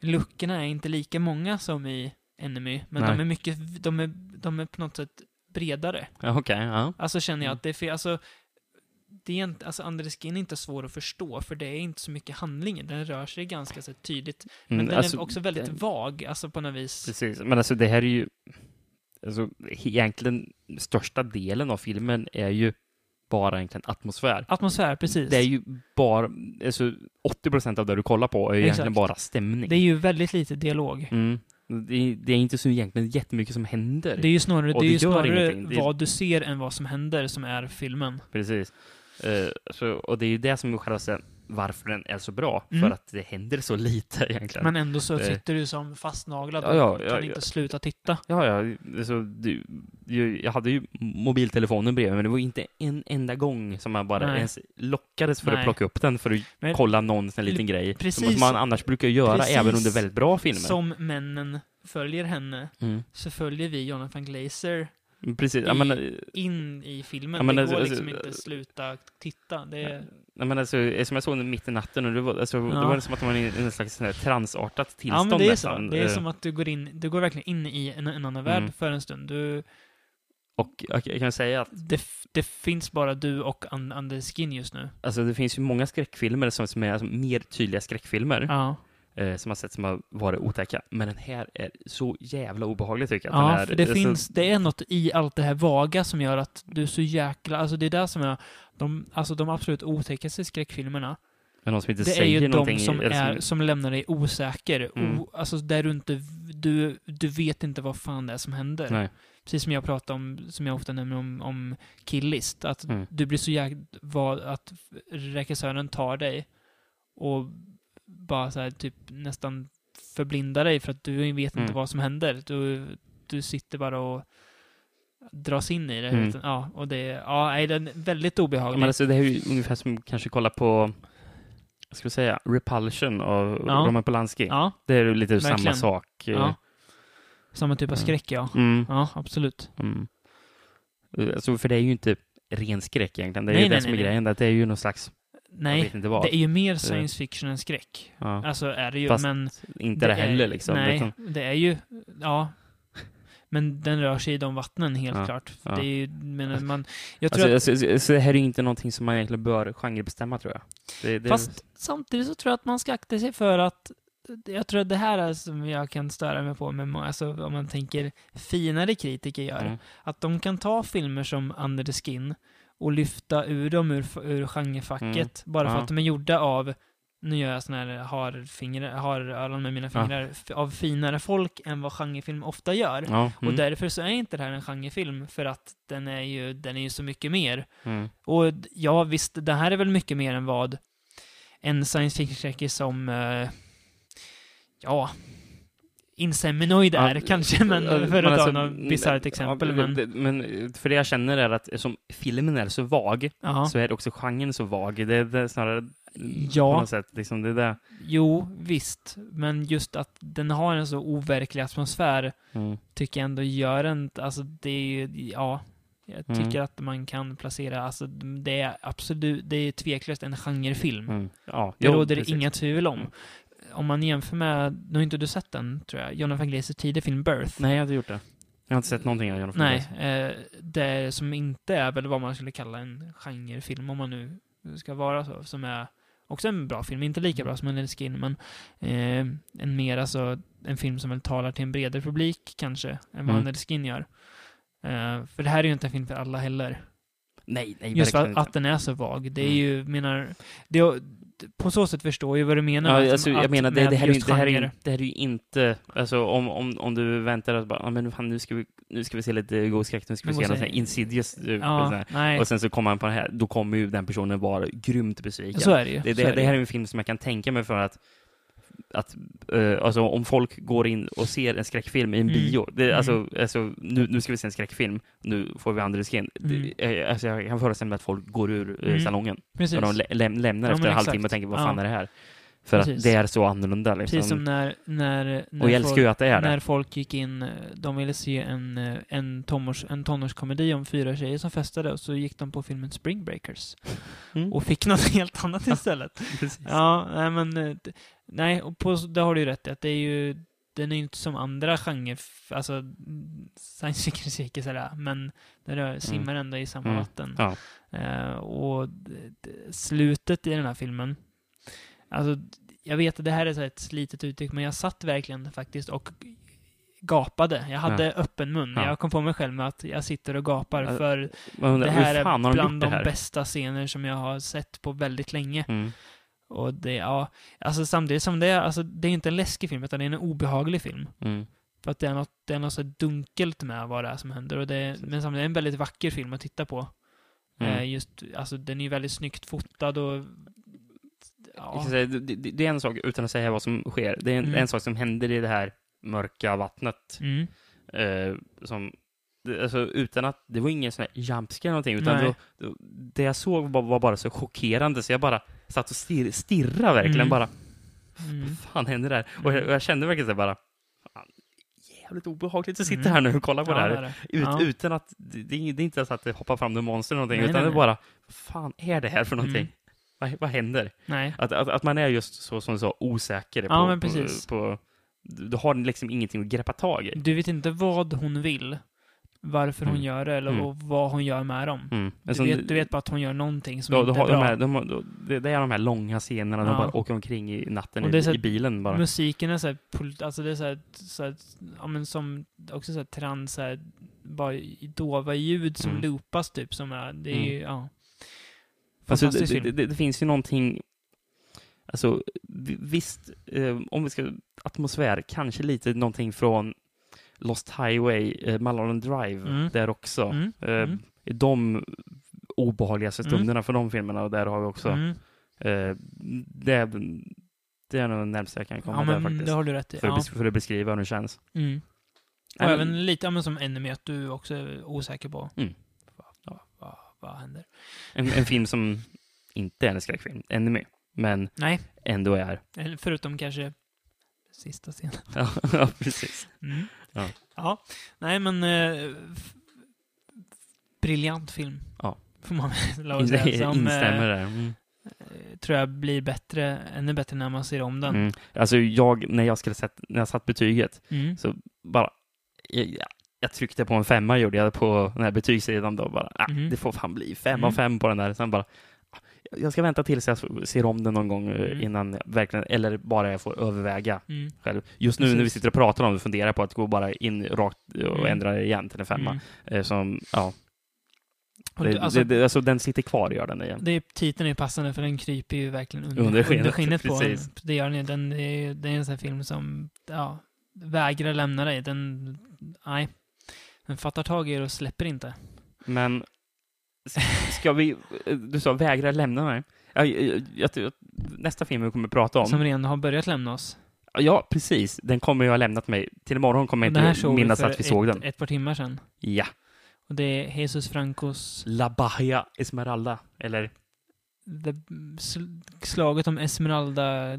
[SPEAKER 1] luckorna är inte lika många som i Enemy, men
[SPEAKER 2] Nej.
[SPEAKER 1] de är mycket, de är, de är på något sätt bredare.
[SPEAKER 2] Okej, ja.
[SPEAKER 1] Alltså känner jag
[SPEAKER 2] Mm.
[SPEAKER 1] att det är fel, alltså det är inte, alltså Under the Skin är inte svår att förstå, för det är inte så mycket handling den rör sig ganska så tydligt. Men
[SPEAKER 2] Mm,
[SPEAKER 1] den
[SPEAKER 2] alltså,
[SPEAKER 1] är också väldigt
[SPEAKER 2] den-
[SPEAKER 1] vag, alltså på något vis.
[SPEAKER 2] Precis, men alltså det här är ju... Alltså, egentligen största delen av filmen är ju bara egentligen atmosfär.
[SPEAKER 1] Atmosfär, precis.
[SPEAKER 2] Det är ju bara... Alltså 80 procent av det du kollar på är ju egentligen bara stämning.
[SPEAKER 1] Det är ju väldigt lite dialog.
[SPEAKER 2] Mm. Det, är, det är inte så egentligen jättemycket som händer.
[SPEAKER 1] Det är ju snarare, det är ju snarare
[SPEAKER 2] ingenting.
[SPEAKER 1] Vad du ser än vad som händer som är filmen.
[SPEAKER 2] Precis. Eh, så, och det är ju det som är själva varför den är så bra,
[SPEAKER 1] Mm.
[SPEAKER 2] för att det händer så lite egentligen.
[SPEAKER 1] Men ändå så
[SPEAKER 2] Eh.
[SPEAKER 1] sitter du som fastnaglad
[SPEAKER 2] Ja,
[SPEAKER 1] och
[SPEAKER 2] ja,
[SPEAKER 1] kan
[SPEAKER 2] ja,
[SPEAKER 1] inte
[SPEAKER 2] ja.
[SPEAKER 1] sluta titta.
[SPEAKER 2] Ja, ja, alltså, du, jag hade ju mobiltelefonen bredvid, men det var inte en enda gång som man bara
[SPEAKER 1] Nej.
[SPEAKER 2] ens lockades för att
[SPEAKER 1] Nej.
[SPEAKER 2] plocka upp den för att
[SPEAKER 1] Men-
[SPEAKER 2] kolla någon sån liten grej.
[SPEAKER 1] Precis.
[SPEAKER 2] Som man annars brukar göra
[SPEAKER 1] Precis
[SPEAKER 2] även under väldigt bra filmer.
[SPEAKER 1] Som männen följer henne,
[SPEAKER 2] Mm.
[SPEAKER 1] så följer vi Jonathan Glazer
[SPEAKER 2] Precis, ja,
[SPEAKER 1] I-
[SPEAKER 2] men, eh,
[SPEAKER 1] in i filmen.
[SPEAKER 2] Ja, men
[SPEAKER 1] det
[SPEAKER 2] alltså-
[SPEAKER 1] går
[SPEAKER 2] alltså-
[SPEAKER 1] liksom inte att sluta titta. Det är,
[SPEAKER 2] ja, men alltså, som jag såg den mitt i natten, och det var, alltså, det
[SPEAKER 1] Ja.
[SPEAKER 2] var som att man var i en slags sån transartat
[SPEAKER 1] ja,
[SPEAKER 2] tillstånd
[SPEAKER 1] men det är
[SPEAKER 2] nästan.
[SPEAKER 1] så. Det är
[SPEAKER 2] Eh,
[SPEAKER 1] som att du går in, du går verkligen in i en, en annan värld
[SPEAKER 2] Mm.
[SPEAKER 1] för en stund. Du,
[SPEAKER 2] Och jag kan säga att
[SPEAKER 1] det, det finns bara du och Under Skin just nu.
[SPEAKER 2] alltså, det finns ju många skräckfilmer som, som är alltså, mer tydliga skräckfilmer.
[SPEAKER 1] Ja,
[SPEAKER 2] eh, som har sett som har varit otäcka. Men den här är så jävla obehaglig tycker jag.
[SPEAKER 1] ja
[SPEAKER 2] är,
[SPEAKER 1] för det
[SPEAKER 2] alltså,
[SPEAKER 1] finns, det är något i allt det här vaga som gör att du är så jäkla, alltså det är det som är, de, alltså de absolut otäckaste skräckfilmerna,
[SPEAKER 2] Men någon som inte
[SPEAKER 1] det är
[SPEAKER 2] säger
[SPEAKER 1] ju
[SPEAKER 2] någonting.
[SPEAKER 1] de som, är, som lämnar dig osäker.
[SPEAKER 2] Mm.
[SPEAKER 1] O, alltså där du inte, du, du vet inte vad fan det är som händer.
[SPEAKER 2] Nej.
[SPEAKER 1] Precis som jag pratar om, som jag ofta nämner om, om Killist, att
[SPEAKER 2] Mm.
[SPEAKER 1] du blir så jäkla, vad, att regissören tar dig och bara så här, typ nästan förblindar dig för att du vet inte
[SPEAKER 2] Mm.
[SPEAKER 1] vad som händer. Du, du sitter bara och dras in i det.
[SPEAKER 2] Mm.
[SPEAKER 1] Ja, och det, ja, nej, den är väldigt obehaglig.
[SPEAKER 2] Men alltså, det är ju ungefär som kanske kolla på, vad ska vi säga, Repulsion av
[SPEAKER 1] Ja.
[SPEAKER 2] Roman Polanski.
[SPEAKER 1] ja,
[SPEAKER 2] Det är ju lite samma
[SPEAKER 1] Verkligen.
[SPEAKER 2] sak. eh,
[SPEAKER 1] ja. Samma typ av
[SPEAKER 2] Mm.
[SPEAKER 1] skräck, ja.
[SPEAKER 2] Mm,
[SPEAKER 1] Ja, absolut.
[SPEAKER 2] mm. Alltså, för det är ju inte ren skräck egentligen. Det är
[SPEAKER 1] Nej,
[SPEAKER 2] ju det
[SPEAKER 1] nej,
[SPEAKER 2] som
[SPEAKER 1] nej,
[SPEAKER 2] är grejen. att Det är ju någon slags,
[SPEAKER 1] Nej, det är ju mer science fiction än skräck.
[SPEAKER 2] Ja.
[SPEAKER 1] Alltså är det ju,
[SPEAKER 2] Fast
[SPEAKER 1] men...
[SPEAKER 2] inte det,
[SPEAKER 1] är-
[SPEAKER 2] heller liksom.
[SPEAKER 1] Nej,
[SPEAKER 2] Utan,
[SPEAKER 1] det är ju, ja. Men den rör sig i de vattnen helt
[SPEAKER 2] Ja,
[SPEAKER 1] klart.
[SPEAKER 2] ja.
[SPEAKER 1] Det är ju, men man, jag tror
[SPEAKER 2] alltså,
[SPEAKER 1] att,
[SPEAKER 2] alltså, alltså, det här är ju inte någonting som man egentligen bör genrebestämma tror jag. Det, det,
[SPEAKER 1] fast samtidigt så tror jag att man ska akta sig för att jag tror att det här är som jag kan störa mig på med alltså om man tänker finare kritiker gör.
[SPEAKER 2] Mm.
[SPEAKER 1] Att de kan ta filmer som Under the Skin och lyfta ur dem ur, ur genrefacket bara för
[SPEAKER 2] Mm. Ja.
[SPEAKER 1] att de är gjorda av nu gör jag såna här har, fingrar, har öron med mina
[SPEAKER 2] Ja.
[SPEAKER 1] fingrar, f- av finare folk än vad genrefilm ofta gör.
[SPEAKER 2] Ja,
[SPEAKER 1] Och
[SPEAKER 2] mm,
[SPEAKER 1] därför så är inte det här en genrefilm, för att den är ju, den är ju så mycket mer.
[SPEAKER 2] mm.
[SPEAKER 1] Och ja, visst, det här är väl mycket mer än vad en science fiction-skräckis som, eh, ja, Inseminoid är
[SPEAKER 2] Ja,
[SPEAKER 1] kanske, men för att
[SPEAKER 2] men
[SPEAKER 1] ta
[SPEAKER 2] alltså,
[SPEAKER 1] något bisarrt exempel.
[SPEAKER 2] Ja,
[SPEAKER 1] men,
[SPEAKER 2] men för det jag känner är att som filmen är så vag,
[SPEAKER 1] ja,
[SPEAKER 2] så är också genren så vag. Det är, det är snarare
[SPEAKER 1] Ja.
[SPEAKER 2] på något sätt, liksom, det är det.
[SPEAKER 1] jo, visst, men just att den har en så overklig atmosfär
[SPEAKER 2] Mm.
[SPEAKER 1] tycker jag ändå gör en, alltså det är ju, ja, jag
[SPEAKER 2] Mm.
[SPEAKER 1] tycker att man kan placera, alltså det är absolut, det är tveklöst en genrefilm.
[SPEAKER 2] Mm. Ja,
[SPEAKER 1] Det
[SPEAKER 2] jo,
[SPEAKER 1] råder
[SPEAKER 2] precis.
[SPEAKER 1] inga tvivel om.
[SPEAKER 2] Mm.
[SPEAKER 1] Om man jämför med, nu har inte du sett den, tror jag, Jonathan Glazers tidiga film Birth.
[SPEAKER 2] Nej, jag har inte gjort det. Jag har inte sett någonting av Jonathan
[SPEAKER 1] Nej, eh, det som inte är väl vad man skulle kalla en genrefilm, om man nu ska vara så, som är också en bra film, inte lika bra som Under the Skin, men eh, en mer, alltså, en film som väl talar till en bredare publik, kanske, än vad
[SPEAKER 2] Mm.
[SPEAKER 1] Under the Skin gör. Eh, för det här är ju inte en film för alla heller.
[SPEAKER 2] Nej, nej,
[SPEAKER 1] Just för att, att den är så vag. Det är
[SPEAKER 2] Mm.
[SPEAKER 1] ju, menar, det, på så sätt förstår jag vad du menar.
[SPEAKER 2] Ja,
[SPEAKER 1] att-
[SPEAKER 2] alltså, jag
[SPEAKER 1] att
[SPEAKER 2] menar, det, det, här är, det, här är, det här är ju inte, alltså om, om, om du väntar och bara, ah, men fan, nu ska vi, nu ska vi se lite god skräck, nu ska vi se något insidious, typ,
[SPEAKER 1] Ja, nej,
[SPEAKER 2] och sen så kommer man på det här, då kommer ju den personen vara grymt besviken.
[SPEAKER 1] så är det ju.
[SPEAKER 2] Det, det, det här är en film som jag kan tänka mig för att, att eh, alltså om folk går in och ser en skräckfilm i en
[SPEAKER 1] Mm.
[SPEAKER 2] bio, det,
[SPEAKER 1] Mm.
[SPEAKER 2] alltså, alltså nu, nu ska vi se en skräckfilm, nu får vi andra skin.
[SPEAKER 1] Mm.
[SPEAKER 2] Det, eh, alltså jag kan föreställa mig att folk går ur eh,
[SPEAKER 1] Mm.
[SPEAKER 2] salongen
[SPEAKER 1] Precis.
[SPEAKER 2] och de lä läm lämnar
[SPEAKER 1] Ja,
[SPEAKER 2] efter en halvtimme och tänker, vad
[SPEAKER 1] Ja.
[SPEAKER 2] fan är det här? För
[SPEAKER 1] Precis.
[SPEAKER 2] att det är så annorlunda liksom.
[SPEAKER 1] Precis som när, när, när,
[SPEAKER 2] och jag
[SPEAKER 1] folk,
[SPEAKER 2] ju att det är
[SPEAKER 1] när
[SPEAKER 2] det.
[SPEAKER 1] folk gick in, de ville se en, eh, en, tonårs, en tonårskomedi om fyra tjejer som festade och så gick de på filmen Spring Breakers
[SPEAKER 2] Mm.
[SPEAKER 1] och fick något helt annat istället.
[SPEAKER 2] Precis.
[SPEAKER 1] Ja, nej men, eh, nej, och på, det har du ju rätt i, att det är ju, den är ju inte som andra genrer, alltså mm, science fiction cirkus är det, men den rör, simmar ändå i samma
[SPEAKER 2] Mm.
[SPEAKER 1] vatten.
[SPEAKER 2] Ja.
[SPEAKER 1] Eh, och slutet i den här filmen, alltså jag vet att det här är så ett slitet uttryck, men jag satt verkligen faktiskt och gapade. Jag hade öppen mun.
[SPEAKER 2] Ja.
[SPEAKER 1] Jag kom på mig själv med att jag sitter och gapar
[SPEAKER 2] Ja,
[SPEAKER 1] för
[SPEAKER 2] undrar,
[SPEAKER 1] det här är
[SPEAKER 2] de
[SPEAKER 1] bland de
[SPEAKER 2] här?
[SPEAKER 1] bästa scener som jag har sett på väldigt länge.
[SPEAKER 2] Mm.
[SPEAKER 1] Och det, ja, alltså samtidigt som det är, alltså det är inte en läskig film, utan det är en obehaglig film.
[SPEAKER 2] Mm.
[SPEAKER 1] För att det är något, det är något så dunkelt med vad det är som händer. Och det men samtidigt är det en väldigt vacker film att titta på.
[SPEAKER 2] Mm.
[SPEAKER 1] Eh, just, alltså den är ju väldigt snyggt fotad och... Ja.
[SPEAKER 2] säga, det, det, det är en sak, utan att säga vad som sker, det är en,
[SPEAKER 1] Mm.
[SPEAKER 2] en sak som händer i det här mörka vattnet.
[SPEAKER 1] Mm.
[SPEAKER 2] Eh, som, det, alltså, utan att, det var ingen sån här jumpscare eller någonting, utan
[SPEAKER 1] Nej.
[SPEAKER 2] då, då, det jag såg var, var bara så chockerande, så jag bara satt och stirr, stirrade verkligen
[SPEAKER 1] Mm.
[SPEAKER 2] bara,
[SPEAKER 1] Mm.
[SPEAKER 2] vad fan händer där? Och, jag, och jag kände verkligen så bara, fan, jävligt obehagligt att sitta
[SPEAKER 1] Mm.
[SPEAKER 2] här nu och kolla på
[SPEAKER 1] Ja,
[SPEAKER 2] det här.
[SPEAKER 1] det det.
[SPEAKER 2] Ut,
[SPEAKER 1] Ja.
[SPEAKER 2] Utan att, det, det är inte så att det hoppar fram några monster eller någonting,
[SPEAKER 1] Nej,
[SPEAKER 2] utan
[SPEAKER 1] nej,
[SPEAKER 2] det är
[SPEAKER 1] nej.
[SPEAKER 2] bara, vad fan är det här för någonting?
[SPEAKER 1] Mm.
[SPEAKER 2] Vad, vad händer?
[SPEAKER 1] Nej.
[SPEAKER 2] Att, att, att man är just så, som du sa, osäker
[SPEAKER 1] Ja,
[SPEAKER 2] på, på, på du du har liksom ingenting att greppa tag i.
[SPEAKER 1] Du vet inte vad hon vill, varför hon
[SPEAKER 2] Mm.
[SPEAKER 1] gör det eller
[SPEAKER 2] Mm.
[SPEAKER 1] och vad hon gör med dem.
[SPEAKER 2] Mm.
[SPEAKER 1] Du vet, du vet bara att hon gör någonting som
[SPEAKER 2] då,
[SPEAKER 1] inte
[SPEAKER 2] då
[SPEAKER 1] är
[SPEAKER 2] de
[SPEAKER 1] bra.
[SPEAKER 2] här, de, då, det, är de här långa scenerna, de
[SPEAKER 1] Ja.
[SPEAKER 2] bara åker omkring i natten i,
[SPEAKER 1] så här-
[SPEAKER 2] i bilen bara.
[SPEAKER 1] Musiken är såhär, alltså det är såhär, såhär ja men som, också såhär trans, såhär, bara i dova ljud som
[SPEAKER 2] Mm.
[SPEAKER 1] loopas typ, som är, det är ju, ja.
[SPEAKER 2] Alltså,
[SPEAKER 1] Fantastisk
[SPEAKER 2] det,
[SPEAKER 1] film.
[SPEAKER 2] det, det, det finns ju någonting, alltså vi- visst, eh, om vi ska, atmosfär, kanske lite någonting från Lost Highway, eh, Mulholland Drive,
[SPEAKER 1] Mm.
[SPEAKER 2] där också.
[SPEAKER 1] Mm,
[SPEAKER 2] Eh,
[SPEAKER 1] mm,
[SPEAKER 2] de obehagligaste
[SPEAKER 1] Mm.
[SPEAKER 2] stunderna för de filmerna, och där har vi också,
[SPEAKER 1] mm.
[SPEAKER 2] eh, det, är, det är nog det närmaste jag kan komma
[SPEAKER 1] Ja
[SPEAKER 2] där faktiskt.
[SPEAKER 1] det har du rätt i.
[SPEAKER 2] för,
[SPEAKER 1] Ja.
[SPEAKER 2] att, för att beskriva hur det känns.
[SPEAKER 1] Mm. Och
[SPEAKER 2] men-
[SPEAKER 1] även lite, men som Enemy, att du också är osäker på
[SPEAKER 2] Mm.
[SPEAKER 1] vad, vad, vad, händer.
[SPEAKER 2] En, en film som inte är en skräckfilm, Enemy, men
[SPEAKER 1] Nej,
[SPEAKER 2] ändå är.
[SPEAKER 1] förutom kanske sista scenen.
[SPEAKER 2] Ja, ja precis.
[SPEAKER 1] Mm.
[SPEAKER 2] Ja.
[SPEAKER 1] ja. Nej, men eh, briljant film.
[SPEAKER 2] Ja.
[SPEAKER 1] Får man väl säga. Som,
[SPEAKER 2] instämmer
[SPEAKER 1] eh,
[SPEAKER 2] där. Mm.
[SPEAKER 1] tror jag blir bättre, ännu bättre när man ser om den.
[SPEAKER 2] Mm. Alltså jag, när jag skulle sätta, när jag satt betyget,
[SPEAKER 1] Mm.
[SPEAKER 2] så bara, jag, jag tryckte på en femma gjorde jag på den här betygssidan då, bara, ah,
[SPEAKER 1] Mhm.
[SPEAKER 2] det får fan bli fem
[SPEAKER 1] Mm.
[SPEAKER 2] av fem på den där. Sen bara, jag ska vänta tills jag ser om den någon gång eh,
[SPEAKER 1] Mm.
[SPEAKER 2] innan verkligen, eller bara jag får överväga
[SPEAKER 1] Mm.
[SPEAKER 2] själv. Just nu när vi
[SPEAKER 1] Precis.
[SPEAKER 2] sitter och pratar om det funderar jag på att gå bara in rakt och
[SPEAKER 1] Mm.
[SPEAKER 2] ändra igen till en femma.
[SPEAKER 1] Mm.
[SPEAKER 2] Eh, Som, ja, det,
[SPEAKER 1] alltså,
[SPEAKER 2] det, alltså den sitter kvar gör den igen.
[SPEAKER 1] det titeln är passande för den kryper ju verkligen under,
[SPEAKER 2] Under skinnet,
[SPEAKER 1] skinnet på en.
[SPEAKER 2] precis.
[SPEAKER 1] Det gör den ju. Den är, det är en sån här film som, ja, vägrar lämna dig. Den, nej. Den fattar tag i er och släpper inte.
[SPEAKER 2] Men ska vi, du sa vägra lämna mig. Ja, jag, jag, jag, nästa film vi kommer att prata om,
[SPEAKER 1] Som redan har börjat lämna oss.
[SPEAKER 2] ja precis, den kommer jag ha lämnat mig. Till imorgon kommer jag inte minnas
[SPEAKER 1] för
[SPEAKER 2] att vi såg
[SPEAKER 1] ett,
[SPEAKER 2] den.
[SPEAKER 1] ett par timmar sedan.
[SPEAKER 2] Ja.
[SPEAKER 1] Och det är Jesus Francos
[SPEAKER 2] La Bahia Esmeralda, eller
[SPEAKER 1] The, sl- Slaget om Esmeralda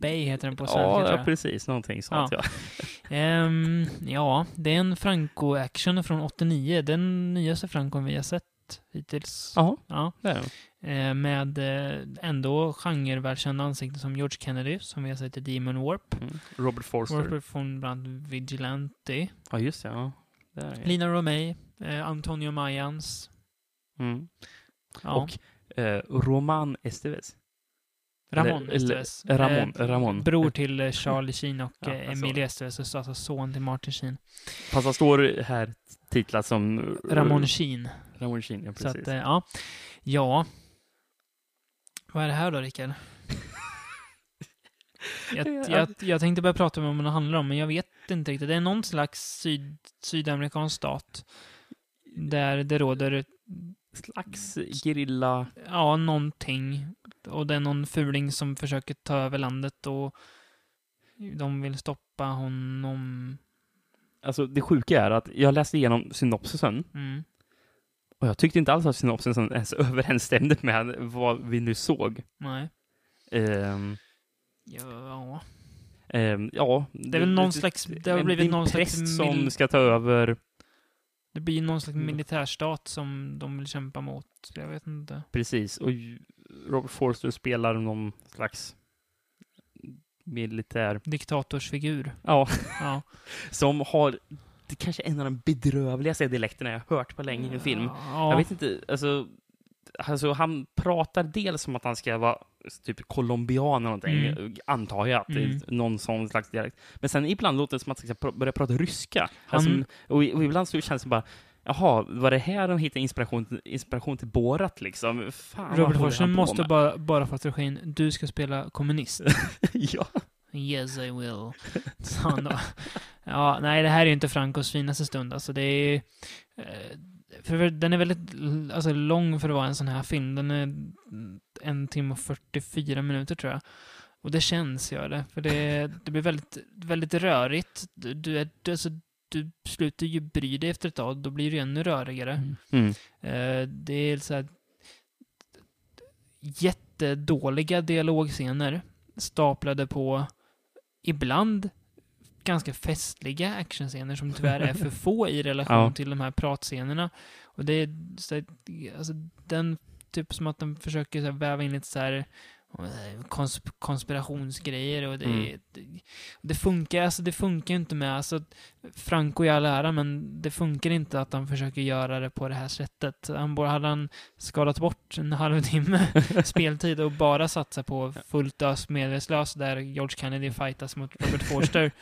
[SPEAKER 1] Bay heter den på svenska
[SPEAKER 2] ja,
[SPEAKER 1] tror
[SPEAKER 2] ja,
[SPEAKER 1] jag.
[SPEAKER 2] precis, någonting sånt ja.
[SPEAKER 1] Ehm, ja, det är en Franco-action från 89. Den nyaste Francon vi har sett hittills.
[SPEAKER 2] Ja,
[SPEAKER 1] Ja.
[SPEAKER 2] det är.
[SPEAKER 1] Eh, med eh, ändå genrevärldskända ansikten som George Kennedy, som vi har sett i Demon Warp.
[SPEAKER 2] Mm. Robert Forster.
[SPEAKER 1] Robert från bland annat Vigilante.
[SPEAKER 2] Ja, just det. Ja. Det.
[SPEAKER 1] Lina Romay. Eh, Antonio Mayans.
[SPEAKER 2] Mm.
[SPEAKER 1] Ja.
[SPEAKER 2] Och eh, Roman Esteves.
[SPEAKER 1] Ramon Esteves.
[SPEAKER 2] Ramon,
[SPEAKER 1] Eh,
[SPEAKER 2] Ramon.
[SPEAKER 1] Bror till eh, Charlie Sheen och
[SPEAKER 2] Ja, såg
[SPEAKER 1] Emilia Esteves, alltså son till Martin Sheen.
[SPEAKER 2] Fast han står här titlat som...
[SPEAKER 1] Ramon Sheen.
[SPEAKER 2] Ramon Sheen, ja
[SPEAKER 1] Så
[SPEAKER 2] precis.
[SPEAKER 1] att, eh, ja. Ja. Vad är det här då, Rickard? Jag, jag, jag tänkte börja prata om vad det handlar om, men jag vet inte riktigt. Det är någon slags syd, sydamerikansk stat. Där det råder,
[SPEAKER 2] Slags gerilla...
[SPEAKER 1] ja, någonting. Och det är någon fuling som försöker ta över landet och de vill stoppa honom.
[SPEAKER 2] Alltså det sjuka är att jag läste igenom synopsisen
[SPEAKER 1] Mm.
[SPEAKER 2] Och jag tyckte inte alls att synopsisen ens överensstämde med vad vi nu såg.
[SPEAKER 1] Nej.
[SPEAKER 2] Ehm,
[SPEAKER 1] Ja.
[SPEAKER 2] ehm, ja.
[SPEAKER 1] Det är väl någon slags, det har
[SPEAKER 2] en-
[SPEAKER 1] blivit någon slags
[SPEAKER 2] som ska ta över,
[SPEAKER 1] Det blir någon slags
[SPEAKER 2] Mm.
[SPEAKER 1] militärstat som de vill kämpa mot. Jag vet inte.
[SPEAKER 2] precis, och Robert Forster spelar någon slags militär,
[SPEAKER 1] Diktatorsfigur.
[SPEAKER 2] ja,
[SPEAKER 1] Ja.
[SPEAKER 2] som har det kanske är en av de bedrövligaste dialekterna jag har hört på länge i en film.
[SPEAKER 1] Ja.
[SPEAKER 2] Jag vet inte, alltså, alltså han pratar dels som att han ska vara typ colombian eller någonting,
[SPEAKER 1] Mm.
[SPEAKER 2] antar jag, att det är
[SPEAKER 1] Mm.
[SPEAKER 2] någon sån slags dialekt. Men sen ibland låter det som att han ska börja prata ryska. Alltså, och, och ibland så känns det bara, jaha, var det här de hittade inspiration, inspiration till Borat liksom? Fan,
[SPEAKER 1] Robert Forsen måste bara, bara få strategin, du ska spela kommunist.
[SPEAKER 2] ja.
[SPEAKER 1] Yes I will. Så han då. Ja, nej det här är ju inte Francos finaste stund. Alltså det är... Eh, för den är väldigt alltså, lång för att vara en sån här film. Den är en timme och 44 minuter tror jag. Och det känns, gör det. För det, det blir väldigt, väldigt rörigt. Du, du, är- du, alltså, du slutar ju bry dig efter ett tag, då blir det ju ännu rörigare.
[SPEAKER 2] Mm.
[SPEAKER 1] Eh, det är så här jättedåliga dialogscener staplade på ibland ganska festliga actionscener som tyvärr är för få i relation
[SPEAKER 2] Ja.
[SPEAKER 1] till de här pratscenerna. Och det är så här, alltså den typ som att de försöker så här, väva in lite så här kons- konspirationsgrejer och det,
[SPEAKER 2] Mm.
[SPEAKER 1] det, det funkar, alltså det funkar inte med, alltså Franco i all ära, men det funkar inte att han försöker göra det på det här sättet. Han borde, hade han skalat bort en halvtimme speltid och bara satsat på fullt ös medvetslös där George Kennedy fightas mot Robert Forster.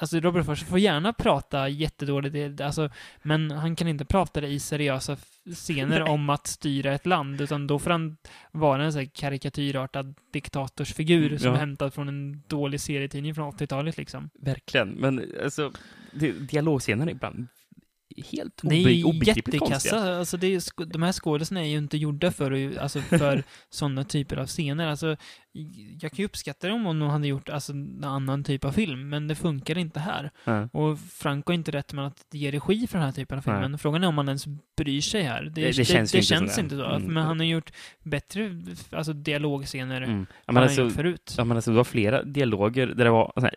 [SPEAKER 1] Alltså Robert Forster får gärna prata jättedåligt, alltså, men han kan inte prata det i seriösa scener om att styra ett land, utan då får han vara en sån här karikatyrartad diktatorsfigur som
[SPEAKER 2] ja.
[SPEAKER 1] är hämtad från en dålig serietidning från 80-talet liksom.
[SPEAKER 2] Verkligen. Men alltså, är ibland helt
[SPEAKER 1] Det är
[SPEAKER 2] obe- obegripligt konstiga.
[SPEAKER 1] jättekassa. Alltså det är, de här skådespelarna är ju inte gjorda för, alltså för sådana typer av scener. Alltså, jag kan ju uppskatta dem om de hade gjort alltså, en annan typ av film, men det funkar inte här.
[SPEAKER 2] Ja.
[SPEAKER 1] Och Franco är inte rätt med att ge regi för den här typen av film,
[SPEAKER 2] Nej.
[SPEAKER 1] men frågan är om han ens bryr sig här. Det,
[SPEAKER 2] Det- det känns
[SPEAKER 1] det
[SPEAKER 2] inte
[SPEAKER 1] känns inte
[SPEAKER 2] det.
[SPEAKER 1] så.
[SPEAKER 2] Mm.
[SPEAKER 1] Men han har gjort bättre alltså, dialogscener
[SPEAKER 2] Mm.
[SPEAKER 1] Än han
[SPEAKER 2] alltså,
[SPEAKER 1] gjort förut.
[SPEAKER 2] ja, men alltså, det var flera dialoger där det var så här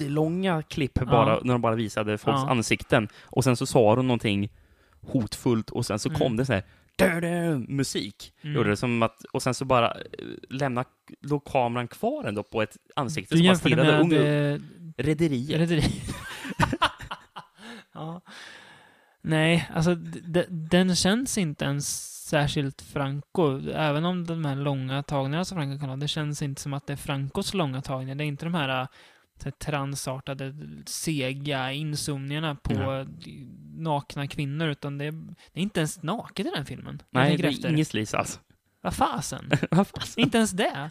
[SPEAKER 2] jättelånga klipp bara,
[SPEAKER 1] Ja.
[SPEAKER 2] när de bara visade folks
[SPEAKER 1] Ja.
[SPEAKER 2] ansikten. Och sen så sa de någonting hotfullt och sen så
[SPEAKER 1] Mm.
[SPEAKER 2] kom det så här musik.
[SPEAKER 1] Mm.
[SPEAKER 2] Gjorde det som att, och sen så bara eh, lämna, låg kameran kvar ändå på ett ansikte
[SPEAKER 1] Du
[SPEAKER 2] som bara stirrade.
[SPEAKER 1] eh,
[SPEAKER 2] rederiet.
[SPEAKER 1] Rederi. ja. Nej, alltså den känns inte ens särskilt Franco. Även om de här långa tagningarna som Franco kan ha, det känns inte som att det är Francos långa tagningar. Det är inte de här transartade, sega inzoomningarna på
[SPEAKER 2] Ja.
[SPEAKER 1] nakna kvinnor, utan det är, det är inte ens naket i den filmen.
[SPEAKER 2] Nej, det är inget slis alls.
[SPEAKER 1] Vad fasen?
[SPEAKER 2] Vad fasen?
[SPEAKER 1] inte ens det?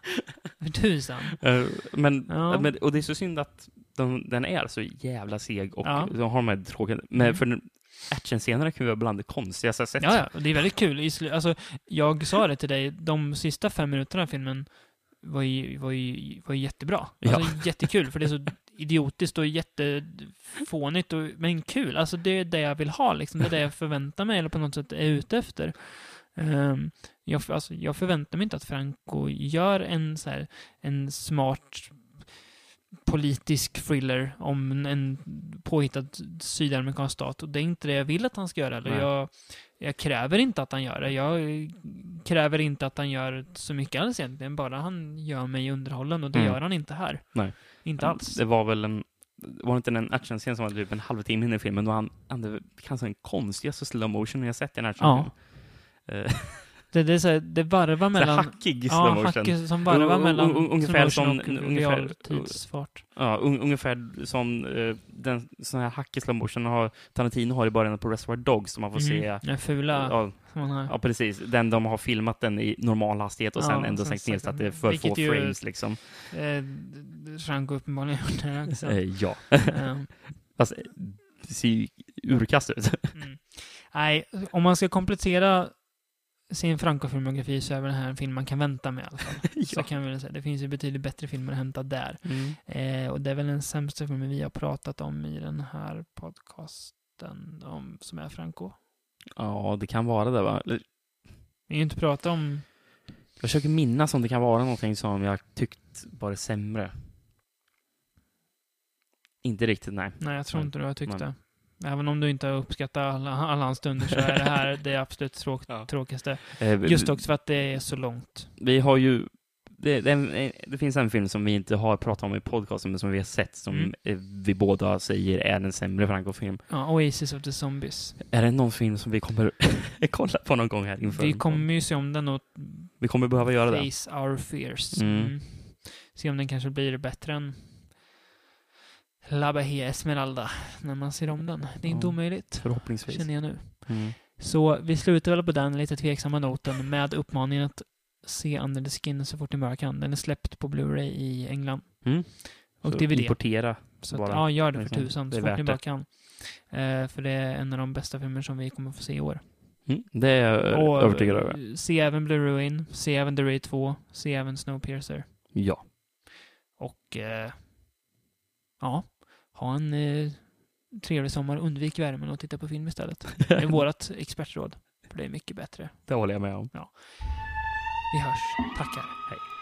[SPEAKER 1] För tusan.
[SPEAKER 2] Eh, men,
[SPEAKER 1] Ja.
[SPEAKER 2] men, och det är så synd att de, den är så jävla seg och
[SPEAKER 1] Ja.
[SPEAKER 2] de har de här tråkiga... Men
[SPEAKER 1] Mm.
[SPEAKER 2] för actionscenerna kan ju vara bland det konstigaste jag sett.
[SPEAKER 1] Ja, ja, det är väldigt kul. Alltså, jag sa det till dig, de sista fem minuterna av filmen var ju, var ju, var ju jättebra.
[SPEAKER 2] Ja.
[SPEAKER 1] Alltså, jättekul, för det är så idiotiskt och jättefånigt, och, men kul. Alltså, det är det jag vill ha, liksom. Det är det jag förväntar mig, eller på något sätt är ute efter. Ehm, jag, alltså, jag förväntar mig inte att Franco gör en, så här, en smart politisk thriller om en- påhittad sydamerikansk stat. Och det är inte det jag vill att han ska göra. Eller jag, jag kräver inte att han gör det. Jag kräver inte att han gör så mycket alls egentligen. Bara han gör mig underhållen och det
[SPEAKER 2] Mm.
[SPEAKER 1] gör han inte här.
[SPEAKER 2] Nej.
[SPEAKER 1] Inte alls.
[SPEAKER 2] Det var väl en... Var det inte en actionscen som var typ en halvtimme in i filmen då han hade kanske den konstigaste slow motion jag sett i en actionfilm. Eh,
[SPEAKER 1] Det, det, är så här, det varvar
[SPEAKER 2] så
[SPEAKER 1] mellan...
[SPEAKER 2] hackig slow
[SPEAKER 1] Ja,
[SPEAKER 2] motion.
[SPEAKER 1] hackig som varvar
[SPEAKER 2] Un- un-
[SPEAKER 1] mellan
[SPEAKER 2] un- ungefär som-
[SPEAKER 1] och
[SPEAKER 2] ungefär-
[SPEAKER 1] realtidsfart.
[SPEAKER 2] Ja, un, ungefär som eh, den sån här hackig slow motion har Tarantino har i början på Reservoir Dogs som man får se.
[SPEAKER 1] Mm, Den fula
[SPEAKER 2] Ja, ja, precis. Den de har filmat den i normal hastighet och
[SPEAKER 1] Ja,
[SPEAKER 2] sen ändå sänkt ner så att det är för
[SPEAKER 1] vilket
[SPEAKER 2] få
[SPEAKER 1] ju-
[SPEAKER 2] frames liksom.
[SPEAKER 1] Eh, Franco uppenbarligen gjort det också.
[SPEAKER 2] Eh, ja. Eh, det ser ju urkast ut.
[SPEAKER 1] Mm. Nej, om man ska komplettera sin Franco-filmografi så är väl den här en film man kan vänta med i alla fall. Så
[SPEAKER 2] ja.
[SPEAKER 1] kan vi säga. Det finns ju betydligt bättre filmer att hämta där.
[SPEAKER 2] Mm.
[SPEAKER 1] Eh, och det är väl den sämsta filmen vi har pratat om i den här podcasten om, som är Franco.
[SPEAKER 2] Ja, det kan vara det va? Eller,
[SPEAKER 1] Vi har ju inte pratat om...
[SPEAKER 2] Jag försöker minnas om det kan vara någonting som jag tyckt var sämre. Inte riktigt, nej.
[SPEAKER 1] Nej, jag tror
[SPEAKER 2] Nej,
[SPEAKER 1] inte du har tyckt
[SPEAKER 2] nej.
[SPEAKER 1] det. Även om du inte har uppskattat alla, alla hans stunder så är det här det absolut tråk,
[SPEAKER 2] Ja.
[SPEAKER 1] tråkigaste.
[SPEAKER 2] Eh,
[SPEAKER 1] Just också för att det är så långt.
[SPEAKER 2] Vi har ju... Det, det, det finns en film som vi inte har pratat om i podcasten, men som vi har sett, som
[SPEAKER 1] Mm.
[SPEAKER 2] eh, vi båda säger är en sämre Franco-film.
[SPEAKER 1] Ja, Oasis of the Zombies.
[SPEAKER 2] Är det någon film som vi kommer kolla på någon gång här inför?
[SPEAKER 1] Vi kommer ju se om den och
[SPEAKER 2] vi kommer behöva göra det.
[SPEAKER 1] Face Our Fears.
[SPEAKER 2] Mm.
[SPEAKER 1] Mm. Se om den kanske blir bättre än La Bahia Esmeralda när man ser om den. Det är inte
[SPEAKER 2] Ja.
[SPEAKER 1] omöjligt,
[SPEAKER 2] Förhoppningsvis.
[SPEAKER 1] känner jag nu.
[SPEAKER 2] Mm.
[SPEAKER 1] Så vi slutar väl på den lite tveksamma noten med uppmaningen att se Under the Skin så fort ni bara kan. Den är släppt på Blu-ray i England.
[SPEAKER 2] Mm.
[SPEAKER 1] Och
[SPEAKER 2] Så
[SPEAKER 1] DVD.
[SPEAKER 2] Importera
[SPEAKER 1] Så att, ja, gör det för
[SPEAKER 2] liksom,
[SPEAKER 1] tusan. Så fort ni bara kan. Eh, för det är en av de bästa filmer som vi kommer få se i år.
[SPEAKER 2] Mm, det är jag
[SPEAKER 1] Och,
[SPEAKER 2] övertygad över.
[SPEAKER 1] Se även Blue Ruin, se även The Raid 2, se även Snowpiercer.
[SPEAKER 2] Ja.
[SPEAKER 1] Och eh, ja, ha en eh, trevlig sommar. Undvik värmen och titta på film istället. Det är vårt expertråd. För det är mycket bättre.
[SPEAKER 2] Det håller jag med om.
[SPEAKER 1] Vi hörs. Tackar.
[SPEAKER 2] Hej.